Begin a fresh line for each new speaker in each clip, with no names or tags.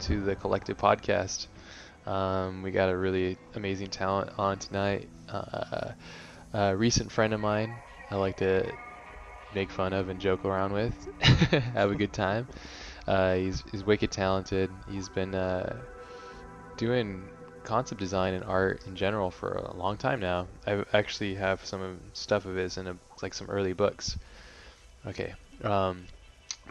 to the Collective Podcast. Um, we got a really amazing talent on tonight. Uh, a recent friend of mine. I like to make fun of and joke around with, have a good time. Uh, he's he's wicked talented. He's been uh, doing concept design and art in general for a long time now. I actually have some stuff of his in a, like some early books. Okay. Um,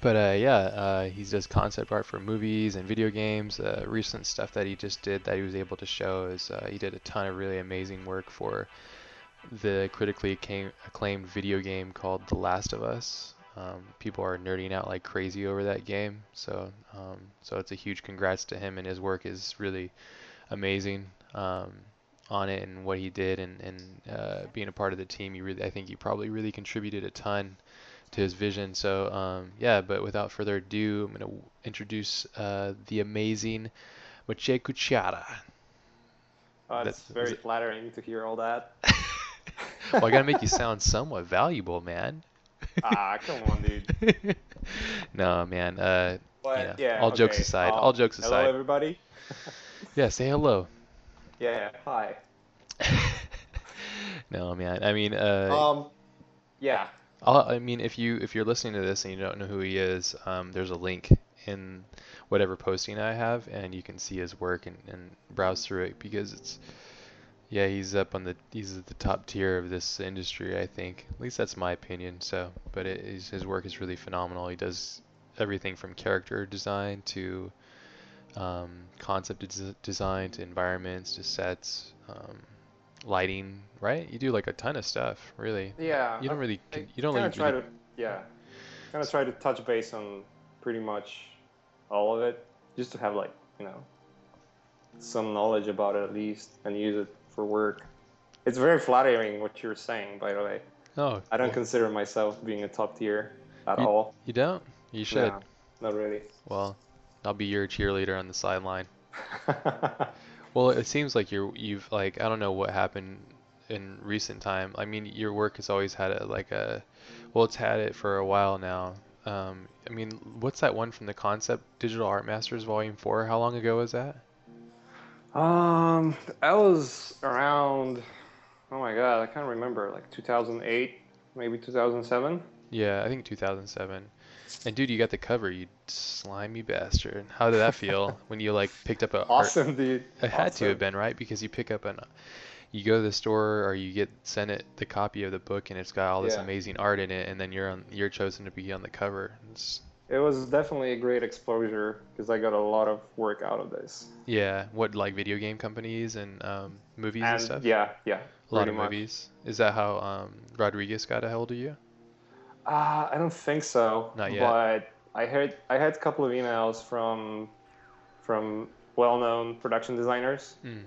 but uh, yeah, uh, he does concept art for movies and video games. Uh, recent stuff that he just did that he was able to show is uh, he did a ton of really amazing work for the critically acclaimed video game called The Last of Us. Um, people are nerding out like crazy over that game, so um, so it's a huge congrats to him and his work is really amazing um, on it and what he did and and uh, being a part of the team. You really, I think, he probably really contributed a ton to his vision. So um, yeah, but without further ado, I'm gonna introduce uh, the amazing Maciej Kuciara.
Oh, that's, that's very flattering to hear all that.
well, I gotta make you sound somewhat valuable, man.
ah, come on, dude.
no, man. Uh, but, yeah, all okay. jokes aside. Um, all jokes aside.
Hello, everybody.
yeah, say hello.
Yeah, hi.
no, man. I mean, uh,
um, yeah.
I'll, I mean, if you if you're listening to this and you don't know who he is, um, there's a link in whatever posting I have, and you can see his work and, and browse through it because it's yeah, he's up on the he's at the top tier of this industry, I think. At least that's my opinion. So, but it is, his work is really phenomenal. He does everything from character design to um, concept des- design to environments to sets. Um, lighting, right? You do like a ton of stuff, really.
Yeah.
You don't really.
I,
you don't
really. Try to, yeah. Kind of try to touch base on pretty much all of it, just to have like you know some knowledge about it at least, and use it for work. It's very flattering what you're saying, by the way.
Oh.
I don't consider myself being a top tier at
you,
all.
You don't? You should.
No, not really.
Well, I'll be your cheerleader on the sideline. Well, it seems like you're you've like I don't know what happened in recent time. I mean, your work has always had it like a, well, it's had it for a while now. Um, I mean, what's that one from the concept Digital Art Masters Volume Four? How long ago was that?
Um, that was around. Oh my god, I can't remember. Like 2008, maybe 2007.
Yeah, I think 2007. And dude, you got the cover, you slimy bastard. How did that feel when you like picked up a
awesome, art? dude?
It
had
awesome. to have been right because you pick up an, you go to the store or you get sent it the copy of the book and it's got all this yeah. amazing art in it, and then you're on you're chosen to be on the cover. It's,
it was definitely a great exposure because I got a lot of work out of this.
Yeah, what like video game companies and um, movies and, and, stuff.
Yeah, yeah.
A lot of much. movies. Is that how um, Rodriguez got a hold of you?
Uh, I don't think so.
Not yet.
But I heard I had a couple of emails from from well-known production designers.
Mm.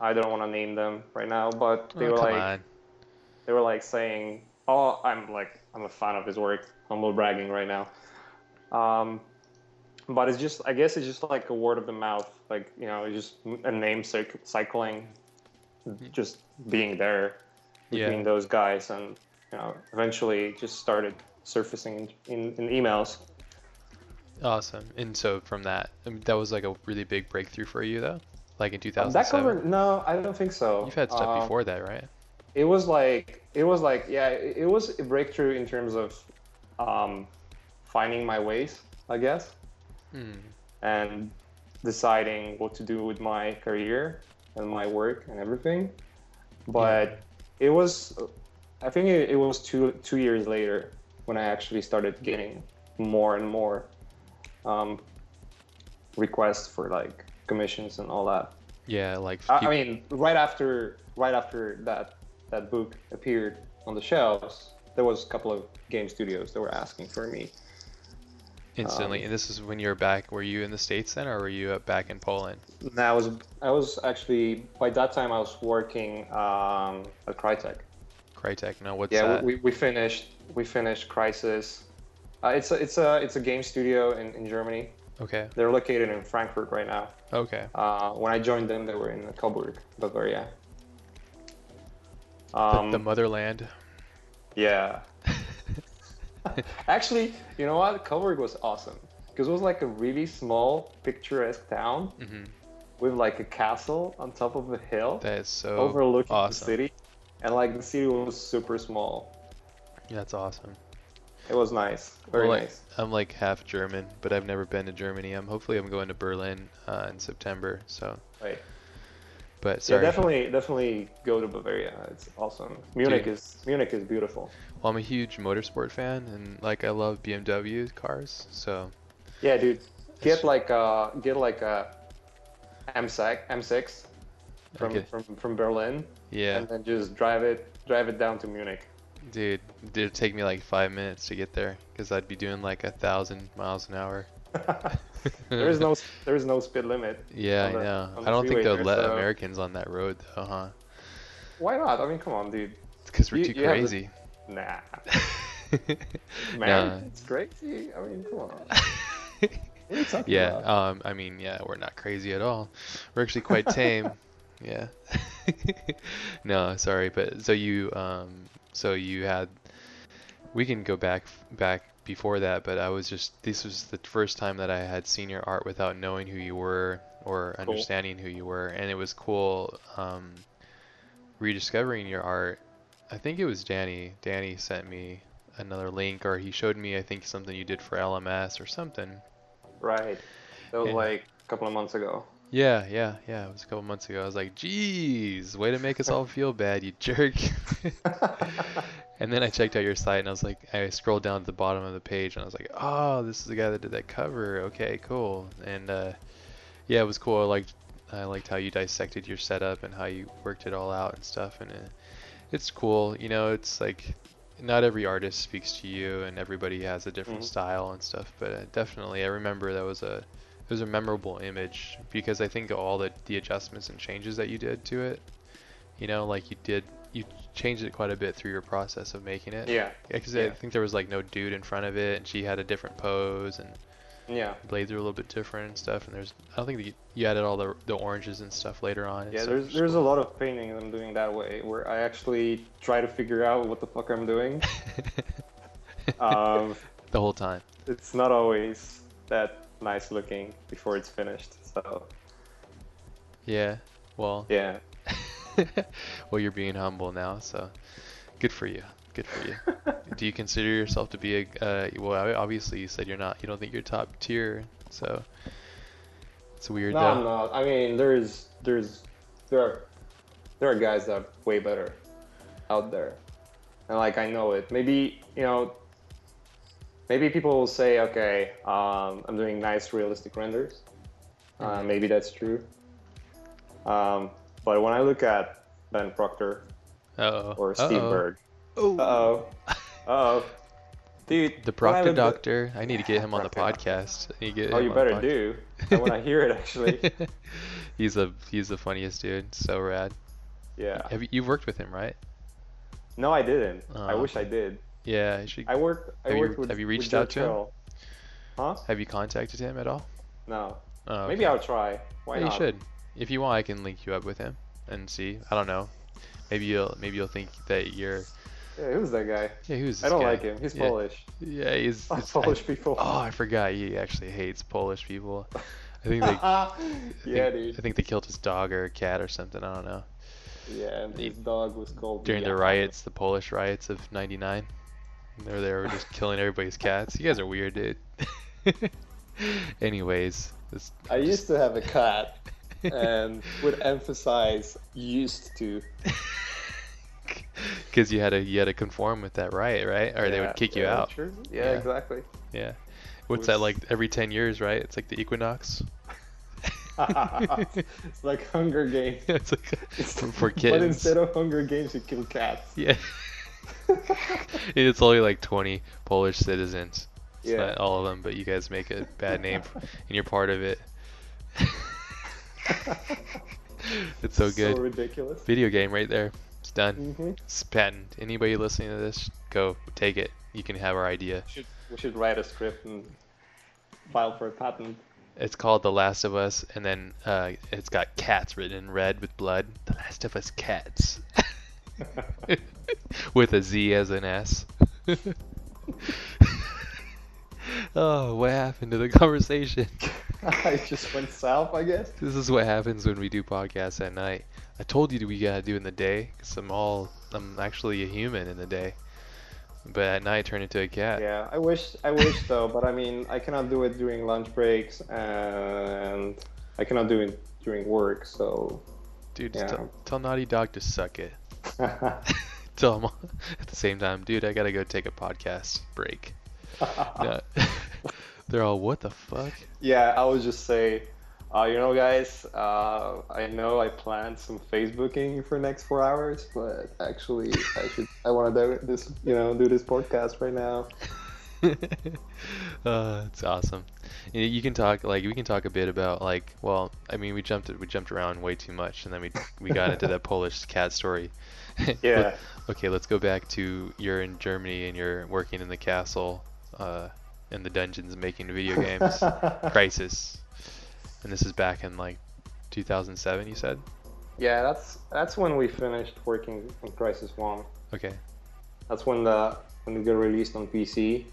I don't want to name them right now, but they
oh,
were like
on.
they were like saying, "Oh, I'm like I'm a fan of his work. Humble bragging right now." Um, but it's just I guess it's just like a word of the mouth, like you know, just a name cycling, mm-hmm. just being there between yeah. those guys and you know, eventually just started surfacing in, in, emails.
Awesome. And so from that, I mean, that was like a really big breakthrough for you though, like in 2007.
that cover? No, I don't think so.
You've had stuff um, before that, right?
It was like it was like yeah, it was a breakthrough in terms of um, finding my ways, I guess,
hmm.
and deciding what to do with my career and my work and everything. But yeah. it was I think it, it was two two years later when I actually started getting more and more um, requests for like commissions and all that.
Yeah, like
I, I mean, right after right after that that book appeared on the shelves, there was a couple of game studios that were asking for me
instantly. Um, and this is when you were back. Were you in the states then, or were you back in Poland?
No, I was. I was actually by that time I was working um, at Crytek.
Crytek. No, what's
yeah,
that?
we, we finished we finished Crysis. Uh, it's a it's a it's a game studio in, in Germany.
Okay.
They're located in Frankfurt right now.
Okay.
Uh, when I joined them, they were in Coburg, Bavaria.
Um, the, the motherland.
Yeah. Actually, you know what? Coburg was awesome. because it was like a really small, picturesque town
hmm
with like a castle on top of a hill
That is so
overlooking the city, and like the city was super small.
Yeah, that's awesome.
It was nice, very
Well, like,
nice.
I'm like half German, but I've never been to Germany. I'm hopefully I'm going to Berlin uh, in September. So,
Right.
but sorry.
Yeah, definitely, definitely go to Bavaria. It's awesome. Munich
Dude.
is Munich is beautiful.
Well, I'm a huge motorsport fan, and like I love BMW cars. So,
Yeah, dude. Get like uh get like a M6 M6 from
Okay.
from from Berlin,
yeah,
and then just drive it drive it down to Munich.
dude, did it'd take me like five minutes to get there because I'd be doing like a thousand miles an hour.
there is no there is no speed limit.
Yeah,
on
I know. I don't think they'll
there,
let
so-
Americans on that road though, huh?
Why not? I mean, come on, dude.
Because we're
You-
too
you have the-
crazy.
Nah, man,
Nah.
it's crazy. I mean, come on. What are you talking
Yeah,
about?
um, I mean, yeah, we're not crazy at all. We're actually quite tame. Yeah. no, sorry, but so you, um, so you had, we can go back, back before that, but I was just, this was the first time that I had seen your art without knowing who you were or
Cool.
understanding who you were, and it was cool, um, rediscovering your art. I think it was Danny. Danny sent me another link, or he showed me, I think, something you did for LMS or something.
Right. That was
Yeah.
like a couple of months ago.
Yeah, yeah, yeah. It was a couple months ago. I was like, "Geez, way to make us all feel bad, you jerk." and then I checked out your site, and I was like, I scrolled down to the bottom of the page, and I was like, "Oh, this is the guy that did that cover. Okay, cool." And uh, yeah, it was cool. I liked, I liked how you dissected your setup and how you worked it all out and stuff. And uh, it's cool. You know, it's like not every artist speaks to you, and everybody has a different
Mhm.
style and stuff. But uh, definitely, I remember that was a it was a memorable image because I think all the the adjustments and changes that you did to it, you know, like you did, you changed it quite a bit through your process of making it.
yeah.
Because I
yeah.
think there was like no dude in front of it, and she had a different pose, and
Yeah.
blades are a little bit different and stuff. And there's, I don't think that you, added all the the oranges and stuff later on.
Yeah, there's there's a lot of paintings I'm doing that way where I actually try to figure out what the fuck I'm doing. Um,
the whole time.
it's not always that nice looking before it's finished. So
Yeah. Well.
yeah,
well, you're being humble now, so good for you. Good for you. Do you consider yourself to be a? Uh, well, obviously you said you're not. You don't think you're top tier, so it's weird
no,
though.
I'm not. I mean, there's there's there are there are guys that are way better out there, and like I know it. Maybe you know. Maybe people will say, okay, um, I'm doing nice realistic renders. Uh,
Mhm.
maybe that's true. Um, but when I look at Ben Proctor
Uh-oh.
or Steve
Uh-oh.
Burg,
Oh.
uh oh, uh dude,
The
I
Proctor Doctor. I need to get him on the podcast. I need
Oh, you better do. I want to hear it actually.
he's a he's the funniest dude. So rad.
Yeah.
Have you you've worked with him, right?
No, I didn't. I
Oh.
wish I did.
Yeah. You should,
I work. I
Have you-
with.
have you reached out to him?
Huh?
have you contacted him at all?
No.
Oh,
Maybe. I'll try. Why
yeah,
not?
you should. If you want, I can link you up with him and see. I don't know. Maybe you'll maybe you'll think that you're.
Yeah, who's that guy?
Yeah, who's this
I don't
guy?
like him. He's
Yeah.
Polish.
Yeah, he's.
I
it's- I-
Polish people.
oh, I forgot. He actually hates Polish people. I think they.
yeah,
I think,
dude.
I think they killed his dog or cat or something. I don't know.
Yeah, and his dog was called.
During the riots, the Polish riots of '99, they were there, were just killing everybody's cats. You guys are weird, dude. Anyways, this,
I used to have a cat, and would emphasize used to.
because you had to you had to conform with that riot, right? Or they would kick you
yeah,
out.
True. Yeah,
Yeah.
exactly.
Yeah. What's
was-
that like? Every 10 years, right? It's like the equinox.
it's like Hunger Games.
it's like for, for
But instead of Hunger Games, you kill cats.
yeah. it's only like 20 Polish citizens. It's
Yeah.
not all of them, but you guys make a bad name, and you're part of it. it's so good.
So ridiculous.
Video game right there. It's done.
Mm-hmm.
It's patent. Anybody listening to this, go take it. You can have our idea.
Should we should write a script and file for a patent?
It's called The Last of Us, and then uh, it's got cats written in red with blood. The Last of Us cats. with a Z as an S. Oh, what happened to the conversation?
I just went south, I guess.
This is what happens when we do podcasts at night. I told you we gotta do in the day, cause I'm all, I'm actually a human in the day, but at night I turn into a cat.
Yeah, I wish, I wish though, but I mean, I cannot do it during lunch breaks, and I cannot do it during work. So,
Dude,
Yeah.
tell, tell Naughty Dog to suck it. Tell him at the same time, dude, I gotta go take a podcast break. No. They're all, what the fuck?
yeah, I would just say, uh, you know, guys, uh, I know I planned some Facebooking for next four hours, but actually, I should, I want to do this, you know, do this podcast right now.
uh, it's awesome. You, you can talk like we can talk a bit about like well, I mean we jumped we jumped around way too much, and then we we got into that Polish cat story.
Yeah.
okay, let's go back to you're in Germany and you're working in the castle, uh, in the dungeons, making video games. Crysis, and this is back in like 2007. You said.
Yeah, that's that's when we finished working on Crysis One.
Okay.
That's when the when it got released on PC,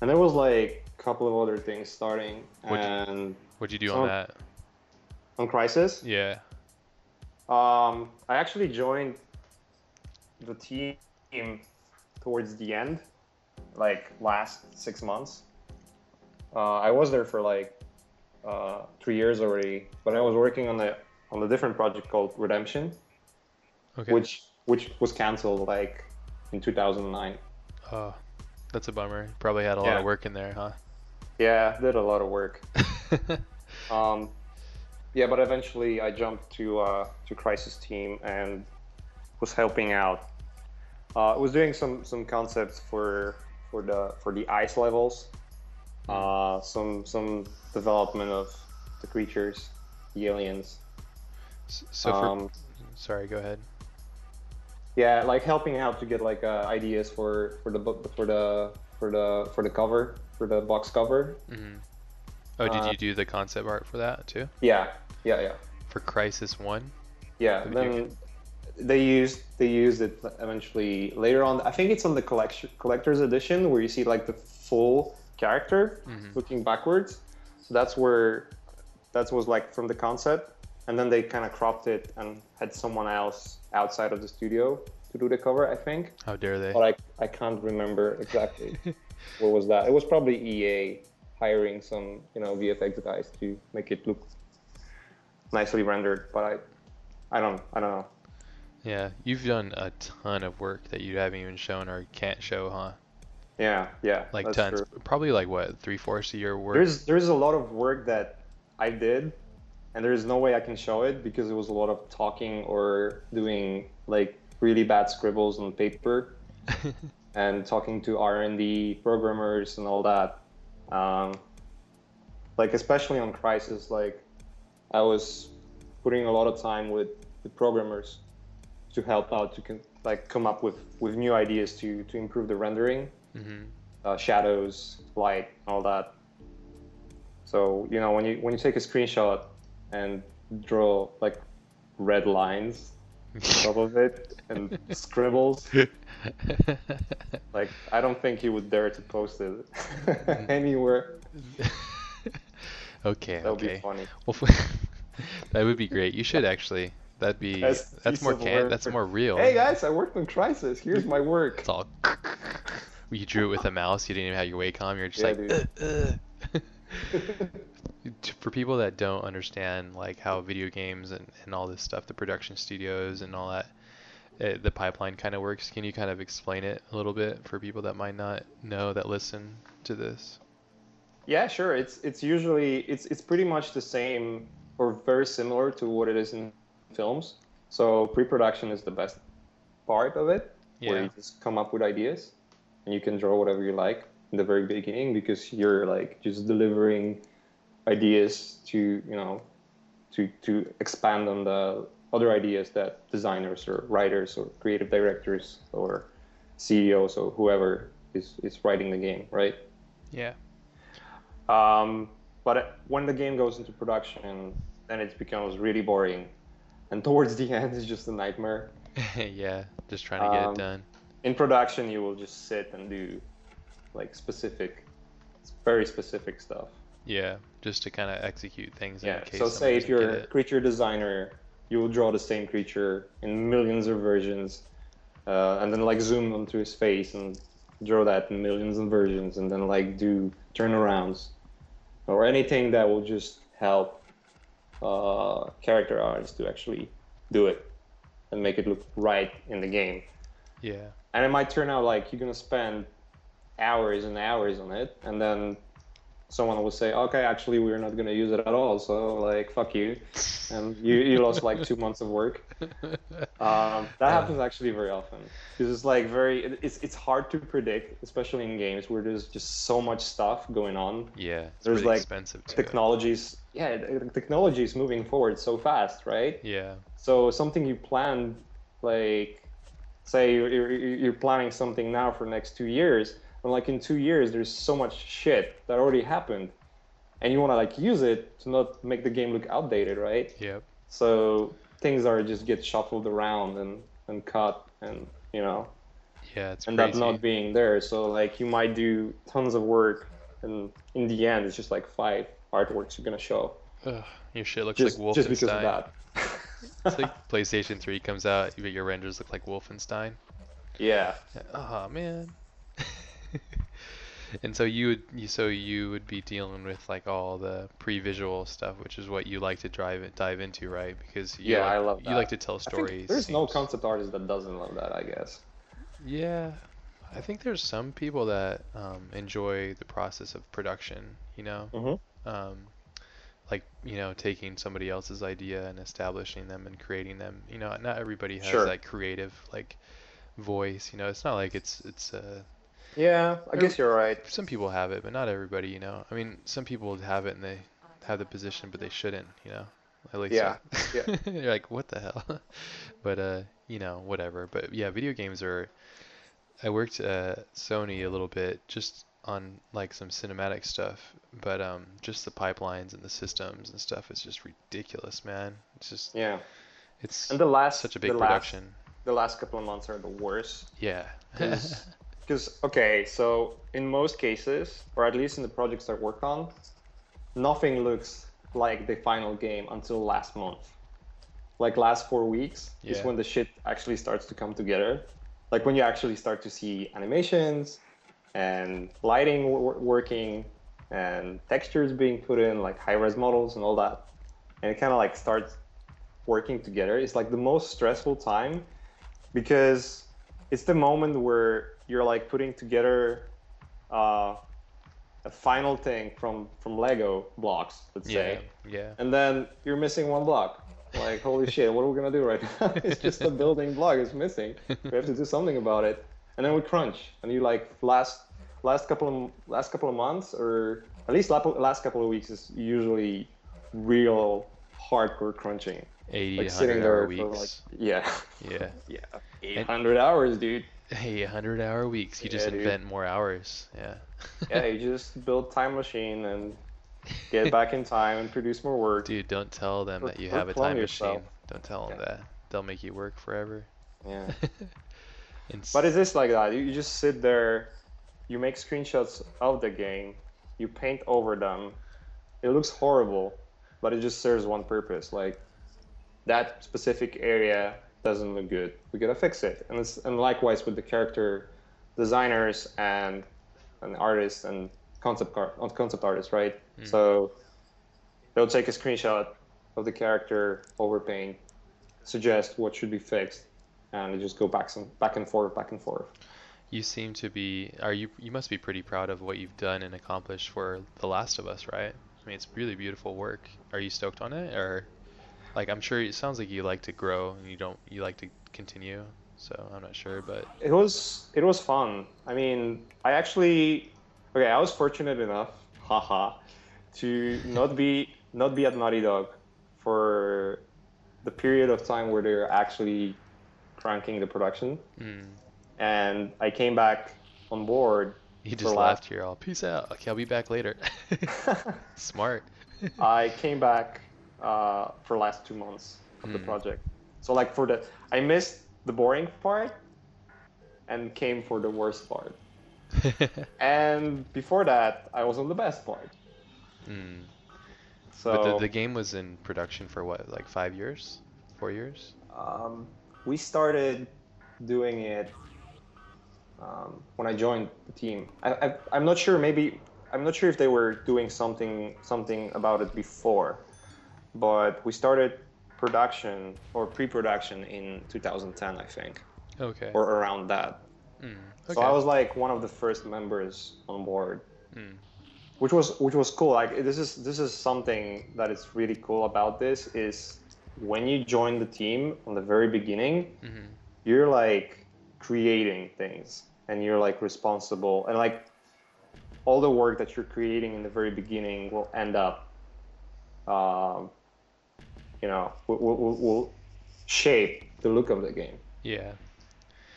and there was like a couple of other things starting.
What'd you-
and
What'd you do
So-
on that?
on Crysis,
Yeah.
um, I actually joined the team towards the end, like last six months. Uh, I was there for like uh, three years already, but I was working on the on a different project called Redemption,
Okay.
which which was canceled like in 2009.
Oh, that's a bummer. Probably had a lot of work in there, huh?
Yeah, did a lot of work. Um, yeah, but eventually I jumped to uh, to Crysis Team and was helping out. Uh, I was doing some some concepts for for the for the ice levels, uh, some some development of the creatures, the aliens.
So for
Um,
sorry, go ahead.
yeah, like helping out to get like uh, ideas for for the book for the for the for the cover for the box cover.
hmm Oh, did
uh,
you do the concept art for that too?
Yeah, yeah, yeah.
For Crysis One?
Yeah, then they used they used it eventually later on. I think it's on the collection collector's edition where you see like the full character
Mhm.
looking backwards. So that's where that was like from the concept, and then they kind of cropped it and had someone else outside of the studio to do the cover. I think,
How dare they?
but I I can't remember exactly what was that. It was probably EA hiring some you know VFX guys to make it look nicely rendered, but I I don't I don't know.
Yeah, you've done a ton of work that you haven't even shown or can't show, huh?
Yeah, yeah.
Like tons.
true.
Probably like what, three fourths of your work?
There's there's a lot of work that I did, and there's no way I can show it because it was a lot of talking or doing like really bad scribbles on paper and talking to R and D programmers and all that. Um, like especially on Crysis, like I was putting a lot of time with the programmers to help out to con- like come up with with new ideas to to improve the rendering
hmm
uh, shadows, light, all that. So you know when you when you take a screenshot and draw like red lines on top of it and scribbles, like I don't think he would dare to post it anywhere.
okay,
That would be funny.
Well, that would be great. You should actually. That'd be.
That's
That's, more can. That's more real.
Hey guys, I worked on Crysis. Here's my work.
It's all. You drew it with a mouse. You didn't even have your Wacom. You're just
Yeah,
like. "Ugh, ugh." For people that don't understand like how video games and, and all this stuff, the production studios and all that, uh, the pipeline kind of works. Can you kind of explain it a little bit for people that might not know that listen to this?
Yeah, sure. It's it's usually it's it's pretty much the same or very similar to what it is in films. So pre-production is the best part of it,
yeah.
where you just come up with ideas and you can draw whatever you like in the very beginning because you're like just delivering ideas to you know to to expand on the other ideas that designers or writers or creative directors or CEOs or whoever is is writing the game, right?
Yeah.
Um, but when the game goes into production, then it becomes really boring, and towards the end, it's just a nightmare.
yeah. Just trying to get
Um,
it done.
In production, you will just sit and do like specific very specific stuff.
Yeah, just to kind of execute things.
Yeah.
In case
So say if you're a creature designer, you will draw the same creature in millions of versions, uh, and then like zoom onto his face and draw that in millions of versions, and then like do turnarounds or anything that will just help uh, character artists to actually do it and make it look right in the game.
Yeah.
And it might turn out like you're gonna spend hours and hours on it, and then someone will say, "Okay, actually, we're not gonna use it at all." So like, fuck you, and you you lost like two months of work. Um, that happens actually very often because it's like very it's it's hard to predict, especially in games where there's just so much stuff going on.
Yeah. It's
There's, like,
expensive too.
Technologies, yeah, technology is moving forward so fast, right?
Yeah.
So something you plan, like, say you're, you're, you're planning something now for next two years, and like in two years, there's so much shit that already happened, and you want to like use it to not make the game look outdated, right?
Yep.
So things are just get shuffled around and and cut, and you know,
Yeah. It's
and
crazy.
that not being there. So like you might do tons of work, and in the end, it's just like five artworks you're gonna show,
Ugh, your shit looks
just
like Wolfenstein.
just because of that.
it's like PlayStation 3 comes out, but your renders look like Wolfenstein.
yeah.
Oh man. and so you would you so you would be dealing with like all the pre-visual stuff, which is what you like to drive it dive into, right? Because you
Yeah,
like,
I love
you like to tell stories.
there's no concept artist that doesn't love that, I guess.
Yeah, I think there's some people that um, enjoy the process of production. You know,
Mm-hmm.
um, like you know taking somebody else's idea and establishing them and creating them. You know, not everybody has
Sure.
that creative like voice. You know, it's not like it's it's uh,
Yeah, I guess you're right.
some people have it, but not everybody. You know, I mean, some people have it and they have the position, but they shouldn't. You know, at least
Yeah,
I- you're like, what the hell? but uh, you know, whatever. But yeah, video games are. I worked at Sony a little bit just on like some cinematic stuff, but um, just the pipelines and the systems and stuff is just ridiculous, man. It's just
Yeah,
it's
and the last
such a big
the last, the last couple of months are the worst.
Yeah.
Because okay, so in most cases, or at least in the projects I work on, nothing looks like the final game until last month. Like last four weeks is when the shit actually starts to come together. Like when you actually start to see animations and lighting w- working and textures being put in, like high res models and all that. And it kind of like starts working together. It's like the most stressful time because it's the moment where you're like putting together uh, a final thing from from Lego blocks, let's
yeah.
say,
Yeah.
and then you're missing one block. Like holy shit, what are we gonna do right now? it's just a building block is missing. We have to do something about it. And then we crunch, and you like last last couple of last couple of months, or at least last couple of weeks is usually real hardcore crunching.
80
Like sitting there for like yeah
Yeah.
yeah 800 hours, dude.
Hey, 100 hour weeks. You just
Yeah, dude.
invent more hours. Yeah.
yeah, you just build time machine and get back in time and produce more work.
Dude, don't tell them
Or-
that you have a time
yourself.
machine. Don't tell them
Yeah.
that. They'll make you work forever.
Yeah. But is like that. You you just sit there, you make screenshots of the game, you paint over them. It looks horrible, but it just serves one purpose. Like that specific area doesn't look good. We gotta fix it. And it's and likewise with the character designers and and artists and concept car, concept artists, right? Hmm. So they'll take a screenshot of the character, overpaint, suggest what should be fixed, and they just go back some back and forth, back and forth.
you seem to be are you you must be pretty proud of what you've done and accomplished for The Last of Us, right? I mean, it's really beautiful work. Are you stoked on it or like I'm sure it sounds like you like to grow and you don't you like to continue. So, I'm not sure, but
It was it was fun. I mean, I actually okay. I was fortunate enough, haha, to not be not be at Naughty Dog for the period of time where they're actually cranking the production,
mm,
and I came back on board.
you
For
just laughed here all. Peace out. Okay, I'll be back later. Smart.
I came back uh, for last two months of the
Hmm.
project. So like for the I missed the boring part and came for the worst part. and before that, I was on the best part.
mm.
So
But the, the game was in production for what, like five years? Four years?
um, we started doing it um, when I joined the team. I, I, I'm not sure. Maybe I'm not sure if they were doing something something about it before, but we started production or pre-production in 2010, I think,
Okay.
or around that.
Mm.
So I was like one of the first members on board,
Mm.
which was which was cool. Like this is this is something that is really cool about this is when you join the team on the very beginning,
Mhm.
you're like creating things and you're like responsible and like all the work that you're creating in the very beginning will end up um, you know will, will, will shape the look of the game
Yeah.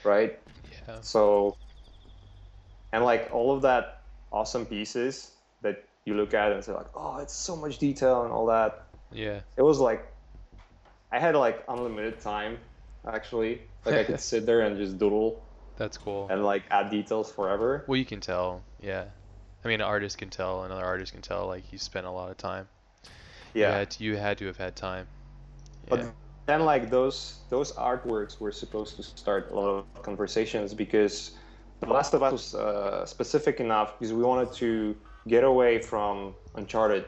right
Yeah.
so and like all of that awesome pieces that you look at and say like oh it's so much detail and all that
Yeah.
it was like i had like unlimited time actually like i could sit there and just doodle
That's cool.
and like add details forever.
Well, you can tell. Yeah. I mean, an artist can tell. Another artist can tell. Like you spent a lot of time. You
Yeah.
had to, you had to have had time.
But then like those those artworks were supposed to start a lot of conversations because The Last of Us was uh, specific enough because we wanted to get away from Uncharted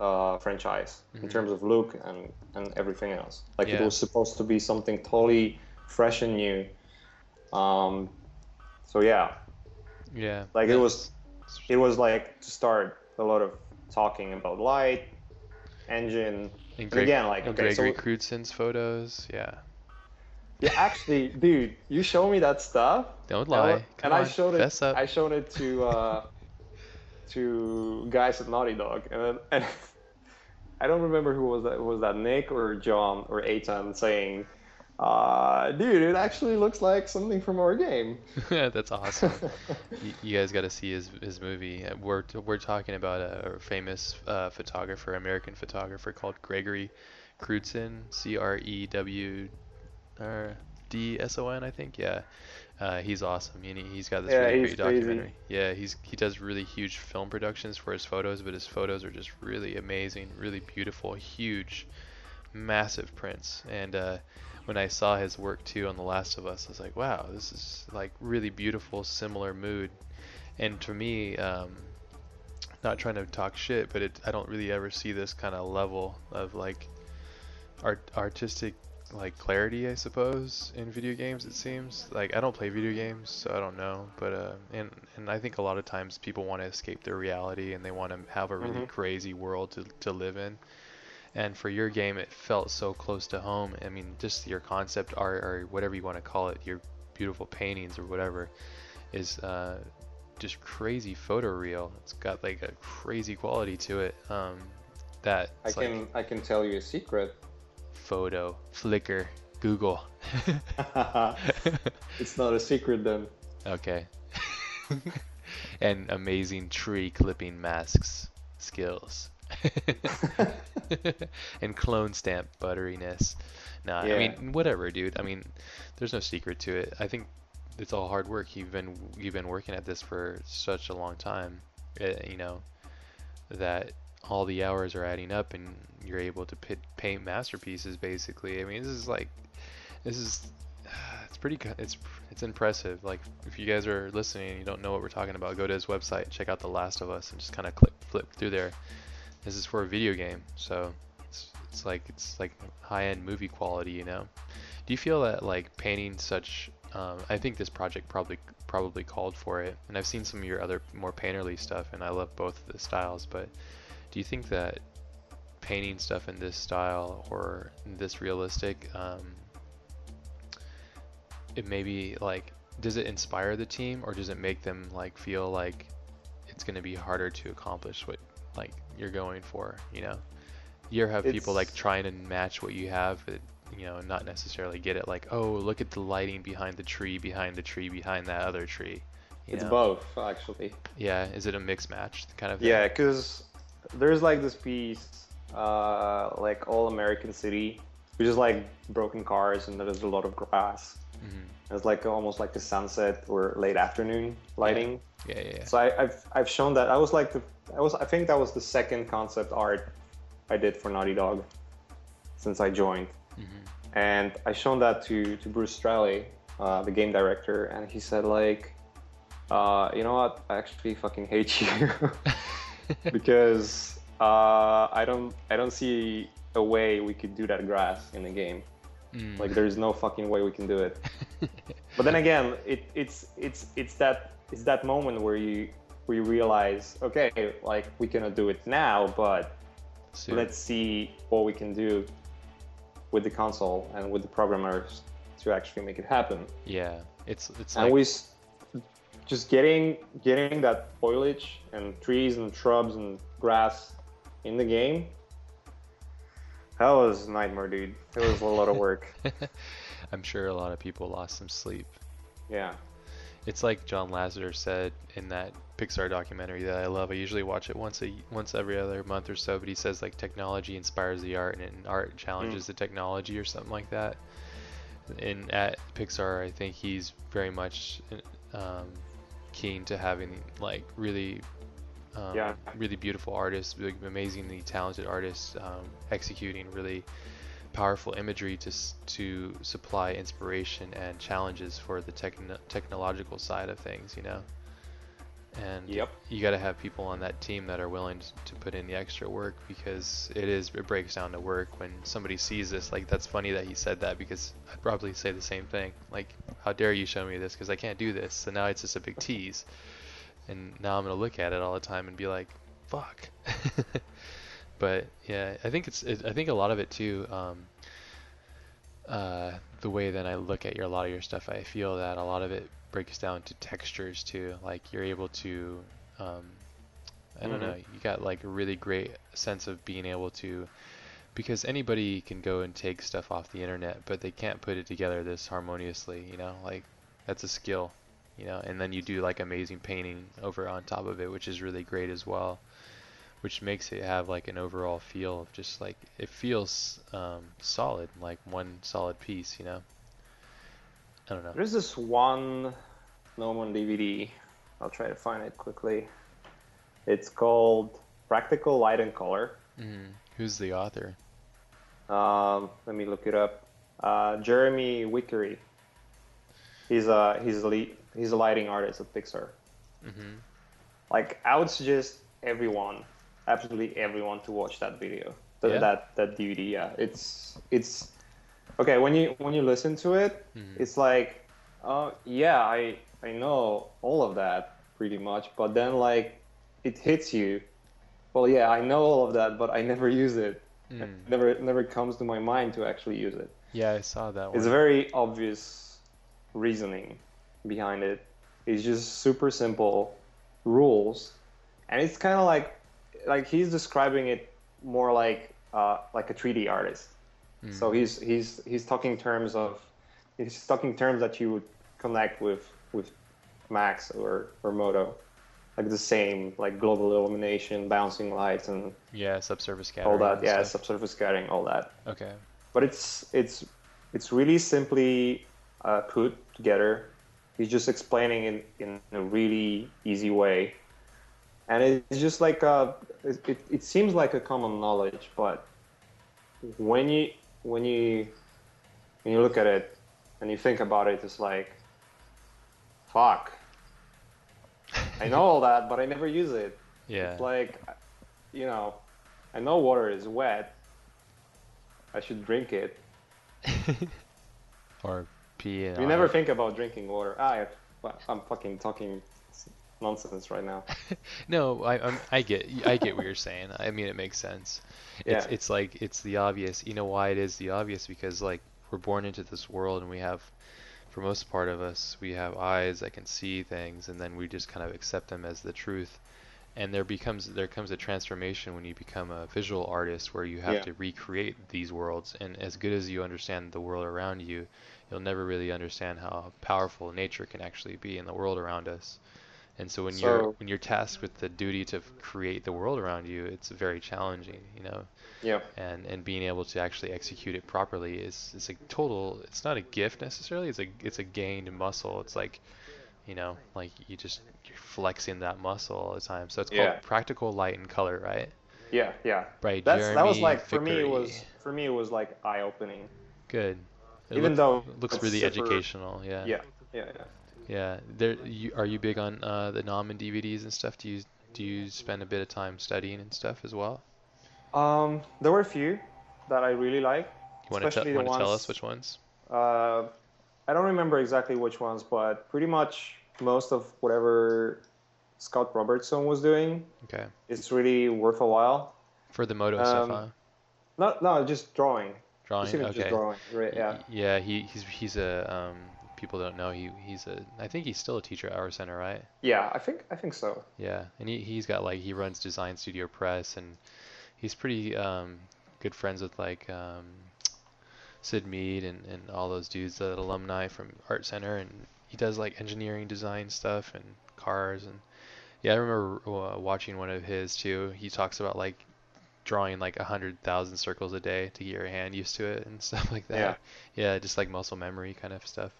uh, franchise in
Mhm.
terms of look and, and everything else. Like it was supposed to be something totally fresh and new. Um, so yeah,
Yeah.
like it was it was like to start a lot of talking about light, engine,
And,
and again like
and
okay,
Gregory
so
Crewdson's photos. Yeah.
yeah, actually, dude, you show me that stuff.
Don't
I-
lie.
And
Come
I
on,
showed it.
up.
I showed it to uh, to guys at Naughty Dog, and then, and I don't remember who was that. Was that Nick or John or Aitan saying, uh, "Dude, it actually looks like something from our game."
Yeah, that's awesome. you, you guys got to see his his movie. Uh, We're we're talking about a, famous uh, photographer, American photographer called Gregory Crewdson, C R E W R D S O N, I think. Yeah, uh, he's awesome. He, he's got this
Yeah,
really great
crazy.
documentary. Yeah, he's he does really huge film productions for his photos, but his photos are just really amazing, really beautiful, huge, massive prints. And uh, when I saw his work too on The Last of Us, I was like, wow, this is like really beautiful, similar mood. And to me, um, not trying to talk shit, but it, I don't really ever see this kind of level of like art artistic like clarity, I suppose, in video games. It seems like I don't play video games, so I don't know. But uh, and and I think a lot of times people want to escape their reality and they want to have a really
Mhm.
crazy world to to live in. And for your game, it felt so close to home. I mean, just your concept art or whatever you want to call it, your beautiful paintings or whatever, is uh, just crazy photoreal. It's got like a crazy quality to it. Um, that
I
it's like
can I can tell you a secret.
photo, Flickr, Google.
it's not a secret then.
okay. and amazing tree clipping masks skills. and clone stamp butteriness. Nah, I mean whatever, dude. I mean, there's no secret to it. I think it's all hard work. You've been you've been working at this for such a long time. uh, you know that all the hours are adding up, and you're able to pit, paint masterpieces. Basically, I mean, this is like this is it's pretty it's it's impressive. Like if you guys are listening and you don't know what we're talking about, go to his website, check out The Last of Us, and just kind of click flip through there. This is for a video game, so it's it's like it's like high-end movie quality, you know. Do you feel that like painting such? Um, I think this project probably probably called for it, and I've seen some of your other more painterly stuff, and I love both of the styles. But do you think that painting stuff in this style or this realistic, um, it maybe like does it inspire the team or does it make them like feel like it's going to be harder to accomplish what like you're going for? You know, you have people like trying to match what you have, but you know, not necessarily get it. Like, oh, look at the lighting behind the tree, behind the tree, behind that other tree. You
It's
know?
both actually.
Yeah, is it a mix match kind of thing?
Yeah, because there's like this piece, uh, like All American City, which is like broken cars and there's a lot of grass.
Hmm
It's like almost like the sunset or late afternoon lighting.
Yeah, yeah, yeah.
So I, I've I've shown that. I was like the I was I think that was the second concept art I did for Naughty Dog since I joined,
hmm
and I shown that to to Bruce Straley, uh, the game director, and he said like, uh, you know what, I actually fucking hate you. Because uh, I don't I don't see a way we could do that grass in the game.
Mm.
Like there's no fucking way we can do it. But then again, it, it's it's it's that it's that moment where you we realize, okay, like we cannot do it now, but
Soon.
let's see what we can do with the console and with the programmers to actually make it happen.
Yeah, it's it's
and
like
we just getting getting that foliage and trees and shrubs and grass in the game. That was a nightmare, dude. It was a lot of work.
I'm sure a lot of people lost some sleep.
Yeah.
It's like John Lasseter said in that Pixar documentary that I love. I usually watch it once a once every other month or so, but he says like technology inspires the art and art challenges the technology or something like that. And at Pixar, I think he's very much um, keen to having like really um,
Yeah.
really beautiful artists, really amazingly talented artists um, executing really powerful imagery to to supply inspiration and challenges for the techno- technological side of things, you know. And
Yep.
you got to have people on that team that are willing to put in the extra work because it is it breaks down to work when somebody sees this. Like that's funny that he said that because I'd probably say the same thing. Like, how dare you show me this because I can't do this. So now it's just a big tease, and now I'm gonna look at it all the time and be like, fuck. but yeah, I think it's it, I think a lot of it too. Um, uh, the way that I look at your a lot of your stuff, I feel that a lot of it breaks down to textures too. Like you're able to, um, I don't
Mhm.
know, you got like a really great sense of being able to, because anybody can go and take stuff off the internet, but they can't put it together this harmoniously. You know, like that's a skill. You know, and then you do like amazing painting over on top of it, which is really great as well which makes it have like an overall feel of just like it feels um, solid, like one solid piece, you know. I don't know.
There's this one Gnomon DVD. I'll try to find it quickly. It's called Practical Light and Color.
hmm Who's the author?
Um, let me look it up. Uh, Jeremy Vickery. He's a he's a lead, he's a lighting artist at Pixar.
hmm
Like I would suggest everyone, absolutely everyone, to watch that video. Th-
Yeah?
That that DVD. Yeah, it's it's okay when you when you listen to it.
Mhm.
It's like, uh, yeah, I I know all of that pretty much, but then like it hits you. Well, yeah, I know all of that, but I never use it. It
Mm.
never it never comes to my mind to actually use it.
Yeah, I saw that one.
It's a very obvious reasoning behind it. It's just super simple rules, and it's kind of like like he's describing it more like uh, like a 3D artist.
Mm.
So he's he's he's talking terms of he's talking terms that you would connect with with Max or or Modo, like the same like global illumination, bouncing lights, and
yeah, subsurface scattering.
all that. Yeah,
stuff.
subsurface scattering, all that
Okay.
but it's it's it's really simply uh, put together. He's just explaining it in a really easy way, and it's just like uh it, it, it seems like a common knowledge, but when you when you when you look at it and you think about it, it's like, fuck. I know all that, but I never use it.
Yeah.
It's like, you know, I know water is wet. I should drink it.
or
You never think about drinking water. Ah, I, well, I'm fucking talking nonsense right now.
No, I I'm, I get I get what you're saying. I mean, it makes sense. It's
Yeah.
it's like it's the obvious. You know why it is the obvious? Because like we're born into this world and we have, for most part of us, we have eyes that can see things, and then we just kind of accept them as the truth. And there becomes there comes a transformation when you become a visual artist where you have
Yeah.
to recreate these worlds. And as good as you understand the world around you, you'll never really understand how powerful nature can actually be in the world around us. And so when you're when you're tasked with the duty to create the world around you, it's very challenging, you know.
yeah,
And and being able to actually execute it properly is is a total. It's not a gift necessarily. It's a it's a gained muscle. It's like, you know, like you just you're flexing that muscle all the time. So it's called
Yeah.
Practical Light and Color, right?
yeah, yeah.
Right.
That's that was
Jeremy
like for me it was for me it was like eye opening.
Good. It
Even
look-
though
looks really
super-
educational. Yeah.
Yeah, yeah, yeah.
Yeah. There. You, are you big on uh, the Gnomon DVDs and stuff? Do you do you spend a bit of time studying and stuff as well?
Um, there were a few that I really like.
You want to want to tell us which ones?
Uh, I don't remember exactly which ones, but pretty much most of whatever Scott Robertson was doing
Okay.
is really worth a while.
For the Modo stuff,
Um,
huh?
No, no, just drawing.
Drawing. Okay.
just drawing. Right, yeah.
Yeah. He he's he's a um. People don't know he he's a. I think he's still a teacher at Art Center, right?
Yeah, I think I think so.
Yeah, and he he's got like he runs Design Studio Press, and he's pretty um, good friends with like um, Syd Mead and, and all those dudes, that alumni from Art Center, and he does like engineering design stuff and cars, and yeah, I remember uh, watching one of his too. He talks about like drawing like a hundred thousand circles a day to get your hand used to it and stuff like that. Yeah, yeah just like muscle memory kind of stuff.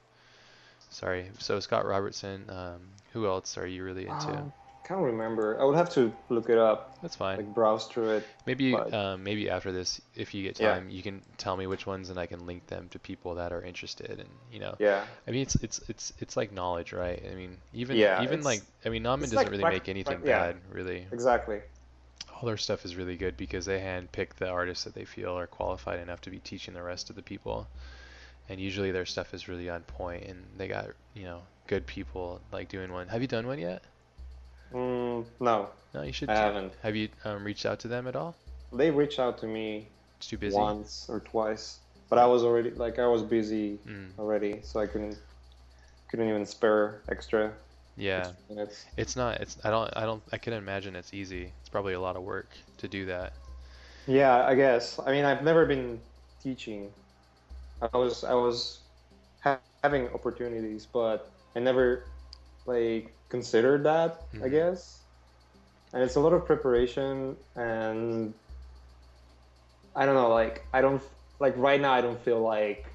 Sorry. So Scott Robertson, um, who else are you really into?
Um, can't remember. I would have to look it up,
That's fine.
like browse through it.
Maybe
but-
um, maybe after this, if you get
Yeah.
time, you can tell me which ones, and I can link them to people that are interested. And you know,
Yeah.
I mean, it's it's it's it's like knowledge, right? I mean, even
Yeah,
even like I mean,
it's
doesn't
like
really
prac-
make anything
prac- yeah.
bad, really.
Exactly.
All their stuff is really good because they handpick the artists that they feel are qualified enough to be teaching the rest of the people. And usually their stuff is really on point, and they got you know good people like doing one. Have you done one yet?
Mm, no,
No, you should.
I haven't.
Have you um, reached out to them at all?
They reached out to me
It's too busy.
once or twice, but I was already like I was busy
Mm,
already, so I couldn't couldn't even spare extra
yeah.
minutes.
It's not. It's. I don't. I don't. I can imagine it's easy. It's probably a lot of work to do that.
Yeah, I guess. I mean, I've never been teaching. I was I was ha- having opportunities, but I never like considered that. I
Mhm.
guess, and it's a lot of preparation, and I don't know. Like I don't like right now. I don't feel like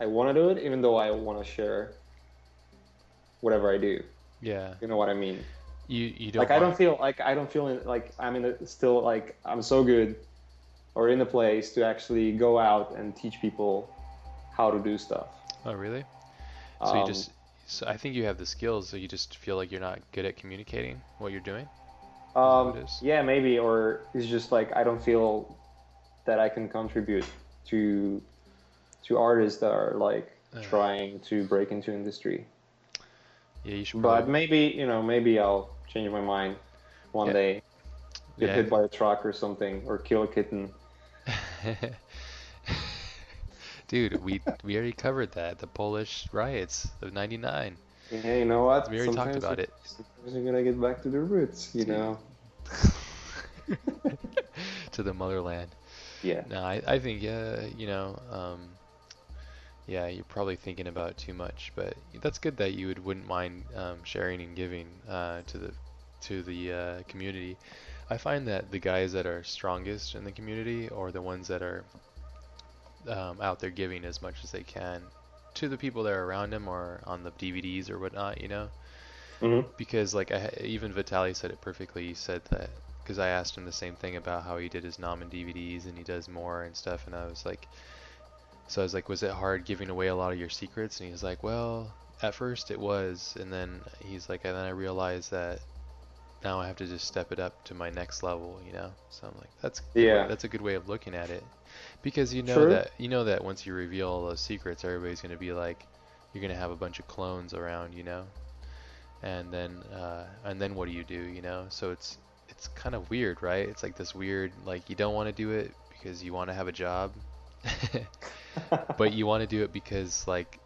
I want to do it, even though I want to share whatever I do.
Yeah.
You know what I mean?
You. You don't.
like I don't feel like I don't feel in, like I'm in a, still like I'm so good or in a place to actually go out and teach people how to do stuff.
Oh, really? So you
Um,
just. So I think you have the skills. So you just feel like you're not good at communicating what you're doing.
um, yeah maybe or it's just like I don't feel that I can contribute to to artists that are like
Uh.
trying to break into industry.
Yeah. You should.
But
Probably,
maybe you know maybe I'll change my mind one
Yeah.
day. Get
Yeah.
hit by a truck or something or kill a kitten.
Dude, we we already covered that. The Polish riots of '99.
Yeah, you know what?
We already talked about it.
Sometimes you gotta get back to the roots, you
Dude.
know.
to the motherland.
Yeah.
No, I, I think yeah, you know, um, yeah, you're probably thinking about it too much, but that's good that you would wouldn't mind um, sharing and giving uh, to the to the uh, community. I find that the guys that are strongest in the community are the ones that are um, out there giving as much as they can to the people that are around them or on the DVDs or whatnot, you know
hmm
because like I, even Vitali said it perfectly. He said that because I asked him the same thing about how he did his Gnomon DVDs and he does more and stuff, and I was like, so I was like, was it hard giving away a lot of your secrets? And he was like, well, at first it was, and then he's like, and then I realized that now I have to just step it up to my next level, you know. So I'm like, that's way-
Yeah.
that's a good way of looking at it, because you know
True.
that you know that once you reveal all those secrets, everybody's gonna be like, you're gonna have a bunch of clones around, you know and then uh, and then what do you do you know so it's it's kind of weird right it's like this weird like you don't want to do it because you want to have a job but you want to do it because like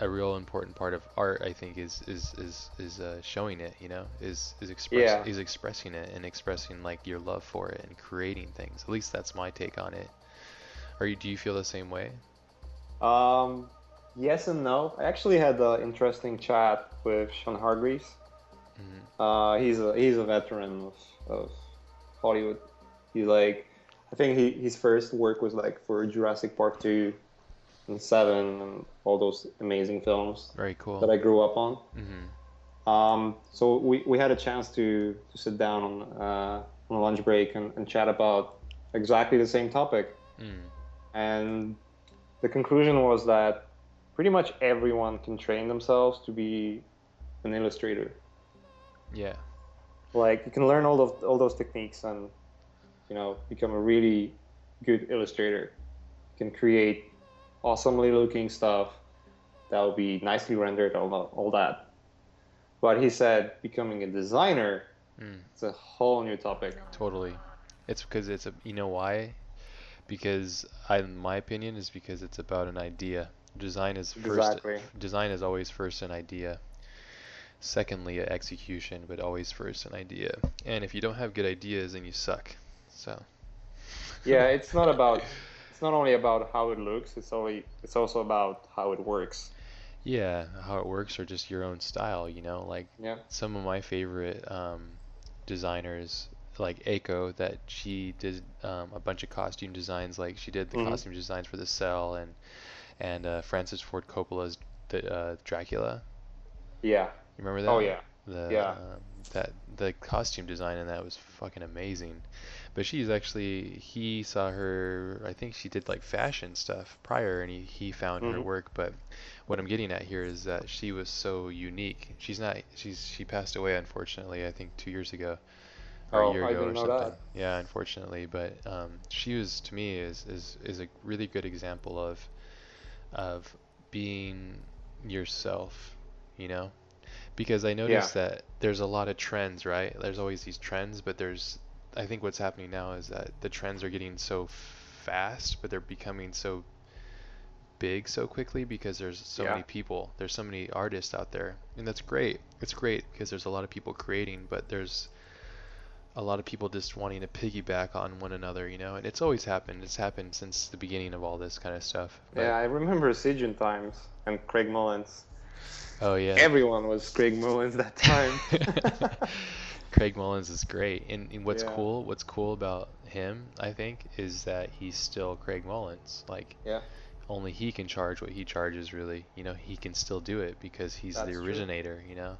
a real important part of art i think is is is is uh, showing it you know is is express
Yeah.
is expressing it and expressing like your love for it and creating things at least that's my take on it are you do you feel the same way
Um, yes and no. I actually had an interesting chat with Sean Hargreaves.
Mhm.
Uh, he's a he's a veteran of, of Hollywood. He's like, I think he, his first work was like for Jurassic Park two, and Seven, and all those amazing films
Very cool.
that I grew up on.
hmm
Um, so we, we had a chance to, to sit down on, uh, on a lunch break and, and chat about exactly the same topic.
Mm.
And the conclusion was that pretty much everyone can train themselves to be an illustrator.
Yeah.
Like you can learn all of all those techniques and you know become a really good illustrator. You can create awesomely looking stuff that will be nicely rendered, all all that. But he said becoming a designer
Mm.
it's a whole new topic.
Totally. It's because it's a you know why? Because I, in my opinion, is because it's about an idea. Design is first.
Exactly.
Design is always first an idea. Secondly, execution, but always first an idea. And if you don't have good ideas, then you suck. So.
Yeah, it's not about it's not only about how it looks, it's only it's also about how it works.
Yeah, how it works or just your own style, you know, like
Yeah.
some of my favorite um, designers, like Eiko, that she did um, a bunch of costume designs. Like she did the
Mhm.
costume designs for The Cell and and uh, Francis Ford Coppola's the uh, Dracula.
Yeah.
You remember that?
Oh yeah.
The,
Yeah.
um, that the costume design in that was fucking amazing. But she's actually he saw her. I think she did like fashion stuff prior, and he he found her
Mhm.
work. But what I'm getting at here is that she was so unique. She's not. She's she passed away unfortunately. I think two years ago. Or
Oh,
a year
I
ago or something.
that.
Yeah, unfortunately, but um, she was to me is, is is a really good example of of being yourself, you know? Because I noticed that there's a lot of trends, right? There's always these trends, but there's I think what's happening now is that the trends are getting so fast, but they're becoming so big so quickly because there's so
Yeah.
many people. There's so many artists out there. And that's great. It's great because there's a lot of people creating, but there's a lot of people just wanting to piggyback on one another, you know? And it's always happened. It's happened since the beginning of all this kind of stuff. But-
Yeah, I remember Siegen times and Craig Mullins.
Oh yeah.
Everyone was Craig Mullins that time.
Craig Mullins is great, and, and what's
Yeah.
cool, what's cool about him, I think, is that he's still Craig Mullins. Like,
Yeah.
only he can charge what he charges. Really, you know, he can still do it because he's
That's
the
true.
originator. You know,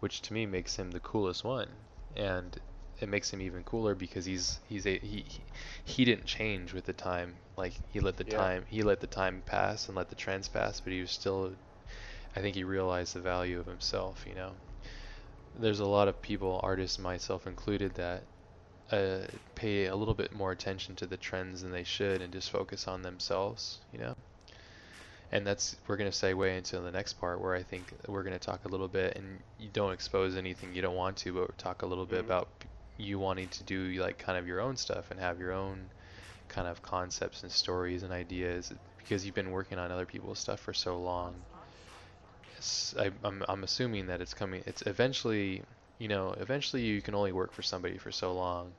which to me makes him the coolest one, and it makes him even cooler because he's he's a he he, he didn't change with the time. Like he let the
Yeah.
time he let the time pass and let the trends pass, but he was still. I think he realized the value of himself. You know, there's a lot of people, artists, myself included, that uh, pay a little bit more attention to the trends than they should and just focus on themselves, you know? And that's, we're going to segue into the next part where I think we're going to talk a little bit, and you don't expose anything you don't want to, but talk a little bit
Mhm.
about you wanting to do like kind of your own stuff and have your own kind of concepts and stories and ideas because you've been working on other people's stuff for so long. I, I'm, I'm assuming that it's coming, it's eventually, you know, eventually you can only work for somebody for so long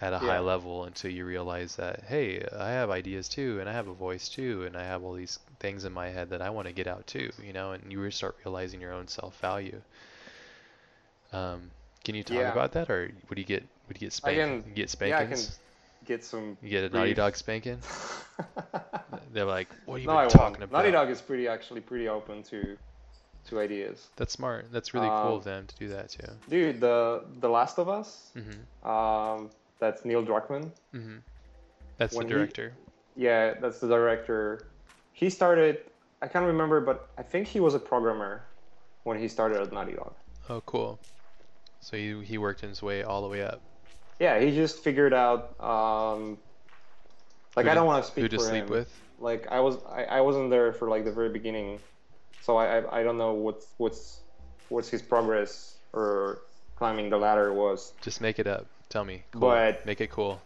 at a high level until you realize that, hey, I have ideas too, and I have a voice too, and I have all these things in my head that I want to get out too, you know, and you start realizing your own self value. Um, can you talk
Yeah.
about that, or would you get would you get spanked? get
yeah, I can get some.
You get a Naughty Dog spanking? They're like, what are you
no, I
been
won't.
talking about?
Naughty Dog is pretty actually pretty open to to ideas.
That's smart. That's really cool
Um,
of them to do that too.
Dude, the The Last of Us.
Mhm.
Um, that's Neil Druckmann.
Mhm. That's
when
the
he-
director.
Yeah, that's the director. He started. I can't remember, but I think he was a programmer when he started at Naughty Dog.
Oh, cool. So he he worked his way all the way up.
Yeah, he just figured out. Um, like
Who
I don't want to speak
Who to sleep
him.
with?
Like I was, I, I wasn't there for like the very beginning, so I, I, I don't know what's what's what's his progress or climbing the ladder was.
Just make it up. Tell me. Cool.
But-
make it cool.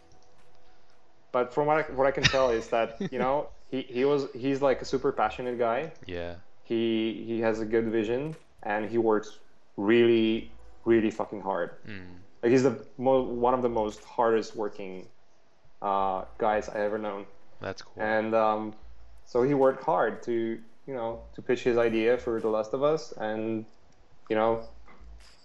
But from what I, what I can tell is that you know he, he was he's like a super passionate guy.
Yeah.
He he has a good vision and he works really really fucking hard.
Mm.
Like he's the mo- one of the most hardest working uh, guys I ever known.
That's cool.
And um, so he worked hard to, you know, to pitch his idea for The Last of Us, and you know,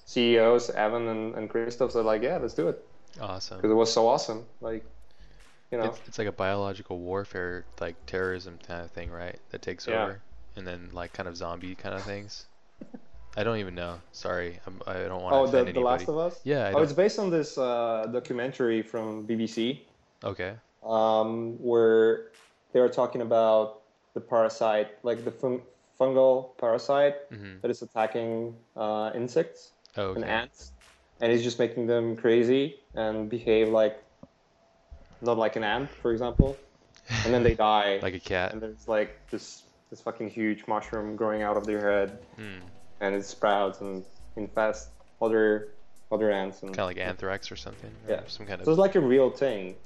CEOs, Evan and, and Christophe, said like, yeah, let's do it
Awesome.
because it was so awesome. Like, you know,
It's, it's like a biological warfare, like terrorism kind of thing, right? That takes
Yeah.
over, and then like kind of zombie kind of things. I don't even know. Sorry, I'm, I don't want to
oh, the, the. Last of Us.
Yeah,
Oh, it's based on this uh, documentary from BBC
Okay.
um, where they were talking about the parasite, like the fun- fungal parasite
hmm
that is attacking uh, insects
Oh,
and ants, and it's just making them crazy and behave like not like an ant, for example, and then they die,
like a cat.
and there's like this this fucking huge mushroom growing out of their head,
Mm.
and it sprouts and infests other other ants, and
Kind of like anthrax or something. or
Yeah.
Some kind of.
so it's like a real thing.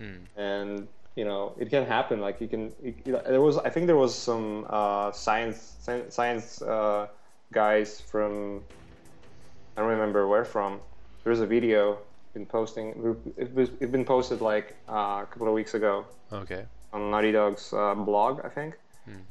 Mm.
and you know it can happen. Like you can it, it- there was i think there was some uh, science science uh, guys from i don't remember where from. There's a video been posting it was it been posted like uh, a couple of weeks ago.
Okay.
on naughty dog's uh, blog i think.
Hmm.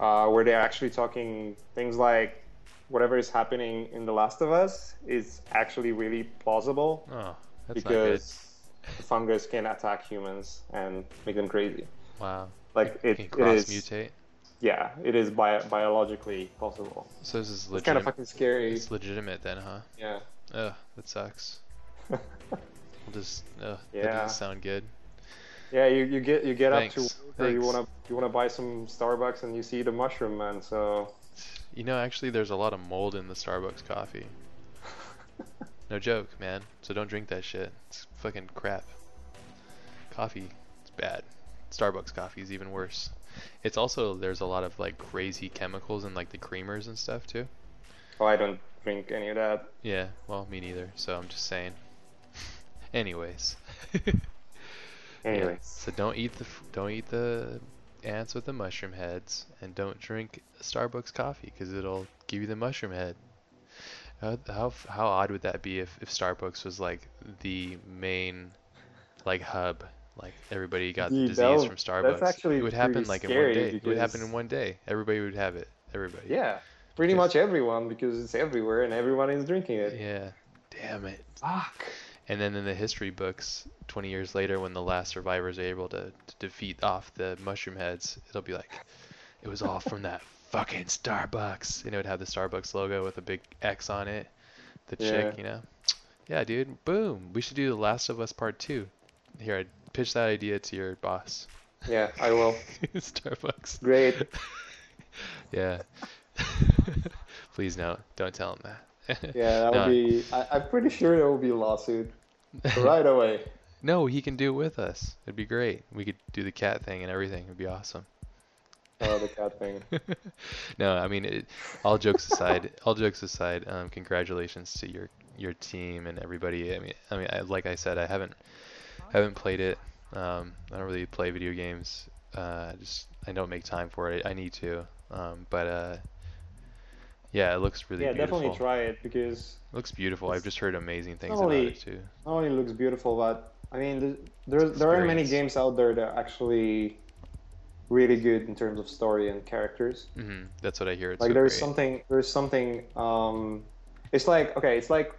uh, where they're actually talking things like whatever is happening in the last of us is actually really plausible.
Oh, that's
because fungus can attack humans and make them crazy.
Wow.
Like it, it
cross mutate?
yeah, it is bi- biologically possible.
So this is legit.
It's kind of fucking scary.
It's legitimate then, huh?
Yeah.
Ugh, that sucks. I'll just. Ugh, that
Yeah.
doesn't sound good.
yeah, you, you get you get
Thanks.
up to or you wanna you wanna buy some Starbucks and you see the mushroom man. So
You know, actually, there's a lot of mold in the Starbucks coffee. No joke, man. So don't drink that shit. It's fucking crap. Coffee, it's bad. Starbucks coffee is even worse. It's also there's a lot of like crazy chemicals in like the creamers and stuff too.
oh, I don't drink any of that.
Yeah, well, me neither. So I'm just saying. Anyways. Yeah,
Anyways,
So don't eat the don't eat the ants with the mushroom heads, and don't drink Starbucks coffee because it'll give you the mushroom head. How how how odd would that be if if Starbucks was like the main like hub, like everybody got the disease from Starbucks.
that's actually
it would happen like in one day. It would happen in one day. Everybody would have it. Everybody.
yeah, pretty
Because-
much everyone because it's everywhere and everyone is drinking it.
Yeah. Damn it.
Fuck.
And then in the history books, 20 years later, when the last survivors are able to, to defeat off the mushroom heads, it'll be like, it was all from that fucking Starbucks. And it would have the Starbucks logo with a big X on it. The chick,
Yeah.
you know? Yeah, dude. Boom. We should do The Last of Us Part 2. Here, I pitch that idea to your boss.
Yeah, I will.
Starbucks.
Great.
Yeah. Please no, don't tell him that.
Yeah, that
No.
would be. I, I'm pretty sure there will be a lawsuit right away.
No, he can do it with us. It'd be great. We could do the cat thing and everything. It'd be awesome.
Oh, the cat thing.
no, I mean, it, all jokes aside, all jokes aside, um, congratulations to your your team and everybody. I mean, I mean, I, like I said, I haven't haven't played it. Um, I don't really play video games. Uh, just I don't make time for it. I need to. Um, but uh, yeah, it looks really beautiful.
yeah,
beautiful.
definitely try it because
It looks beautiful. I've just heard amazing things
not
about it too.
not only looks beautiful, but I mean, th- there there aren't many games out there that actually really good in terms of story and characters.
hmm That's what I hear. It's
like
so
there's
great.
something there's something um it's like okay it's like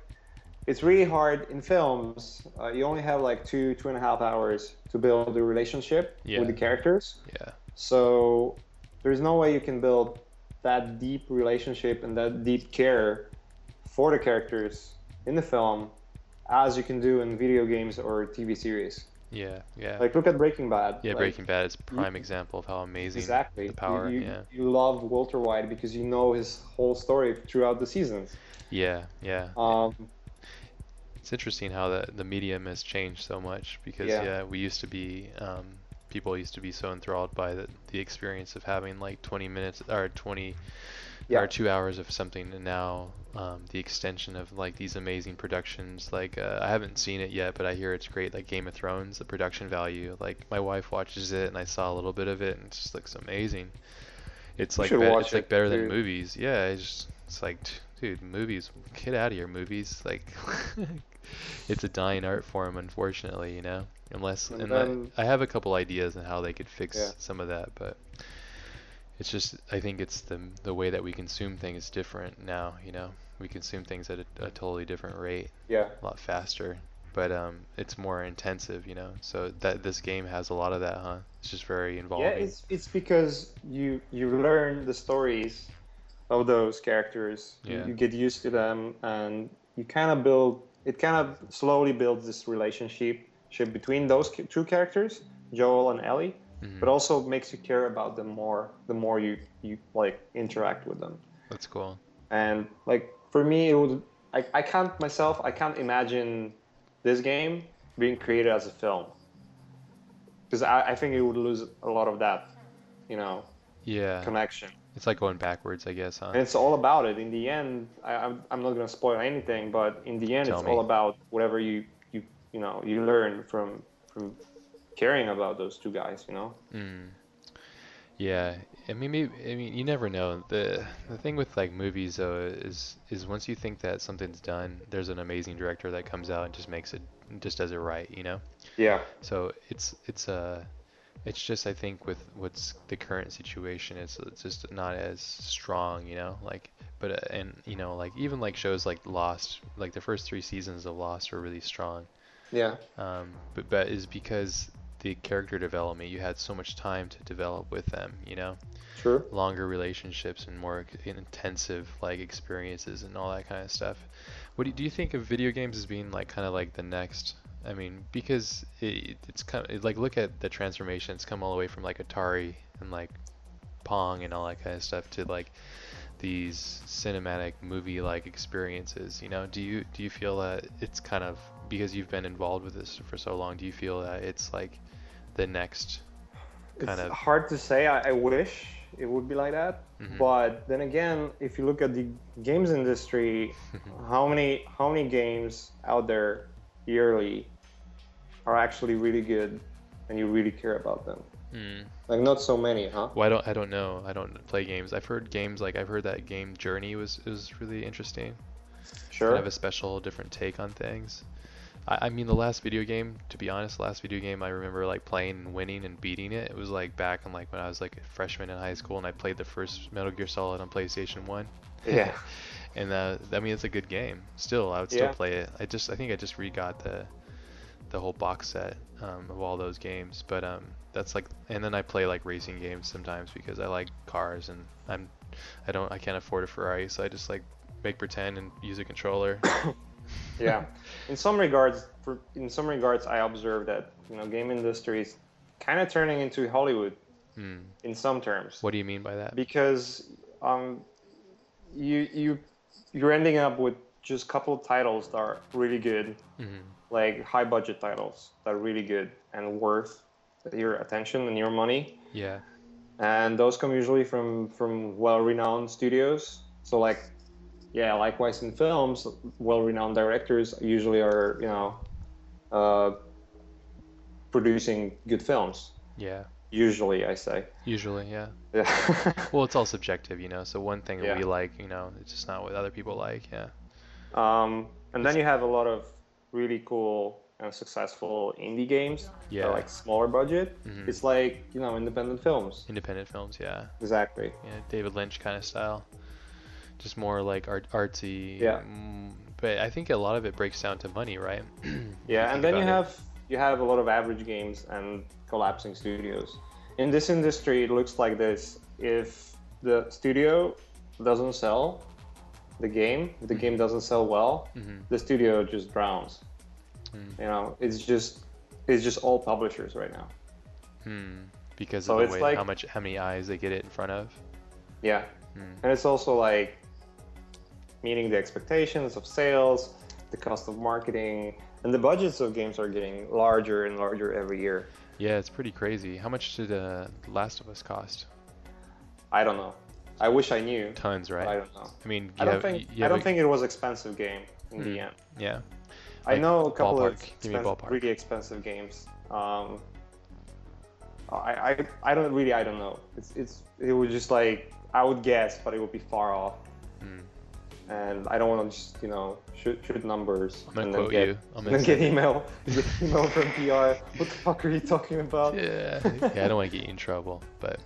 it's really hard in films uh, you only have like two two and a half hours to build a relationship
Yeah.
with the characters
Yeah.
so there's no way you can build that deep relationship and that deep care for the characters in the film as you can do in video games or tv series
Yeah. Yeah.
like look at breaking bad
yeah.
like,
Breaking Bad is a prime example of how amazing
exactly
the power.
you, you,
yeah.
you love walter white because you know his whole story throughout the seasons
Yeah. Yeah.
um,
It's interesting how the the medium has changed so much because
Yeah.
yeah, we used to be um, people used to be so enthralled by the the experience of having like 20 minutes or 20
Yeah.
or two hours of something, and now um, the extension of like these amazing productions. Like uh, I haven't seen it yet, but I hear it's great. Like Game of Thrones, the production value. Like my wife watches it, and I saw a little bit of it, and it just looks amazing. It's
You
like be- it's like better than movies. Yeah, it's just, it's like dude, movies. Get out of here, movies. Like it's a dying art form, unfortunately. You know, unless
And
and
then-
I, I have a couple ideas on how they could fix
Yeah.
some of that, but it's just I think it's the the way that we consume things different now. You know, we consume things at a, a totally different rate,
Yeah.
a lot faster, but um, it's more intensive. You know, so that this game has a lot of that, huh? It's just very involving.
Yeah, it's it's because you you learn the stories of those characters. You-
Yeah.
You, get used to them, and you kind of build. It kind of slowly builds this relationship between those two characters, Joel and Ellie,
Mhm.
but also makes you care about them more the more you you like interact with them.
That's cool.
And like for me, it would. I, I can't myself. I can't imagine this game being created as a film because I, I think it would lose a lot of that, you know,
Yeah,
connection.
it's like going backwards, I guess, huh?
And it's all about it. In the end, I, I'm, I'm not gonna spoil anything, but in the end,
Tell
it's
me.
all about whatever you you you know you learn from from caring about those two guys. You know.
Mm. Yeah, I mean, maybe, I mean, you never know. The the thing with like movies though is is once you think that something's done, there's an amazing director that comes out and just makes it, just does it right, you know?
Yeah.
So it's it's uh it's just I think with what's the current situation is it's just not as strong, you know? Like but uh, and you know like even like shows like Lost, like the first 3 seasons of Lost are really strong.
Yeah.
Um but but is because the character development you had so much time to develop with them, you know?
True.
Longer relationships and more intensive like experiences and all that kind of stuff. What do you, do you think of video games as being like kind of like the next? I mean, because it, it's kind of like look at the transformation. It's come all the way from like Atari and like Pong and all that kind of stuff to like these cinematic movie like experiences. You know, do you do you feel that it's kind of because you've been involved with this for so long? Do you feel that it's like the next kind
it's
of?
hard to say. I, I wish it would be like that.
Mhm.
But then again, if you look at the games industry, how many how many games out there yearly are actually really good, and you really care about them?
Mm.
Like not so many, huh?
Well, I don't. I don't know. I don't play games. I've heard games like I've heard that game Journey was was really interesting.
Sure.
Kind of a special, different take on things. I, I mean, the last video game, to be honest, the last video game I remember like playing and winning and beating it. It was like back in like when I was like a freshman in high school and I played the first Metal Gear Solid on PlayStation One.
Yeah.
And uh, I mean, it's a good game. Still, I would still
Yeah.
play it. I just, I think I just re-got the the whole box set um, of all those games. But um, that's like, and then I play like racing games sometimes because I like cars and I'm, I don't, I can't afford a Ferrari, so I just like make pretend and use a controller.
yeah. In some regards, for, in some regards, I observe that you know game industry is kind of turning into Hollywood
Hmm.
in some terms.
What do you mean by that?
because um, you you you're ending up with just a couple of titles that are really good,
hmm
like high budget titles that are really good and worth your attention and your money.
Yeah.
And those come usually from from well-renowned studios. So like, yeah, likewise in films, well-renowned directors usually are you know uh, producing good films.
Yeah.
Usually, I say.
Usually, yeah.
Yeah.
Well, it's all subjective, you know. So one thing that
Yeah.
we like, you know, it's just not what other people like. Yeah.
Um, and then you have a lot of really cool and successful indie games.
Yeah.
like smaller budget.
Mhm.
It's like you know independent films.
Independent films, yeah.
Exactly.
Yeah, David Lynch kind of style. Just more like art artsy.
Yeah.
mm, But I think a lot of it breaks down to money, right?
Yeah, and then you
it.
have you have a lot of average games and collapsing studios. In this industry, it looks like this: if the studio doesn't sell the game, if the game doesn't sell well,
Mhm.
the studio just drowns.
Mm.
You know, it's just it's just all publishers right now.
Hmm. Because
So
of the way
like-
how much how many eyes they get it in front of.
Yeah.
Hmm.
And it's also like meeting the expectations of sales, the cost of marketing, and the budgets of games are getting larger and larger every year.
Yeah, it's pretty crazy. How much did uh, Last of Us cost?
I don't know. I wish I knew.
Tons, right?
I don't know.
I mean,
I don't
have,
think I don't
a-
think it was expensive game in
Hmm.
the end.
Yeah.
I know a couple of
ballpark. A
expensive, really expensive games. Um, I, I I don't really I don't know. It's it's it was just like I would guess, but it would be far off.
Hmm.
And I don't want to just you know shoot shoot numbers
I'm
and then
quote
get
you. I'm
then get email get email from PR. What the fuck are you talking about?
Yeah. yeah, I don't want to get you in trouble, but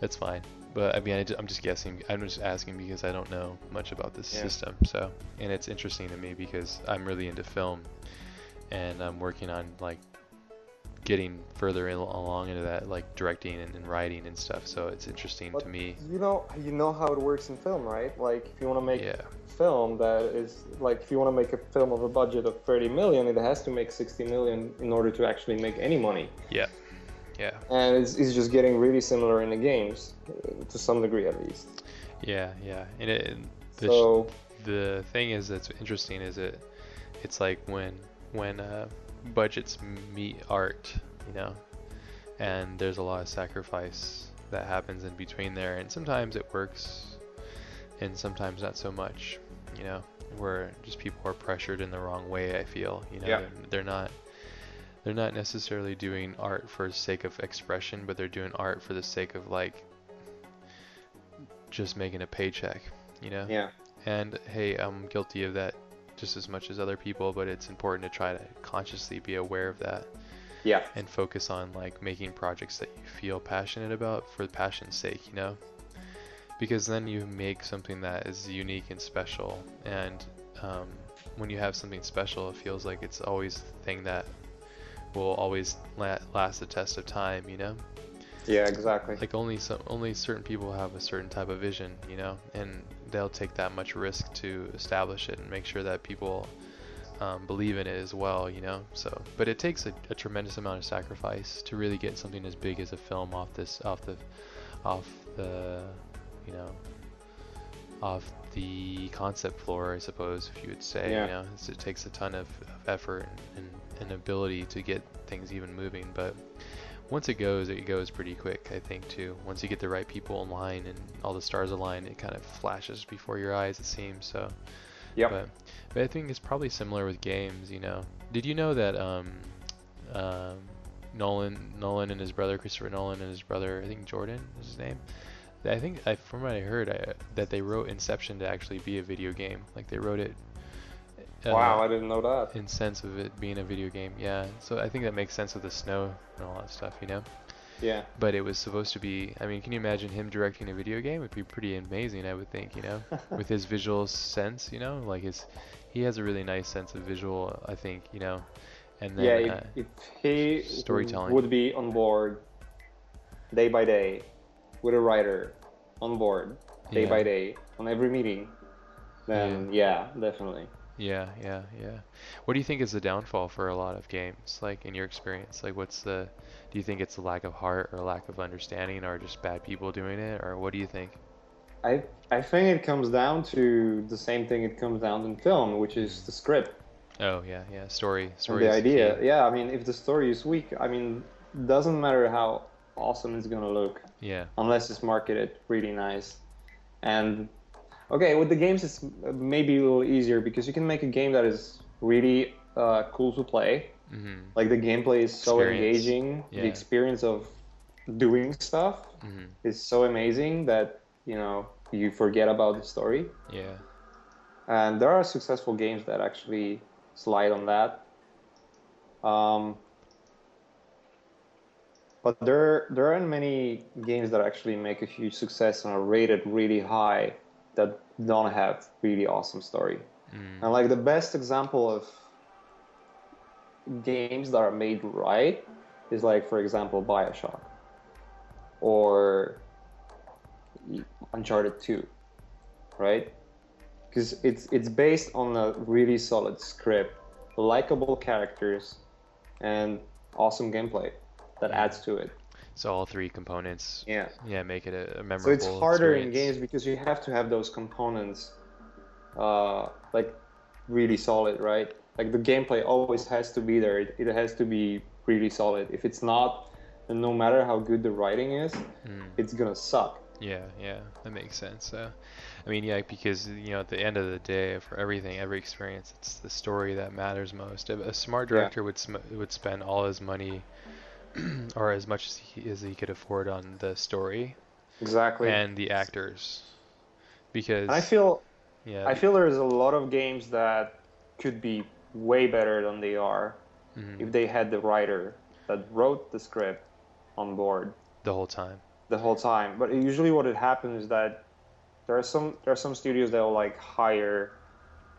that's fine. but I mean, I, am just guessing. I'm just asking because I don't know much about this
Yeah.
system. So, and it's interesting to me because I'm really into film, and I'm working on like getting further in, along into that, like directing and, and writing and stuff. So it's interesting
But
to me.
You know, you know how it works in film, right? Like, if you want to make
Yeah.
film that is like, if you want to make a film of a budget of 30 million, it has to make 60 million in order to actually make any money.
Yeah. Yeah.
And it's, it's just getting really similar in the games, to some degree at least.
Yeah. Yeah. And it, the,
So,
the thing is that's interesting is it it's like when when uh, budgets meet art you know and there's a lot of sacrifice that happens in between there and sometimes it works and sometimes not so much you know where just people are pressured in the wrong way i feel you know
Yeah.
they're, they're not they're not necessarily doing art for the sake of expression but they're doing art for the sake of like just making a paycheck you know
yeah.
and hey, I'm guilty of that just as much as other people, but it's important to try to consciously be aware of that
Yeah.
and focus on like making projects that you feel passionate about for the passion's sake, you know? Because then you make something that is unique and special. And um, when you have something special, it feels like it's always the thing that will always la- last the test of time, you know?
Yeah, exactly.
like only some only certain people have a certain type of vision you know and they'll take that much risk to establish it and make sure that people um, believe in it as well you know so but it takes a, a tremendous amount of sacrifice to really get something as big as a film off this off the off the you know off the concept floor i suppose if you would say
Yeah.
you know it's, it takes a ton of, of effort and, and ability to get things even moving but once it goes, it goes pretty quick, I think, too. Once you get the right people in line and all the stars align, it kind of flashes before your eyes, it seems. So,
yeah.
but, but I think it's probably similar with games, you know. Did you know that um, um, Nolan, Nolan and his brother, Christopher Nolan and his brother, I think Jordan is his name. I think, I, from what I heard, I, that they wrote Inception to actually be a video game. Like they wrote it. Uh,
wow, I didn't know that.
in sense of it being a video game. Yeah, so I think that makes sense with the snow and all that stuff, you know.
Yeah.
But it was supposed to be. I mean, can you imagine him directing a video game? It'd be pretty amazing, I would think. You know, with his visual sense, you know, like his, he has a really nice sense of visual. I think, you know, and then
yeah,
uh,
if, if he
storytelling.
would be on board day by day with a writer on board day
Yeah.
by day on every meeting, then yeah, definitely.
Yeah, yeah, yeah. What do you think is the downfall for a lot of games? Like in your experience, like what's the? Do you think it's a lack of heart or lack of understanding, or just bad people doing it, or what do you think?
I I think it comes down to the same thing it comes down in film, which is the script
Oh yeah, yeah. Story,
and
story.
the idea.
key.
Yeah, I mean, if the story is weak, I mean, doesn't matter how awesome it's gonna look
Yeah.
unless it's marketed really nice. And okay, with the games, it's maybe a little easier because you can make a game that is really uh, cool to play.
Mhm.
Like the gameplay is so
Experience.
engaging.
Yeah.
The experience of doing stuff
Mhm.
is so amazing that you know you forget about the story.
Yeah.
And there are successful games that actually slide on that. Um, but there there aren't many games that actually make a huge success and are rated really high that don't have really awesome story.
Mm.
And like the best example of games that are made right is like for example Bioshock or Uncharted 2, right? Because it's it's based on a really solid script, likable characters, and awesome gameplay that adds to it.
So all three components,
Yeah.
yeah, make it a, a
So it's harder in games because you have to have those components, uh, like really solid, right? Like the gameplay always has to be there. It, it has to be really solid. If it's not, then no matter how good the writing is,
Mm.
it's gonna suck.
Yeah, yeah, that makes sense. So, I mean, yeah, because you know, at the end of the day, for everything, every experience, it's the story that matters most. A, a smart
Yeah.
director would sm- would spend all his money, or as much as he, as he could afford on the story
Exactly.
and the actors, because
I feel
yeah,
I feel there's a lot of games that could be way better than they are
mhm,
if they had the writer that wrote the script on board.
the whole time.
the whole time. But usually, what it happens is that there are some there are some studios that will like hire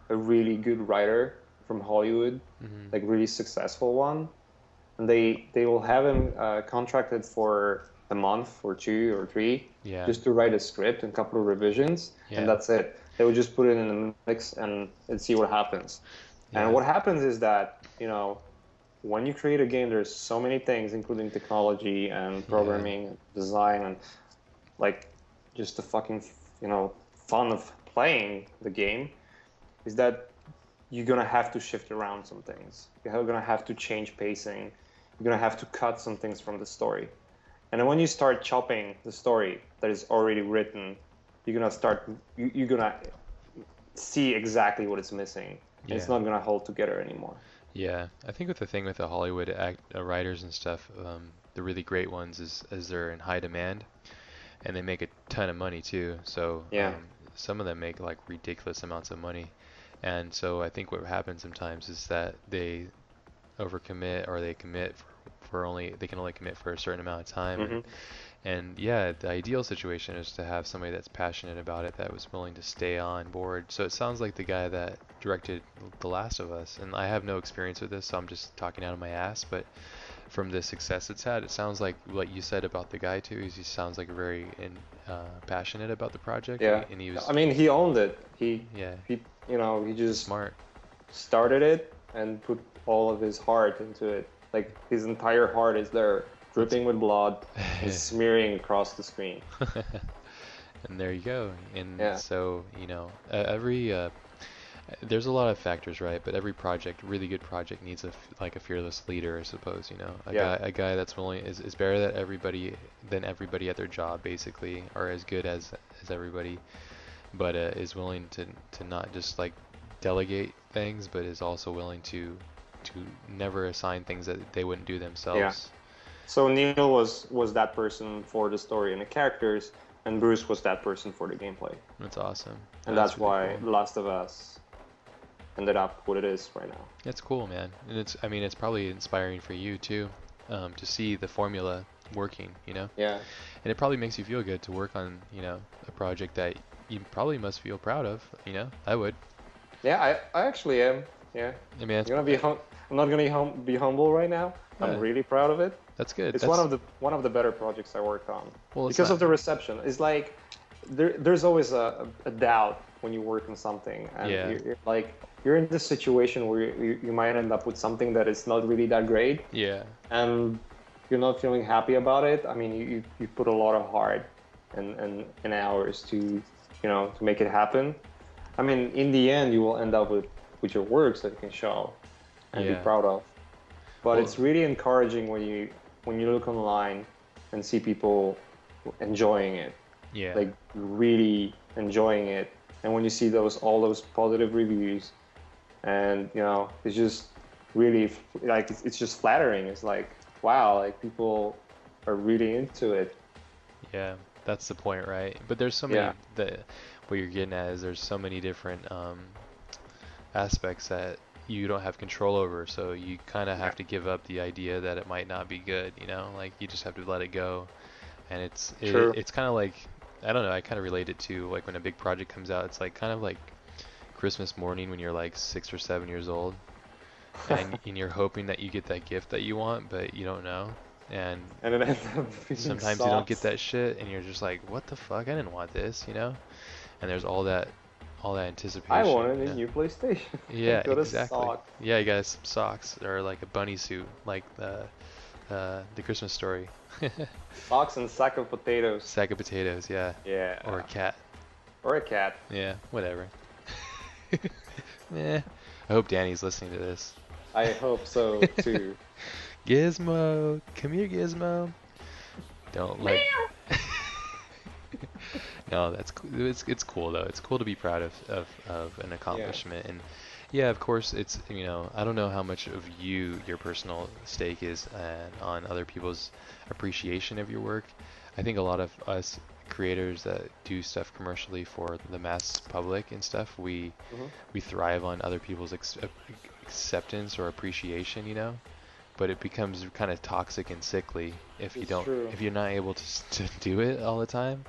a really good writer from Hollywood,
Mhm.
like really successful one, and they they will have him uh, contracted for a month or two or three
Yeah.
just to write a script and a couple of revisions,
Yeah.
and that's it. They would just put it in the mix and, and see what happens.
Yeah.
And what happens is that you know when you create a game, there's so many things, including technology and programming, and design, and like just the fucking you know fun of playing the game, is that you're gonna have to shift around some things. You're gonna have to change pacing. You're gonna have to cut some things from the story. And then when you start chopping the story that is already written, you're gonna start. You, you're gonna see exactly what it's missing. And It's not gonna hold together anymore.
Yeah, I think with the thing with the Hollywood act, uh, writers and stuff, um, the really great ones is, is they're in high demand, and they make a ton of money too. So
Yeah.
um, some of them make like ridiculous amounts of money, and so I think what happens sometimes is that they overcommit or they commit for, only they can only commit for a certain amount of time. And,
Mhm.
and yeah, the ideal situation is to have somebody that's passionate about it that was willing to stay on board. So it sounds like the guy that directed The Last of Us, and I have no experience with this, so I'm just talking out of my ass, but from the success it's had, it sounds like what you said about the guy too. Is he sounds like very in, uh, passionate about the project.
Yeah.
and he was
I mean, he owned it. He,
yeah
he, you know, he just
smart.
started it and put all of his heart into it. Like his entire heart is there, dripping with blood, smearing across the screen.
and there you go. And
Yeah.
so, you know, uh, every uh, there's a lot of factors, right? But every project, really good project, needs a f- like a fearless leader, I suppose. You know, a
Yeah.
guy, a guy that's willing is, is better than everybody than everybody at their job, basically, or as good as as everybody, but uh, is willing to to not just like delegate things, but is also willing to to never assign things that they wouldn't do themselves. Yeah.
So Neil was was that person for the story and the characters, and Bruce was that person for the gameplay.
That's awesome.
And that's,
really
why
cool.
Last of Us ended up what it is right now.
It's cool, man, and it's I mean it's probably inspiring for you too, um, to see the formula working, you know,
Yeah.
and it probably makes you feel good to work on, you know, a project that you probably must feel proud of, you know. I would.
Yeah, I, I actually am. Yeah.
I mean,
I'm
that's,
gonna be hum- I'm not gonna hum- be humble right now. I'm really proud of it.
that's good.
It's
that's,
one of the one of the better projects I worked on
well,
because
not-
of the reception. It's like there, there's always a, a doubt when you work on something, and
Yeah.
you're, you're like you're in this situation where you, you might end up with something that is not really that great,
Yeah,
and you're not feeling happy about it. I mean, you, you, you put a lot of heart and, and, and hours to you know to make it happen. I mean, in the end, you will end up with with your works that you can show and
Yeah.
be proud of. But
Well-
it's really encouraging when you when you look online and see people enjoying it,
yeah,
like really enjoying it, and when you see those all those positive reviews, and you know, it's just really like it's, it's just flattering. It's like wow, like people are really into it.
yeah. That's the point, right? But there's so many
Yeah.
the what you're getting at is there's so many different um, aspects that you don't have control over, so you kind of have to give up the idea that it might not be good. You know, like you just have to let it go, and it's it, it's kind of like I don't know. I kind of relate it to like when a big project comes out. It's like kind of like Christmas morning when you're like six or seven years old, and, and you're hoping that you get that gift that you want, but you don't know. And
and it ends up being
sometimes you don't get that shit, and you're just like, what the fuck? I didn't want this, you know. And there's all that, all that anticipation.
I wanted
you
a new PlayStation.
Yeah, exactly.
sock.
Yeah, you got some socks or like a bunny suit, like the uh, the Christmas story.
Socks and sack of potatoes.
Sack of potatoes, yeah,
Yeah.
or a cat.
or a cat.
Yeah, whatever. yeah. I hope Danny's listening to this.
I hope so too.
Gizmo, come here, Gizmo. Don't like. No, that's it's it's cool though. It's cool to be proud of of, of an accomplishment, and yeah, of course, it's you know I don't know how much of you your personal stake is uh, on other people's appreciation of your work. I think a lot of us creators that do stuff commercially for the mass public and stuff, we
Mhm.
we thrive on other people's ex- acceptance or appreciation, you know but it becomes kind of toxic and sickly if you don't
true.
if you're not able to to do it all the time.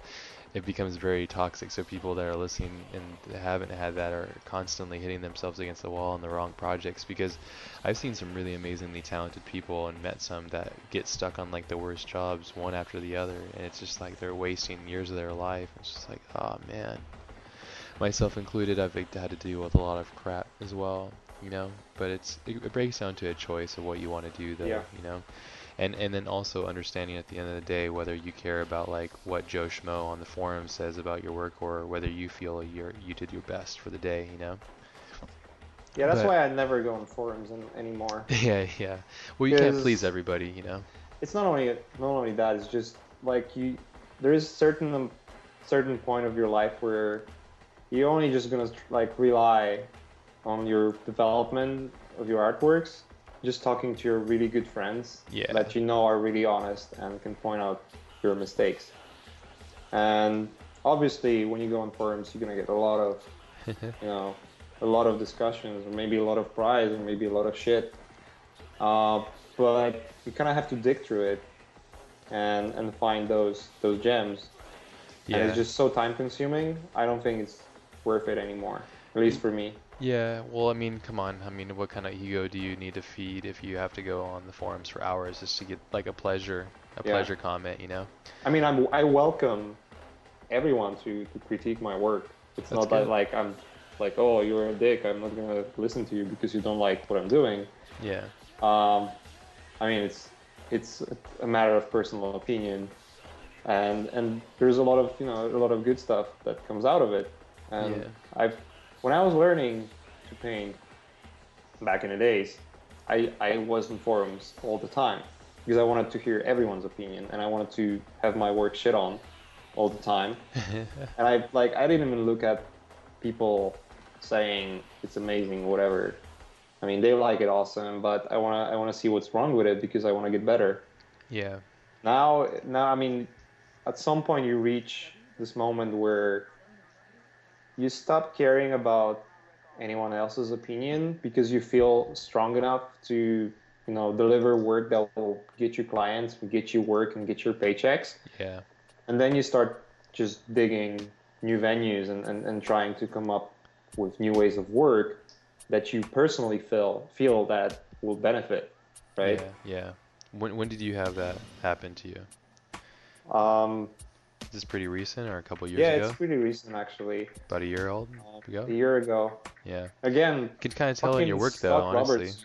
It becomes very toxic. So people that are listening and haven't had that are constantly hitting themselves against the wall on the wrong projects because I've seen some really amazingly talented people and met some that get stuck on like the worst jobs one after the other and it's just like they're wasting years of their life. It's just like, oh man. Myself included, I've had to deal with a lot of crap as well, you know, but it's it, it breaks down to a choice of what you want to do though,
Yeah.
you know. And and then also understanding at the end of the day whether you care about like what Joe Schmo on the forum says about your work or whether you feel you're you did your best for the day, you know.
Yeah, that's
But-
why I never go on forums an anot
Yeah, yeah. Well, you can't please everybody, you know.
It's not only not only that. It's just like you. There is certain um, certain point of your life where you're only just gonna like rely on your development of your artworks, just talking to your really good friends
Yeah.
that you know are really honest and can point out your mistakes. And obviously, when you go on forums, you're gonna get a lot of you know, a lot of discussions, or maybe a lot of pride, or maybe a lot of shit. Uh, but you kind of have to dig through it and and find those those gems.
Yeah.
And it's just so time consuming. I don't think it's worth it anymore. At least for me.
Yeah, well, I mean, come on. I mean, what kind of ego do you need to feed if you have to go on the forums for hours just to get like a pleasure, a
Yeah.
pleasure comment, you know?
I mean, I'm I welcome everyone to to critique my work. It's
That's
not
good.
that like I'm like, oh, you're a dick. I'm not gonna listen to you because you don't like what I'm doing.
Yeah.
Um, I mean, it's it's a matter of personal opinion, and and there's a lot of you know a lot of good stuff that comes out of it. And
Yeah.
I've when I was learning to paint back in the days, I I was in forums all the time because I wanted to hear everyone's opinion and I wanted to have my work shit on all the time. And I like I didn't even look at people saying it's amazing, whatever. I mean, they like it awesome, but I wanna I wanna see what's wrong with it because I wanna get better.
yeah.
Now, now I mean, at some point you reach this moment where you stop caring about anyone else's opinion because you feel strong enough to you know deliver work that will get you clients, get you work, and get your paychecks
Yeah.
and then you start just digging new venues and, and, and trying to come up with new ways of work that you personally feel feel that will benefit right
Yeah. Yeah. When when did you have that happen to you?
um,
Is this pretty recent or a couple years
yeah
ago?
Yeah, it's pretty recent actually
About a year old
uh,
ago?
a year ago
Yeah.
again
can kind of tell in your work though,
Scott
honestly.
Roberts,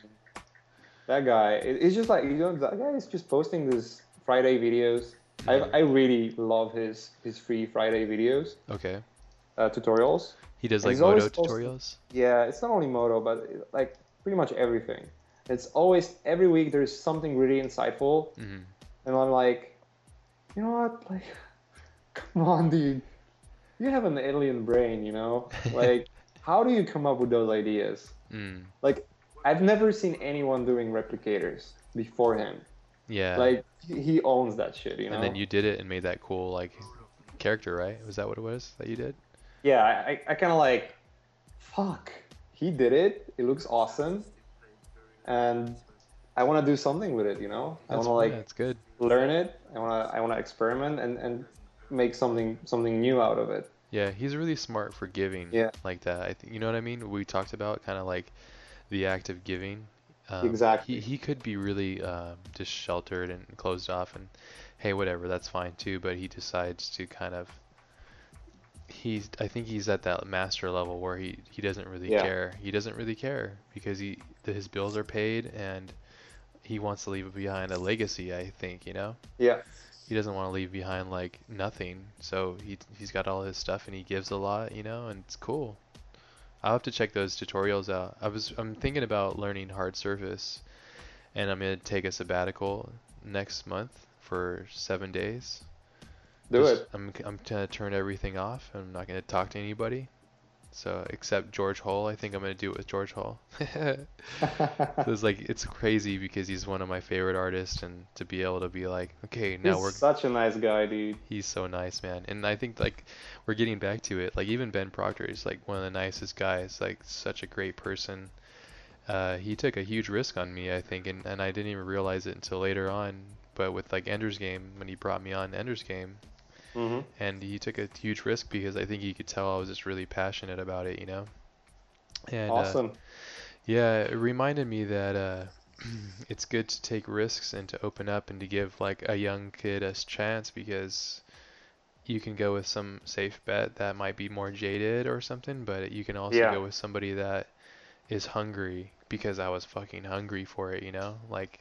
that guy it- it's just like you know that guy is just posting these friday videos. I, I really love his his free friday videos
Okay.
uh, tutorials
He does like Modo
posting-
tutorials?
Yeah, it's not only Modo, but like pretty much everything. It's always every week there's something really insightful,
hmm
and I'm like, you know what? Like, come on, dude. You have an alien brain, you know? Like, how do you come up with those ideas?
Mm.
Like, I've never seen anyone doing replicators before him.
Yeah.
Like, he owns that shit, you know?
and then you did it and made that cool like character, right? Was that what it was that you did?
yeah, I, I, I kind of like, fuck, he did it. It looks awesome, and I want to do something with it. You know, I
That's
want to like
that's good.
learn it. I want to I want to experiment and and make something something new out of it.
Yeah, he's really smart for giving
Yeah.
like that. I think you know what I mean. We talked about kind of like the act of giving. Um,
Exactly.
He he could be really um, just sheltered and closed off, and hey, whatever, that's fine too. But he decides to kind of. He's. I think he's at that master level where he he doesn't really
Yeah.
care. He doesn't really care because he his bills are paid and he wants to leave behind a legacy. I think you know
Yeah,
he doesn't want to leave behind like nothing. So he he's got all his stuff and he gives a lot, you know, and it's cool. I'll have to check those tutorials out. I was I'm thinking about learning hard surface, and I'm gonna take a sabbatical next month for seven days.
do
Just-
it.
I'm I'm gonna turn everything off. I'm not gonna talk to anybody. So except George Hull, I think I'm gonna do it with George Hull. So it's like it's crazy because he's one of my favorite artists, and to be able to be like, okay, now
He's
we're
such a nice guy, dude.
He's so nice, man. And I think like we're getting back to it. Like even Ben Proctor is like one of the nicest guys, like such a great person. uh, he took a huge risk on me, I think, and, and I didn't even realize it until later on. But with like Ender's Game, when he brought me on Ender's Game,
hmm
and he took a huge risk because I think he could tell I was just really passionate about it, you know. And uh,
Awesome.
yeah, it reminded me that uh, it's good to take risks and to open up and to give like a young kid a chance because you can go with some safe bet that might be more jaded or something, but you can also
Yeah.
go with somebody that is hungry because I was fucking hungry for it, you know? Like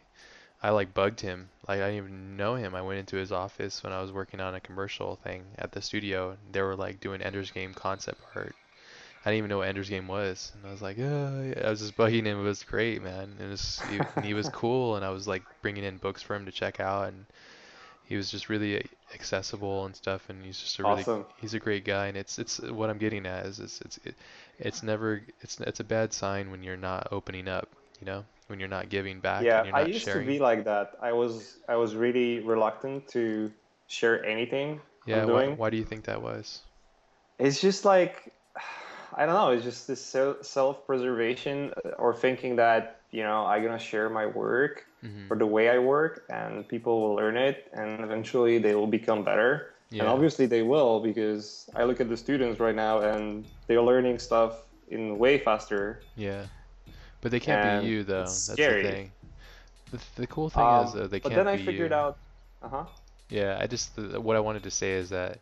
I like bugged him. Like I didn't even know him. I went into his office when I was working on a commercial thing at the studio. They were like doing Ender's Game concept art. I didn't even know what Ender's Game was, and I was like, oh, yeah. I was just bugging him. It was great, man. And, it was, he, and he was cool, and I was like bringing in books for him to check out, and he was just really accessible and stuff. And he's just a really,
Awesome.
he's a great guy. And it's it's what I'm getting at is it's it's it, it's never it's it's a bad sign when you're not opening up, you know, when you're not giving back
Yeah,
and you're
I used
sharing.
to be like that. I was I was really reluctant to share anything
yeah,
I'm
why,
doing.
why do you think that was?
It's just like I don't know. It's just this self-preservation uh, or thinking that you know I'm gonna share my work
hmm
or the way I work, and people will learn it, and eventually they will become better.
Yeah.
And obviously they will because I look at the students right now, and they're learning stuff in way faster.
Yeah, but they can't
And
be you though. That's
scary.
the thing. The, the cool thing
Um,
is though they
but
can't But
then I figured
you.
out, uh huh.
Yeah, I just the, what I wanted to say is that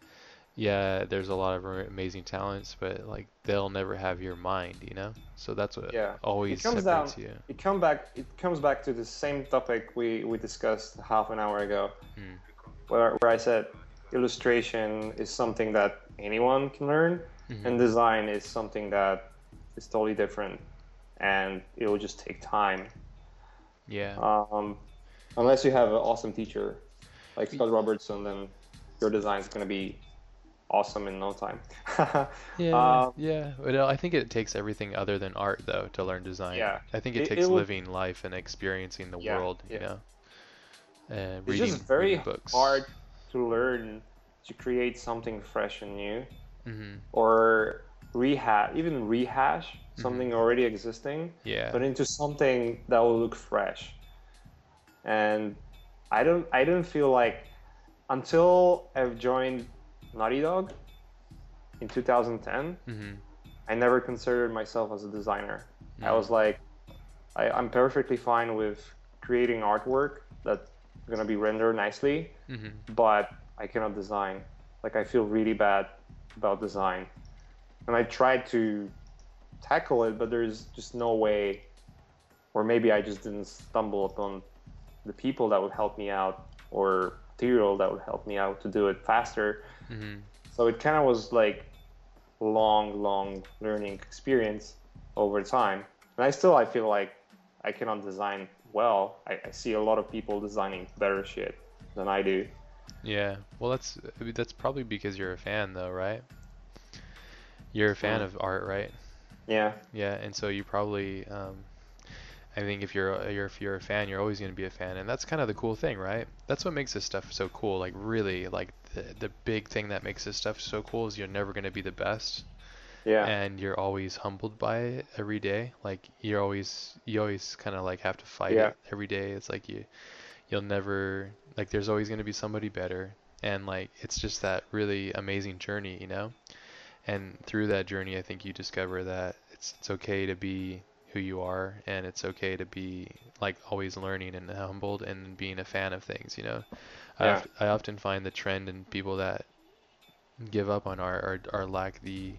yeah, there's a lot of amazing talents, but like they'll never have your mind, you know. So that's what
Yeah.
always
comes down-
you.
It come back. It comes back to the same topic we, we discussed half an hour ago,
Mm.
where, where I said illustration is something that anyone can learn,
Mhm.
and design is something that is totally different, and it will just take time.
Yeah.
Um, unless you have an awesome teacher like Scott Robertson, then your design is gonna be awesome in no time.
Yeah,
um,
yeah. But uh, I think it takes everything other than art though to learn design.
Yeah.
I think it,
It-
takes
it would-
living life and experiencing the
Yeah,
world, you
yeah.
know. And
it's
reading,
just very
reading books.
hard to learn to create something fresh and new.
hmm
or rehash, even rehash something already existing,
Yeah.
but into something that will look fresh. And I don't, I don't feel like until I've joined Naughty Dog in 2010,
hmm
I never considered myself as a designer. I
Mm.
was like, I, I'm perfectly fine with creating artwork that's gonna be rendered nicely,
hmm
but I cannot design. Like I feel really bad about design. And I tried to tackle it, but there's just no way or maybe I just didn't stumble upon the people that would help me out or material that would help me out to do it faster.
hmm
So it kind of was like long, long learning experience over time. And I still I feel like I cannot design well. I, I see a lot of people designing better shit than I do.
Yeah. Well, that's that's probably because you're a fan though, right? You're a fan
Mm.
of art, right?
Yeah.
Yeah, and so you probably, um, I think if you're, a- you're if you're a fan, you're always going to be a fan, and that's kind of the cool thing, right? That's what makes this stuff so cool. Like really, like the the big thing that makes this stuff so cool is you're never going to be the best,
Yeah.
and you're always humbled by it every day. Like you're always, you always kind of like have to fight
Yeah.
it every day. It's like you, you'll never like. There's always going to be somebody better, and like it's just that really amazing journey, you know. And through that journey, I think you discover that it's it's okay to be who you are, and it's okay to be like always learning and humbled and being a fan of things. You know, I,
Yeah.
oft- I often find the trend in people that give up on art or, or lack the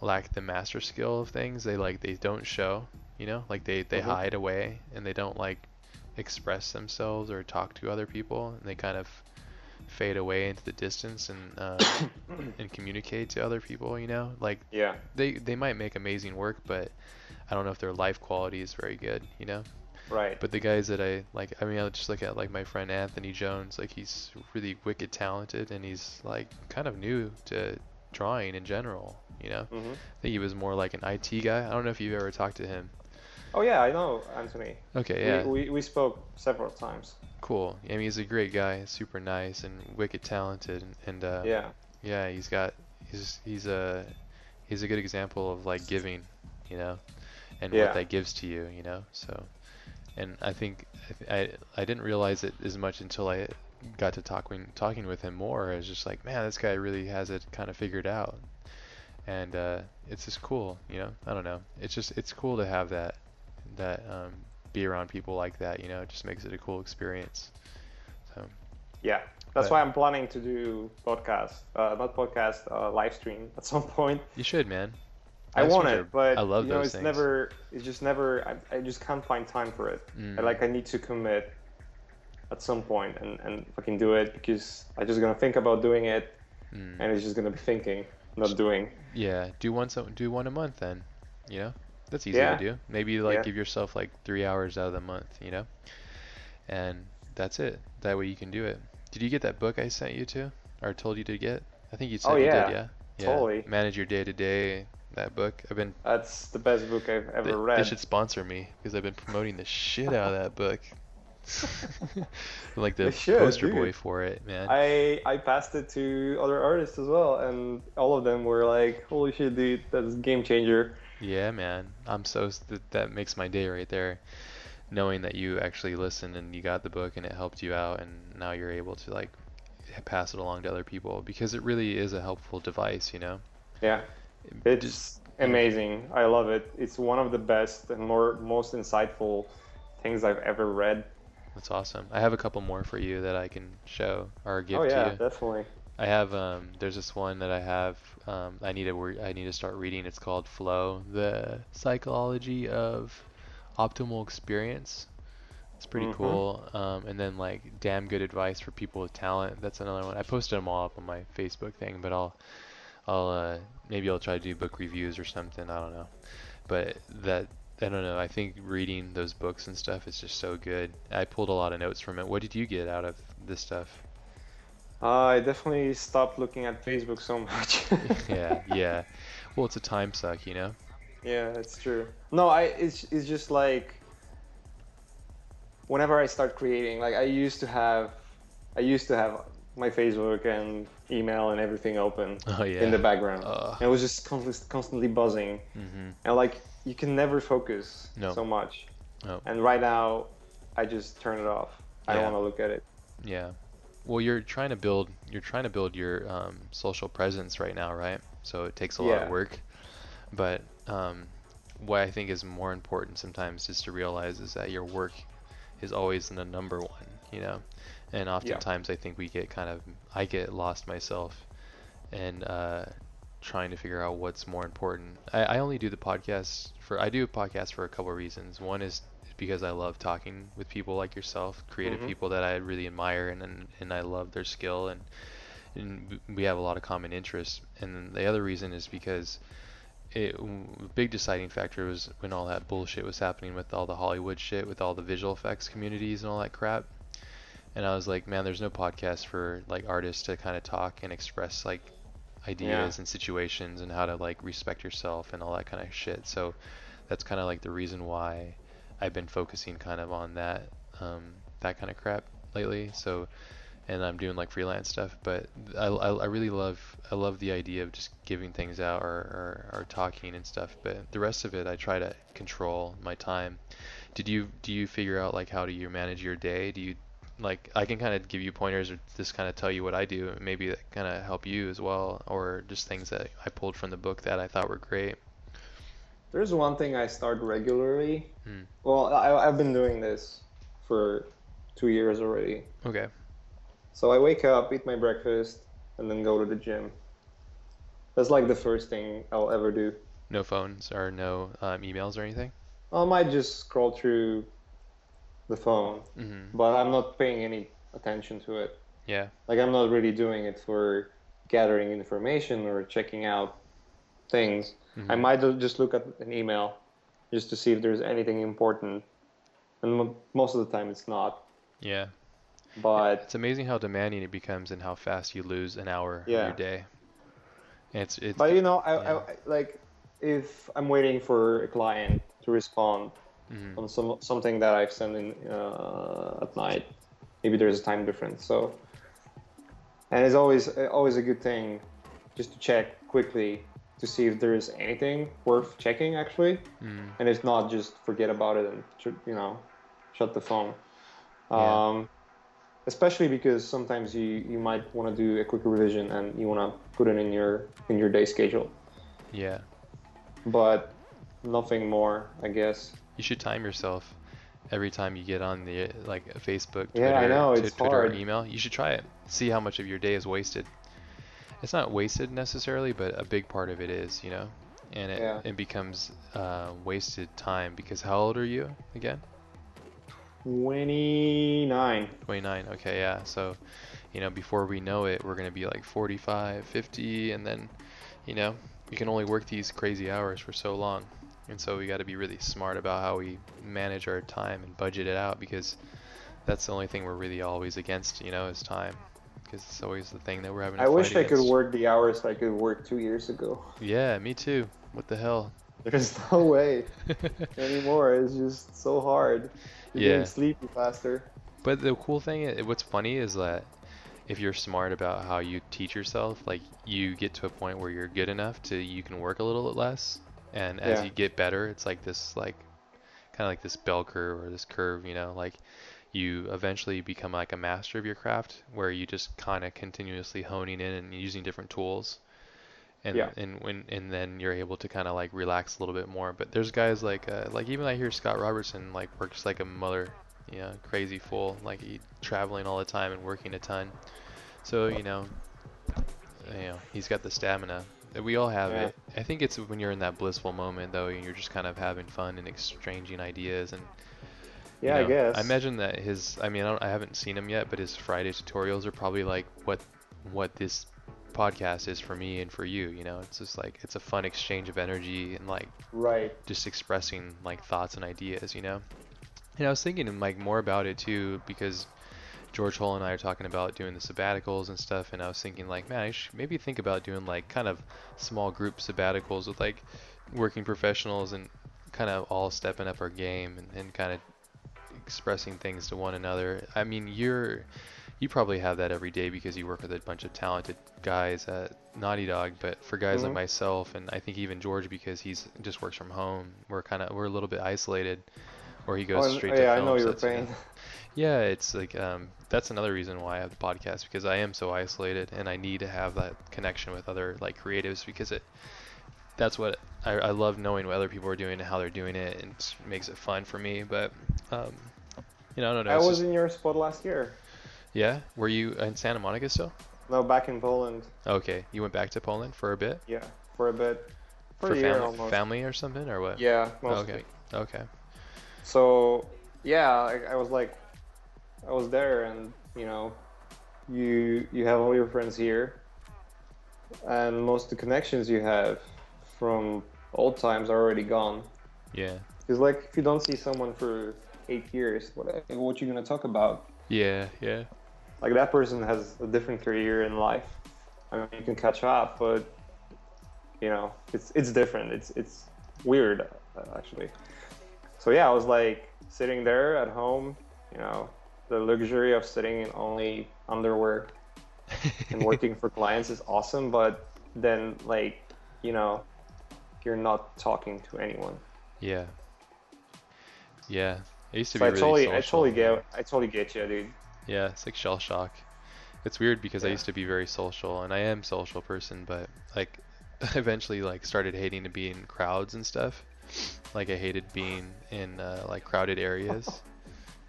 lack the master skill of things. They like they don't show. You know, like they they
Mhm.
hide away and they don't like express themselves or talk to other people, and they kind of fade away into the distance and uh, and communicate to other people. You know, like
Yeah.
they they might make amazing work, but I don't know if their life quality is very good. You know.
Right.
But the guys that I like, I mean, I just look at like my friend Anthony Jones. Like he's really wicked talented, and he's like kind of new to drawing in general. You know,
hmm
I think he was more like an IT guy. I don't know if you've ever talked to him.
Oh yeah, I know Anthony.
Okay, yeah,
We, we we spoke several times.
cool. I mean, he's a great guy, super nice and wicked talented, and, and uh,
Yeah.
yeah, he's got he's he's a he's a good example of like giving, you know, and
Yeah.
what that gives to you, you know. So, and I think I I, I didn't realize it as much until I got to talking talking with him more. I was just like, man, this guy really has it kind of figured out, and uh, it's just cool, you know. I don't know. It's just it's cool to have that that um, be around people like that, you know. It just makes it a cool experience. So
Yeah, that's
But-
why I'm planning to do podcast, uh, not podcast, uh, live stream at some point.
you should, man.
I want it,
are-
but
I love
you know, it's
things.
never, it's just never. I, I just can't find time for it.
Mm.
I, like I need to commit at some point and and fucking do it because I'm just gonna think about doing it,
Mm.
and it's just gonna be thinking, not doing.
Yeah, do one so do one a month then. You know, that's easy
Yeah.
to do. Maybe like
Yeah.
give yourself like three hours out of the month. You know, and that's it. That way you can do it. Did you get that book I sent you to, or told you to get? I think you said
Oh,
you
yeah.
did. Yeah. Yeah.
Totally.
Manage your day to day. That book. I've been.
That's the best book I've ever
They,
read.
they should sponsor me because I've been promoting the shit out of that book. Like the
should,
poster boy for it, man.
I I passed it to other artists as well, and all of them were like, "Holy shit, dude, that's game changer."
Yeah, man. I'm so that that makes my day right there. Knowing that you actually listened and you got the book and it helped you out and now you're able to like pass it along to other people because it really is a helpful device, you know.
Yeah, it's
just-
amazing. I love it. It's one of the best and more most insightful things I've ever read.
That's awesome. I have a couple more for you that I can show or give you.
oh
to
yeah,
you.
definitely.
I have um there's this one that I have um I need to I need to start reading. It's called Flow: The Psychology of Optimal Experience. It's pretty
Mhm.
cool. Um and then like damn good advice for people with talent. That's another one. I posted them all up on my Facebook thing, but I'll I'll uh maybe I'll try to do book reviews or something. I don't know. But that I don't know. I think reading those books and stuff is just so good. I pulled a lot of notes from it. What did you get out of this stuff?
Uh, I definitely stopped looking at Facebook so much.
yeah, yeah. Well, it's a time suck, you know.
Yeah, it's true. No, I it's it's just like whenever I start creating, like I used to have I used to have my Facebook and email and everything open
Oh yeah.
in the background.
Ugh.
And it was just constantly constantly buzzing.
hmm
And like you can never focus
No.
so much.
No.
And right now I just turn it off. I don't want to look at it.
Yeah. Well, you're trying to build you're trying to build your um, social presence right now, right? So it takes a lot of work. But um, what I think is more important sometimes is to realize is that your work is always in the number one, you know. And oftentimes I think we get kind of I get lost myself and uh, trying to figure out what's more important. I, I only do the podcast for I do a podcast for a couple of reasons. One is because I love talking with people like yourself, creative
Mhm.
people that I really admire and, and and I love their skill and and we have a lot of common interests. And the other reason is because it big deciding factor was when all that bullshit was happening with all the Hollywood shit with all the visual effects communities and all that crap. And I was like, man, there's no podcast for like artists to kind of talk and express like ideas and situations and how to like respect yourself and all that kind of shit. So that's kind of like the reason why I've been focusing kind of on that um, that kind of crap lately. So and I'm doing like freelance stuff, but I, I, I really love I love the idea of just giving things out or, or, or talking and stuff. But the rest of it, I try to control my time. Did you do you figure out like how do you manage your day? Do you like I can kind of give you pointers or just kind of tell you what I do. Maybe that kind of help you as well, or just things that I pulled from the book that I thought were great.
There's one thing I start regularly.
Hmm.
Well, I, I've been doing this for two years already.
Okay.
So I wake up, eat my breakfast, and then go to the gym. That's like the first thing I'll ever do.
No phones or no um, emails or anything.
I might just scroll through the phone,
Mm-hmm.
but I'm not paying any attention to it.
Yeah.
Like I'm not really doing it for gathering information or checking out things. I
Mhm.
might just look at an email just to see if there's anything important. And mo- most of the time it's not.
Yeah.
But
It's amazing how demanding it becomes and how fast you lose an hour of your day. It's it's
but you know, I,
yeah.
I, like if I'm waiting for a client to respond
mhm.
on some something that I've sent in uh, at night, maybe there's a time difference. So, and it's always always a good thing just to check quickly to see if there is anything worth checking actually,
Mm.
and it's not, just forget about it and you know, shut the phone.
Yeah.
Um, especially because sometimes you you might want to do a quick revision and you want to put it in your in your day schedule,
Yeah.
but nothing more, I guess.
You should time yourself every time you get on the like Facebook,
Yeah, I
Twitter,
know, it's
Twitter or
hard.
email. You should try it. See how much of your day is wasted. It's not wasted necessarily, but a big part of it is, you know, and it,
Yeah.
it becomes uh, wasted time because how old are you again?
29.
29. Okay, yeah. So, you know, before we know it, we're going to be like 45, 50, and then, you know, we can only work these crazy hours for so long. And so we got to be really smart about how we manage our time and budget it out because that's the only thing we're really always against, you know, is time. Because it's always the thing that we're having to
I wish
fight
I could work the hours I could work two years ago.
Yeah, me too. What the hell?
There's no way anymore. It's just so hard. You're
Yeah.
getting sleepy faster.
But the cool thing, what's funny is that if you're smart about how you teach yourself, like you get to a point where you're good enough to you can work a little bit less, and as
Yeah.
you get better, it's like this like kind of like this bell curve or this curve, you know, like you eventually become like a master of your craft where you just kind of continuously honing in and using different tools. And,
Yeah.
and when and then you're able to kind of like relax a little bit more. But there's guys like uh, like even I hear Scott Robertson like works like a mother you know, crazy fool, like he traveling all the time and working a ton. So you know, you know, he's got the stamina. We all have
Yeah.
it. I think it's when you're in that blissful moment though, and you're just kind of having fun and exchanging ideas and. You
Yeah, I guess.
I imagine that his. I mean, I, don't, I haven't seen him yet, but his Friday tutorials are probably like what, what this podcast is for me and for you. You know, it's just like it's a fun exchange of energy and like
Right.
just expressing like thoughts and ideas, you know. And I was thinking like more about it too because George Hull and I are talking about doing the sabbaticals and stuff, and I was thinking like, man, I should maybe think about doing like kind of small group sabbaticals with like working professionals and kind of all stepping up our game and, and kind of expressing things to one another. I mean, you're you probably have that every day because you work with a bunch of talented guys at Naughty Dog, but for guys like
Mhm.
myself and I think even George because he's just works from home, we're kind of we're a little bit isolated or he goes
Oh,
straight
oh,
to
yeah, I know your
sets, you
pain.
yeah, it's like um, that's another reason why I have the podcast because I am so isolated and I need to have that connection with other like creatives because it that's what I, I love knowing what other people are doing and how they're doing it and it makes it fun for me. But um, you know, I don't know.
I was
just-
in your spot last year.
yeah, were you in Santa Monica still?
No, back in Poland.
Okay, you went back to Poland for a bit
Yeah, for a bit. For,
for
a year
family,
almost.
family or something or what?
Yeah, mostly.
Okay. Okay.
So yeah, I, I was like, I was there, and you know, you you have all your friends here, and most of the connections you have from old times are already gone.
Yeah.
Because like, if you don't see someone for eight years, what what you gonna talk about?
Yeah. Yeah.
Like that person has a different career in life. I mean, you can catch up, but you know, it's it's different. It's it's weird uh, actually. So yeah, I was like sitting there at home, you know, the luxury of sitting in only underwear and working for clients is awesome, but then like, you know, you're not talking to anyone.
Yeah. Yeah. I used to
So
be
I
really
totally, I
social.
totally get, I totally get you, dude.
Yeah, it's like shell shock. It's weird because I used to be very social and I am a social person, but like eventually like started hating to be in crowds and stuff. Like I hated being in uh, like crowded areas.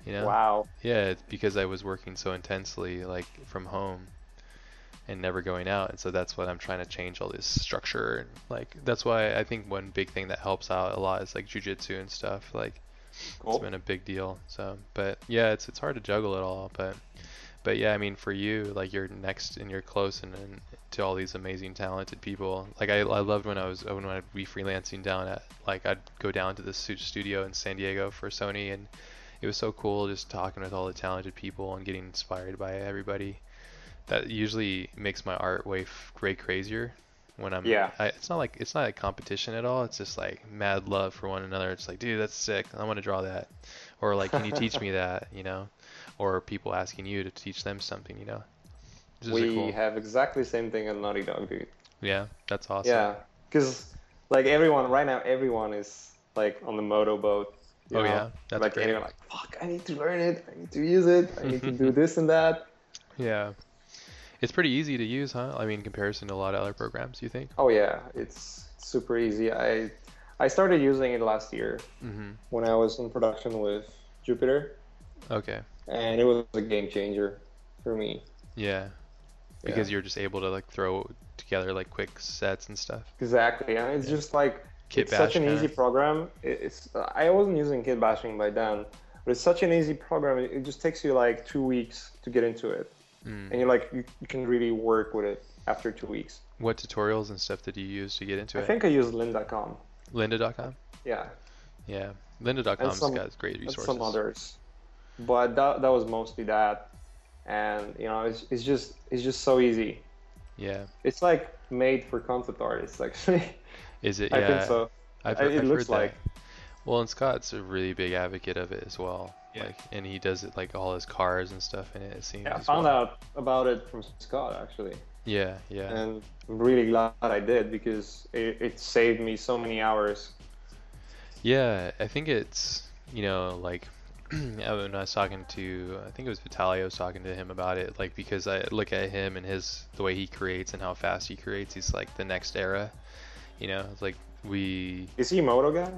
You know?
Wow.
Yeah, it's because I was working so intensely like from home and never going out. And so that's what I'm trying to change all this structure and like that's why I think one big thing that helps out a lot is like jujitsu and stuff. Like
Cool.
it's been a big deal. So, but yeah, it's it's hard to juggle it all. But but yeah, I mean, for you, like you're next and you're close and, and to all these amazing, talented people. Like I, I loved when I was when I'd be freelancing down at like I'd go down to the studio in San Diego for Sony, and it was so cool just talking with all the talented people and getting inspired by everybody. That usually makes my art way way crazier when I'm
Yeah.
I, it's not like it's not a competition at all. It's just like mad love for one another. It's like, dude, that's sick. I want to draw that. Or like, can you teach me that? You know, or people asking you to teach them something. You know, It's just a
We
cool.
have exactly the same thing at Naughty Dog, dude.
yeah, that's awesome.
Yeah, because like everyone right now, everyone is like on the Modo boat.
Oh
know?
yeah, that's
like
great.
anyone like fuck, I need to learn it. I need to use it. I need to do this and that.
Yeah. It's pretty easy to use, huh? I mean, in comparison to a lot of other programs, you think?
Oh yeah, it's super easy. I I started using it last year
Mm-hmm.
when I was in production with Jupiter,
Okay.
and it was a game changer for me.
Yeah. Because
Yeah.
you're just able to like throw together like quick sets and stuff.
Exactly, and it's just like
Kit
it's such an
kinda.
easy program. It's I wasn't using kit bashing by then, but it's such an easy program. It it just takes you like two weeks to get into it,
Mm.
and you're like you, you can really work with it after two weeks.
What tutorials and stuff did you use to get into
I
it?
I think I used lynda.com.
Lynda.com?
Yeah,
Yeah. Lynda.com's
some-
got great
and
resources.
some others, but that that was mostly that, and you know it's it's just it's just so easy.
Yeah.
It's like made for concept artists actually.
Is it?
I
yeah.
think so.
I've,
it
I've
looks
heard that. Well, and Scott's a really big advocate of it as well.
Yeah.
Like, and he does it like all his cars and stuff in it. It seems.
Yeah, I found
well.
out about it from Scott actually.
Yeah, yeah,
and I'm really glad I did because it, it saved me so many hours.
yeah. I think it's you know like when I was talking to I think it was Vitaly. I was talking to him about it. Like because I look at him and his the way he creates and how fast he creates. He's like the next era. You know, it's like we
Is he a Modo guy?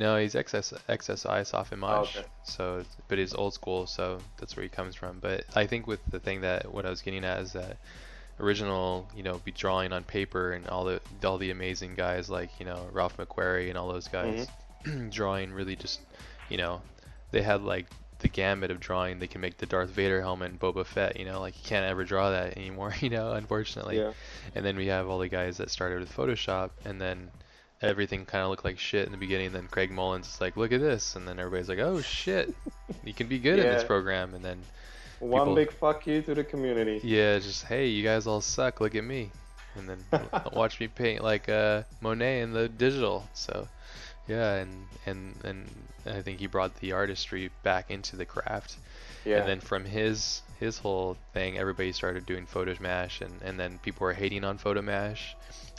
No, he's XS XSI Softimage.
Oh, okay.
So, but he's old school, so that's where he comes from. But I think with the thing that what I was getting at is that original, you know, be drawing on paper and all the all the amazing guys like you know Ralph McQuarrie and all those guys mm-hmm. drawing really just, you know, they had like the gamut of drawing. They can make the Darth Vader helmet and Boba Fett. You know, like you can't ever draw that anymore. You know, unfortunately.
Yeah.
And then we have all the guys that started with Photoshop, and then everything kind of looked like shit in the beginning. And then Craig Mullins is like, "Look at this," and then everybody's like, "Oh shit, you can be good in this program." And then
One
People-
big fuck you to the community.
yeah, just hey, you guys all suck. Look at me, and then watch me paint like uh, Monet in the digital. So yeah, and and and I think he brought the artistry back into the craft.
Yeah.
And then from his his whole thing, everybody started doing Photobash, and and then people were hating on Photobash.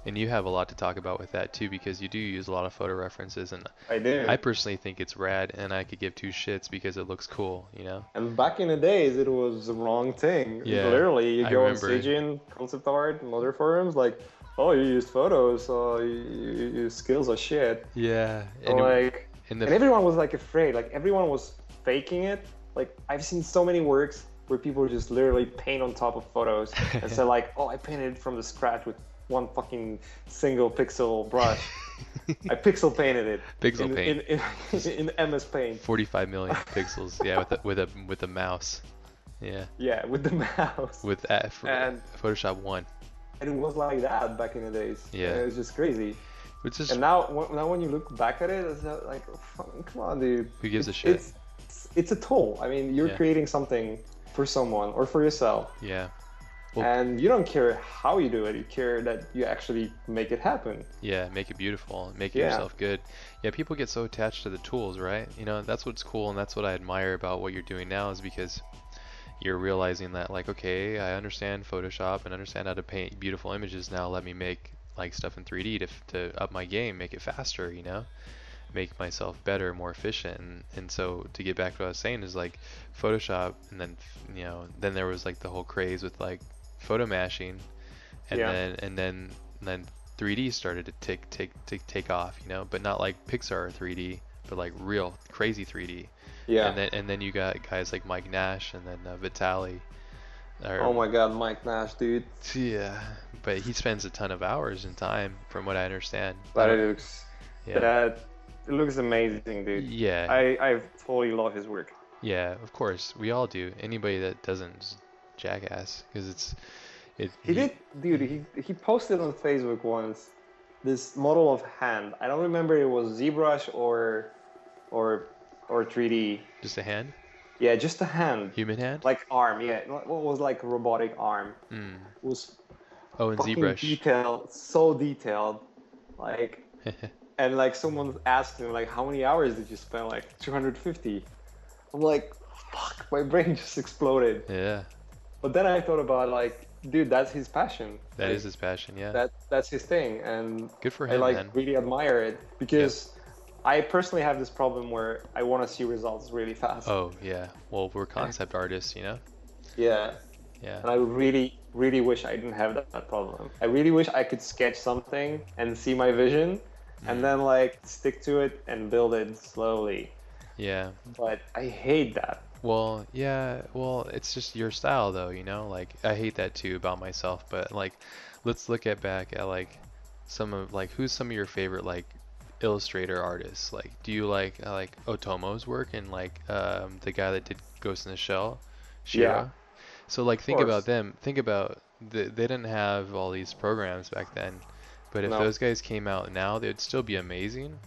And you have a lot to talk about with that too, because you do use a lot of photo references, and
I do.
I personally think it's rad, and I could give two shits because it looks cool, you know.
and back in the days, it was the wrong thing.
Yeah,
Literally, you
I
go on. Staging, concept art, and other forums, like, oh, you used photos, so you, you, your skills are shit.
Yeah. And,
like,
in the
and everyone was like afraid. Like everyone was faking it. Like I've seen so many works where people just literally paint on top of photos and say like, "Oh, I painted it from the scratch with one fucking single pixel brush. I pixel painted it.
Pixel
in,
paint.
in, in, in MS Paint.
45 million pixels, yeah, with a, with a with a mouse, yeah,
Yeah, with the mouse.
with f-
And-
Photoshop one,
And it was like that back in the days.
Yeah.
it was just crazy.
which is
And now, when- now when you look back at it, it's like, oh, come on, dude.
who gives a
It's-
shit?
It's it's a tool. I mean, you're
Yeah.
creating something for someone or for yourself.
Yeah, Well-
and you don't care how you do it you care that you actually make it happen
yeah, make it beautiful, make it
Yeah.
yourself good. Yeah, people get so attached to the tools, right? You know, that's what's cool, and that's what I admire about what you're doing now is because you're realizing that like, okay, I understand Photoshop and understand how to paint beautiful images. Now let me make like stuff in 3D to to up my game, make it faster, you know. make myself better, more efficient. And, and so to get back to what I was saying is like Photoshop, and then you know then there was like the whole craze with like photo bashing, and
Yeah.
then and then then 3D started to take take take take off, you know, but not like Pixar 3D, but like real crazy 3D.
yeah
And then and then you got guys like Mike Nash and then uh, Vitaly. or-
oh my god mike nash dude
Yeah, but he spends a ton of hours and time, from what I understand.
but it looks
yeah,
that it looks amazing dude
yeah,
i i totally love his work
yeah. Of course, we all do. Anybody that doesn't jackass because it's it.
he did dude he he posted on facebook once this model of hand. I don't remember it was zbrush or or or 3d
just a hand,
yeah just a hand.
Human hand.
like arm yeah. What was like a robotic arm?
Mm.
it was
Oh, and ZBrush.
detailed so detailed like and like someone asked him like how many hours did you spend? Like 250 i'm like fuck my brain just exploded.
Yeah,
but then i thought about like dude, that's his passion.
That
Like,
is his passion, yeah.
that that's his thing, and
Good for him.
I like
man.
really admire it because I personally have this problem where I want to see results really fast.
Oh yeah. Well, we're concept artists, you know.
Yeah,
Yeah.
and I really, really wish I didn't have that, that problem. I really wish I could sketch something and see my vision,
Mm.
and then like stick to it and build it slowly.
Yeah.
But I hate that.
Well, yeah. Well, it's just your style, though. You know, like I hate that too about myself. But like, let's look at back at like some of like who's some of your favorite like illustrator artists. Like, do you like uh, like Otomo's work and like um, the guy that did Ghost in the Shell, Shirow?
Yeah.
So like, think about them. Think about the, they didn't have all these programs back then. But if
No.
those guys came out now, they'd still be amazing.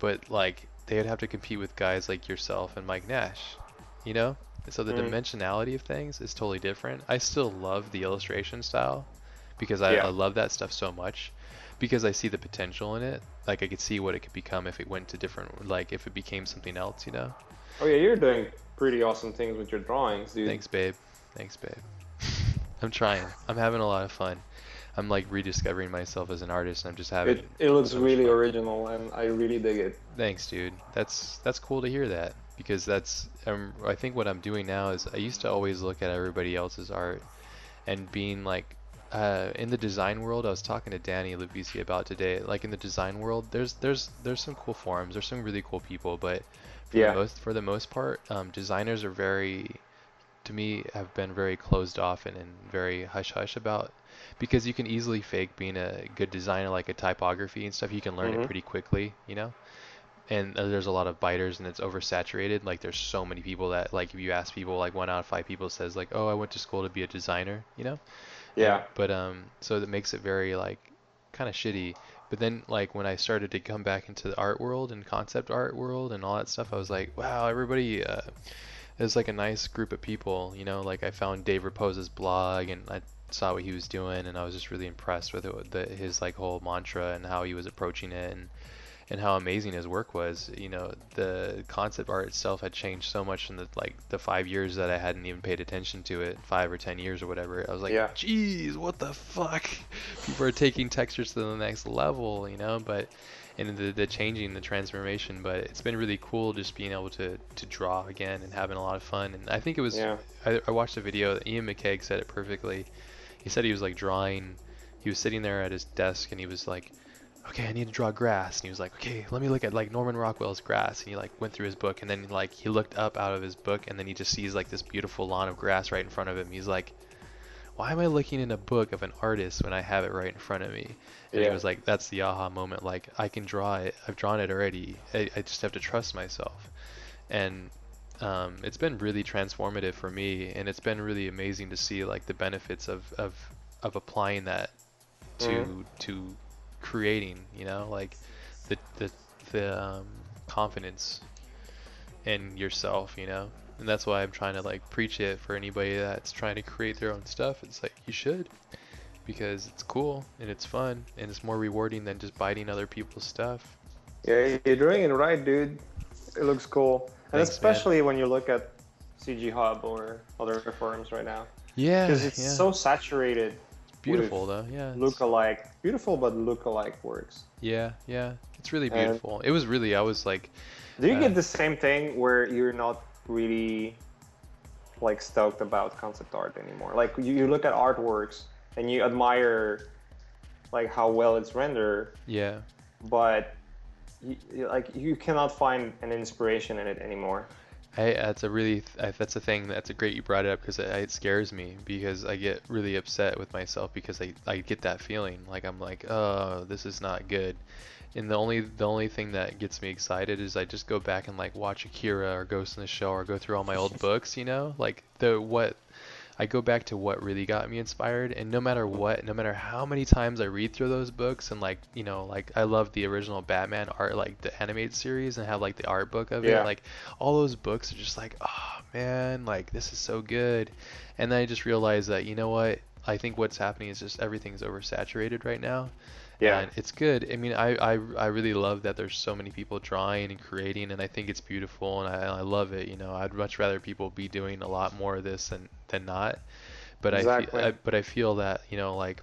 But like, they'd have to compete with guys like yourself and Mike Nash you know? So the
Mm.
dimensionality of things is totally different. I still love the illustration style because I,
Yeah.
I love that stuff so much because I see the potential in it. Like I could see what it could become if it went to different, like if it became something else, you know?
Oh yeah, you're doing pretty awesome things with your drawings, dude.
Thanks, babe. Thanks, babe. I'm trying. I'm having a lot of fun. I'm like rediscovering myself as an artist and I'm just having
It, it looks
so
really
fun.
original, and I really dig it.
Thanks, dude. That's that's cool to hear that because that's um, I think what I'm doing now is I used to always look at everybody else's art and being like uh, in the design world. I was talking to Danny Levisi about today. Like in the design world, there's there's there's some cool forums. There's some really cool people, but for
Yeah.
the most for the most part, um, designers are very to me have been very closed off and, and very hush hush about because you can easily fake being a good designer like a typography and stuff you can learn it
Mhm.
pretty quickly you know and uh, there's a lot of biters and it's oversaturated like there's so many people that like if you ask people like one out of five people says like oh i went to school to be a designer you know?
Yeah.
but um so that makes it very like kind of shitty. But then like when i started to come back into the art world and concept art world and all that stuff i was like wow everybody uh there's like a nice group of people you know? Like i found dave rapoza's blog and i saw what he was doing and i was just really impressed with it, the, his like whole mantra and how he was approaching it and and how amazing his work was. You know, the concept art itself had changed so much in the like the five years that I hadn't even paid attention to it, five or ten years or whatever. I was like,
Yeah.
geez, what the fuck? People are taking textures to the next level, you know. But and the the changing, the transformation. But it's been really cool just being able to to draw again and having a lot of fun. And I think it was
Yeah.
I, I watched a video that Iain McCaig said it perfectly. He said he was like drawing. He was sitting there at his desk and he was like, "Okay, I need to draw grass." And he was like, "Okay, let me look at like Norman Rockwell's grass." And he like went through his book and then like he looked up out of his book and then he just sees like this beautiful lawn of grass right in front of him. He's like, "Why am I looking in a book of an artist when I have it right in front of me?" And he was like, "That's the aha moment. Like I can draw it. I've drawn it already. I, I just have to trust myself." And um, it's been really transformative for me, and it's been really amazing to see like the benefits of of, of applying that to
Mhm.
to creating. You know, like the the the um, confidence in yourself. You know, and that's why I'm trying to like preach it for anybody that's trying to create their own stuff. It's like you should because it's cool and it's fun and it's more rewarding than just biting other people's stuff.
Yeah, you're doing it right, dude. It looks cool, and
Thanks, man.
especially when you look at CG Hub or other forums right now,
Yeah,
because it's
yeah.
so saturated.
Beautiful though. Yeah,
Look-alike, beautiful, but look-alike works.
Yeah, yeah. It's really
And-
beautiful. It was really I was like
Do you
Uh,
get the same thing where you're not really like stoked about concept art anymore? Like you, you look at artworks and you admire like how well it's rendered,
yeah.
but you- like you cannot find an inspiration in it anymore.
I that's a really I, that's a thing that's a great you brought it up because it, it scares me because I get really upset with myself because I, I get that feeling. Like I'm like oh this is not good. And the only the only thing that gets me excited is I just go back and like watch Akira or Ghost in the Shell or go through all my old books you know? Like the what I go back to what really got me inspired and no matter what no matter how many times I read through those books and like you know like I love the original Batman art like the animated series and have like the art book of
Yeah.
it like all those books are just like oh man like this is so good and then I just realized that you know what I think what's happening is just everything's oversaturated right now
Yeah.
and it's good. I mean, I, I, I really love that there's so many people drawing and creating, and I think it's beautiful, and I, I love it. You know, I'd much rather people be doing a lot more of this than, than not. But I,
Exactly.
feel, I but I feel that you know like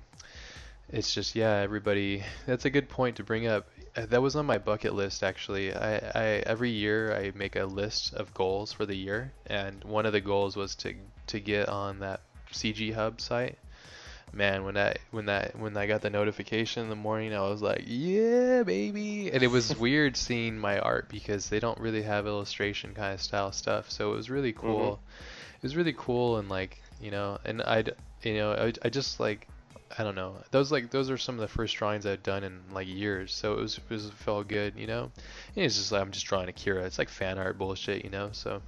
it's just yeah everybody. That's a good point to bring up. Uh, That was on my bucket list actually. I, I every year I make a list of goals for the year, and one of the goals was to to get on that CG Hub site. Man, when that when that when I got the notification in the morning, I was like, yeah, baby. And it was weird seeing my art because they don't really have illustration kind of style stuff. So it was really mm-hmm. cool. It was really cool and like, you know, and I'd, you know, I, I just like I don't know. Those like those are some of the first drawings I've done in like years. So it was it was felt good, you know. And it's just like I'm just drawing Akira. It's like fan art bullshit, you know. So,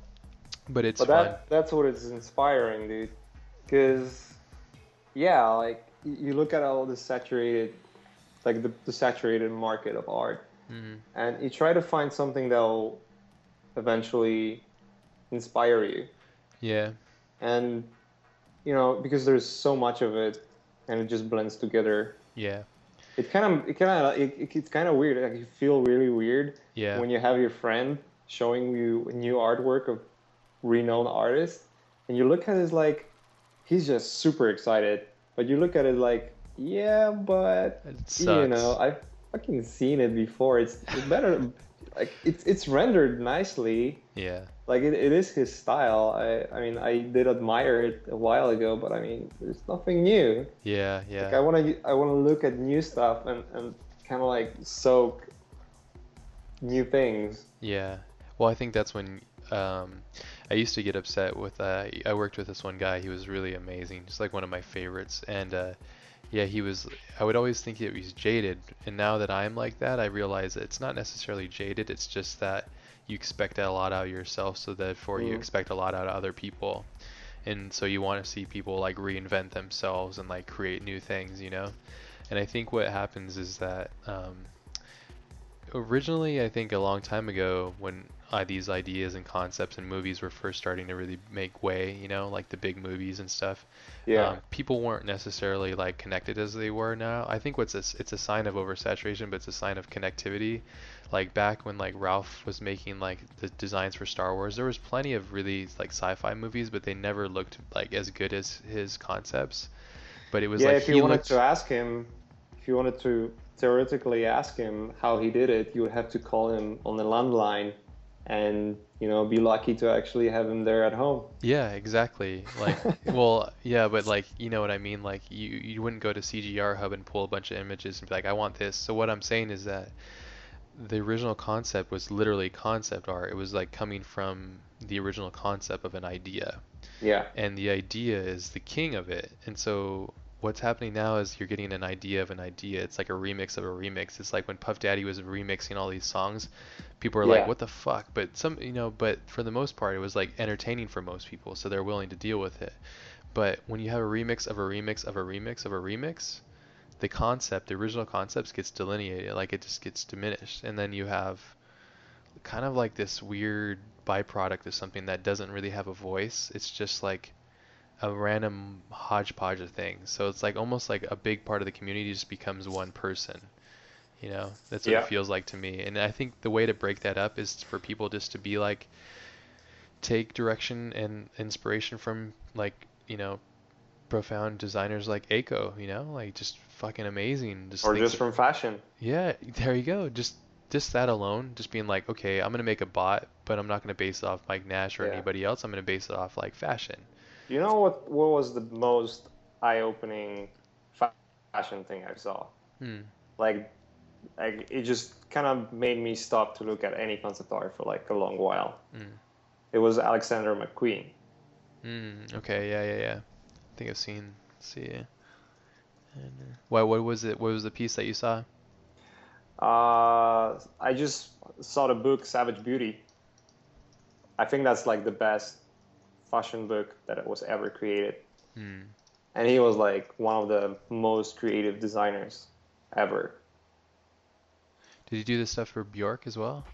but it's
but
fun.
that's what is inspiring, dude. Because yeah, like you look at all the saturated, like the, the saturated market of art,
Mhm.
and you try to find something that'll eventually inspire you.
Yeah.
And you know, because there's so much of it, and it just blends together.
Yeah.
It kind of, it kind of, it, it, it's kind of weird. Like you feel really weird
Yeah.
when you have your friend showing you new artwork of renowned artists, and you look at it as like he's just super excited, but you look at it like, yeah, but you know, I've fucking seen it before. It's, it's better, like it's it's rendered nicely.
Yeah.
Like it, it is his style. I I mean I did admire it a while ago, but I mean there's nothing new.
Yeah.
Like I want to I want to look at new stuff and and kind of like soak new things.
Yeah. Well, I think that's when um, I used to get upset with. Uh, I worked with this one guy. He was really amazing, just like one of my favorites. And uh, yeah, he was. I would always think he was jaded, and now that I'm like that, I realize that it's not necessarily jaded. It's just that you expect a lot out of yourself, so therefore you
Mm.
expect a lot out of other people. And so you want to see people like reinvent themselves and like create new things, you know. And I think what happens is that um, originally, I think a long time ago, when uh, these ideas and concepts and movies were first starting to really make way, you know, like the big movies and stuff,
Yeah.
um, people weren't necessarily like connected as they were now. I think what's a, it's a sign of oversaturation, but it's a sign of connectivity. Like back when like Ralph was making like the designs for Star Wars, there was plenty of really like sci-fi movies, but they never looked like as good as his concepts. But it was
yeah,
like
if you wanted
looked.
to ask him, if you wanted to theoretically ask him how he did it, you would have to call him on the landline, and you know, be lucky to actually have him there at home.
Yeah, exactly. Like, well, yeah, but like, you know what I mean? Like, you you wouldn't go to CGHub and pull a bunch of images and be like, I want this. So what I'm saying is that the original concept was literally concept art. It was like coming from the original concept of an idea.
Yeah.
And the idea is the king of it. And so what's happening now is you're getting an idea of an idea. It's like a remix of a remix. It's like when Puff Daddy was remixing all these songs, people were like, "What the fuck?" But some, you know, but for the most part, it was like entertaining for most people, so they're willing to deal with it. But when you have a remix of a remix of a remix of a remix, the concept, the original concepts gets delineated, like it just gets diminished, and then you have kind of like this weird byproduct of something that doesn't really have a voice. It's just like a random hodgepodge of things. So it's like almost like a big part of the community just becomes one person. You know, that's what
Yeah.
it feels like to me. And I think the way to break that up is for people just to be like, take direction and inspiration from like, you know, profound designers like Eiko, you know, like just fucking amazing. Just
Or just from fashion.
yeah, there you go. Just just that alone, just being like, okay, I'm gonna make a bot, but I'm not gonna base it off Mike Nash or
Yeah.
anybody else. I'm gonna base it off like fashion.
You know what? What was the most eye-opening fashion thing I saw?
Hmm.
Like, like it just kind of made me stop to look at any concept art for like a long while.
Mm.
It was Alexander McQueen.
Mm. Okay. Yeah. Yeah. Yeah. I think I've seen. see. And, uh, what what was it? What was the piece that you saw?
Uh, I just saw the book Savage Beauty. I think that's like the best fashion book that was ever created.
Hmm.
And he was like one of the most creative designers ever.
Did he do this stuff for Bjork as well?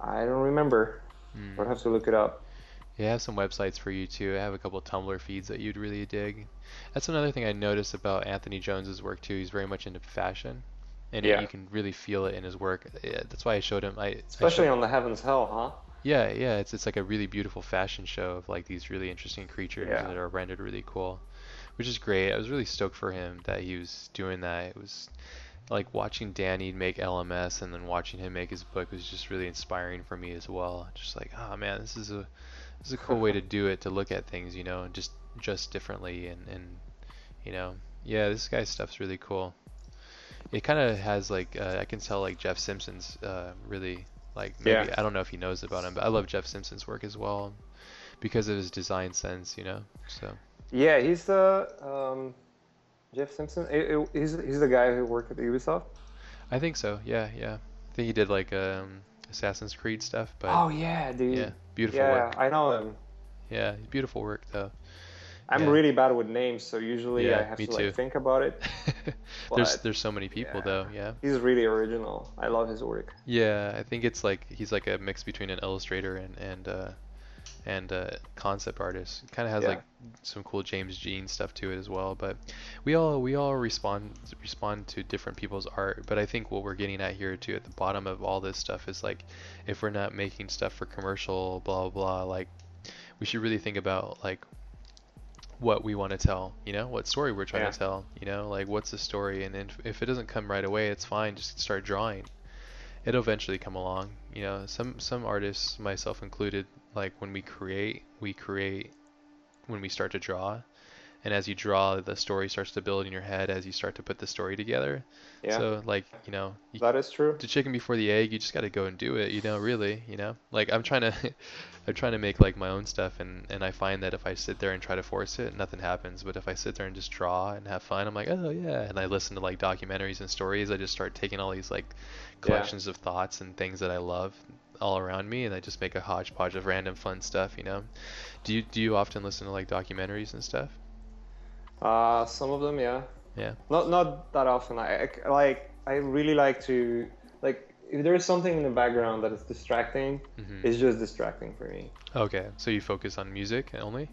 I don't remember.
Hmm.
I'll have to look it up.
Yeah, I have some websites for you too. I have a couple Tumblr feeds that you'd really dig. That's another thing I noticed about Anthony Jones's work too. He's very much into fashion, and
Yeah.
you can really feel it in his work. Yeah, that's why I showed him. I I
Especially
showed-
on the Heaven's Hell, huh?
Yeah, yeah, it's it's like a really beautiful fashion show of like these really interesting creatures
Yeah.
that are rendered really cool, which is great. I was really stoked for him that he was doing that. It was like watching Danny make LMS and then watching him make his book was just really inspiring for me as well. Just like, oh man, this is a this is a cool way to do it, to look at things, you know, and just just differently and and you know, yeah, this guy's stuff's really cool. It kind of has like uh, I can tell like Jeff Simpson's uh, really like maybe
Yeah.
I don't know if he knows about him, but I love Jeff Simpson's work as well because of his design sense, you know. So
Yeah, he's the um, Jeff Simpson. He's he's the guy who worked at Ubisoft.
I think so. Yeah, yeah. I think he did like um, Assassin's Creed stuff, but
oh yeah, dude.
yeah, beautiful
yeah,
work.
I know him.
Yeah, beautiful work though.
I'm
Yeah.
really bad with names, so usually I have to
too.
like think about it.
there's there's so many people
yeah.
though. Yeah.
He's really original. I love his work.
Yeah, I think it's like he's like a mix between an illustrator and and uh, and uh, concept artist. Kind of has
Yeah.
like some cool James Jean stuff to it as well. But we all we all respond respond to different people's art. But I think what we're getting at here too, at the bottom of all this stuff, is like if we're not making stuff for commercial, blah blah blah, like we should really think about like what we want to tell, you know, what story we're trying
Yeah.
to tell, you know, like what's the story, and then if- if it doesn't come right away, it's fine, just start drawing. It'll eventually come along, you know. Some some artists, myself included, like when we create, we create when we start to draw, and as you draw, the story starts to build in your head as you start to put the story together.
Yeah,
So like, you know, you
that is true.
the chicken before the egg you just got to go and do it you know really you know? Like i'm trying to i'm trying to make like my own stuff and and i find that if i sit there and try to force it nothing happens. But if i sit there and just draw and have fun i'm like oh yeah. And i listen to like documentaries and stories. I just start taking all these like collections of thoughts and things that i love all around me and i just make a hodgepodge of random fun stuff you know? Do you do you often listen to like documentaries and stuff
Uh, some of them, yeah.
yeah
Not not that often. I, I like. I really like to like. If there is something in the background that is distracting,
hmm
it's just distracting for me.
okay so you focus on music only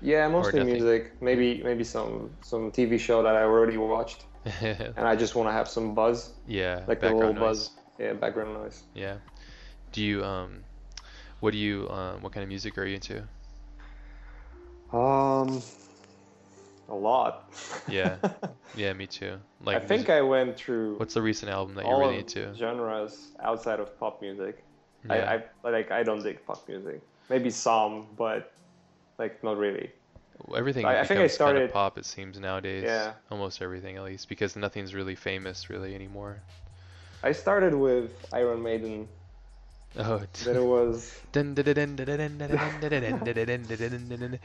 Yeah, mostly music. Maybe maybe some some TV show that I already watched, and I just want to have some buzz,
yeah
like a little
background noise
buzz. Yeah, background noise.
Yeah. Do you um what do you um what kind of music are you into?
Um, a lot.
Yeah. Yeah, me too. Like
I think I went through
what's the recent album that you're
all
really into?
genres outside of pop music.
Yeah.
I, I like I don't dig pop music. Maybe some, but like not really.
Everything
I- I think I
kind
started-
of pop it seems nowadays.
Yeah.
Almost everything at least because nothing's really famous really anymore.
I started with Iron Maiden.
Oh,
then it was.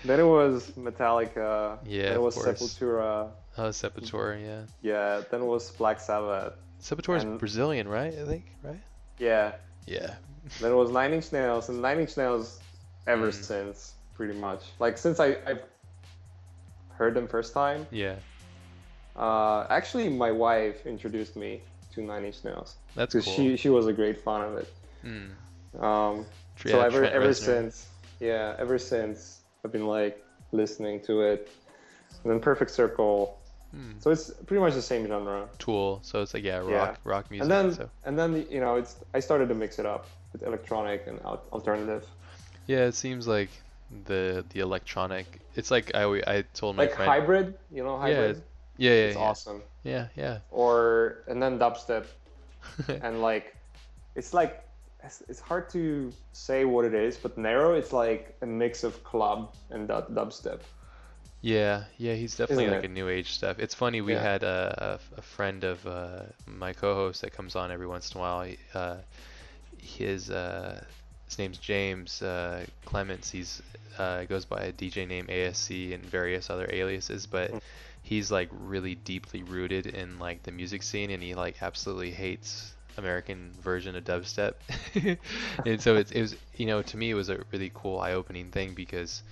then it was Metallica.
Yeah,
then it was Sepultura.
Oh, Sepultura, yeah.
Yeah, then it was Black Sabbath.
Sepultura
and...
is Brazilian, right? I think, right?
Yeah.
Yeah.
then it was Nine Inch Nails, and Nine Inch Nails ever
mm.
since, pretty much. Like since I I heard them first time.
Yeah.
Uh, actually, my wife introduced me to Nine Inch Nails.
That's cool.
She she was a great fan of it.
Mm.
Um,
Tr-
so ever
Trent
ever
Reznor.
since, yeah, ever since I've been like listening to it. And then Perfect Circle.
Mm.
So it's pretty much the same genre.
Tool. So it's like yeah, rock
Yeah.
rock music.
and then
so.
and then you know it's I started to mix it up with electronic and alternative.
Yeah, it seems like the the electronic. It's like I I told my
Like
friend.
hybrid, you know, hybrid.
Yeah, yeah,
it's
yeah.
awesome.
Yeah, yeah.
Or and then dubstep and like it's like it's, it's hard to say what it is, but Narrow it's like a mix of club and dub- dubstep.
yeah, yeah. He's definitely
Isn't
like
it?
a new age stuff. It's funny. We
Yeah.
had a, a, a friend of uh, my co-host that comes on every once in a while. He, uh, his uh, his name's James uh, Clements. He's uh, goes by a DJ name ASC and various other aliases, but
Mm.
he's like really deeply rooted in like the music scene, and he like absolutely hates American version of dubstep. and so it, it was, you know, to me it was a really cool eye-opening thing because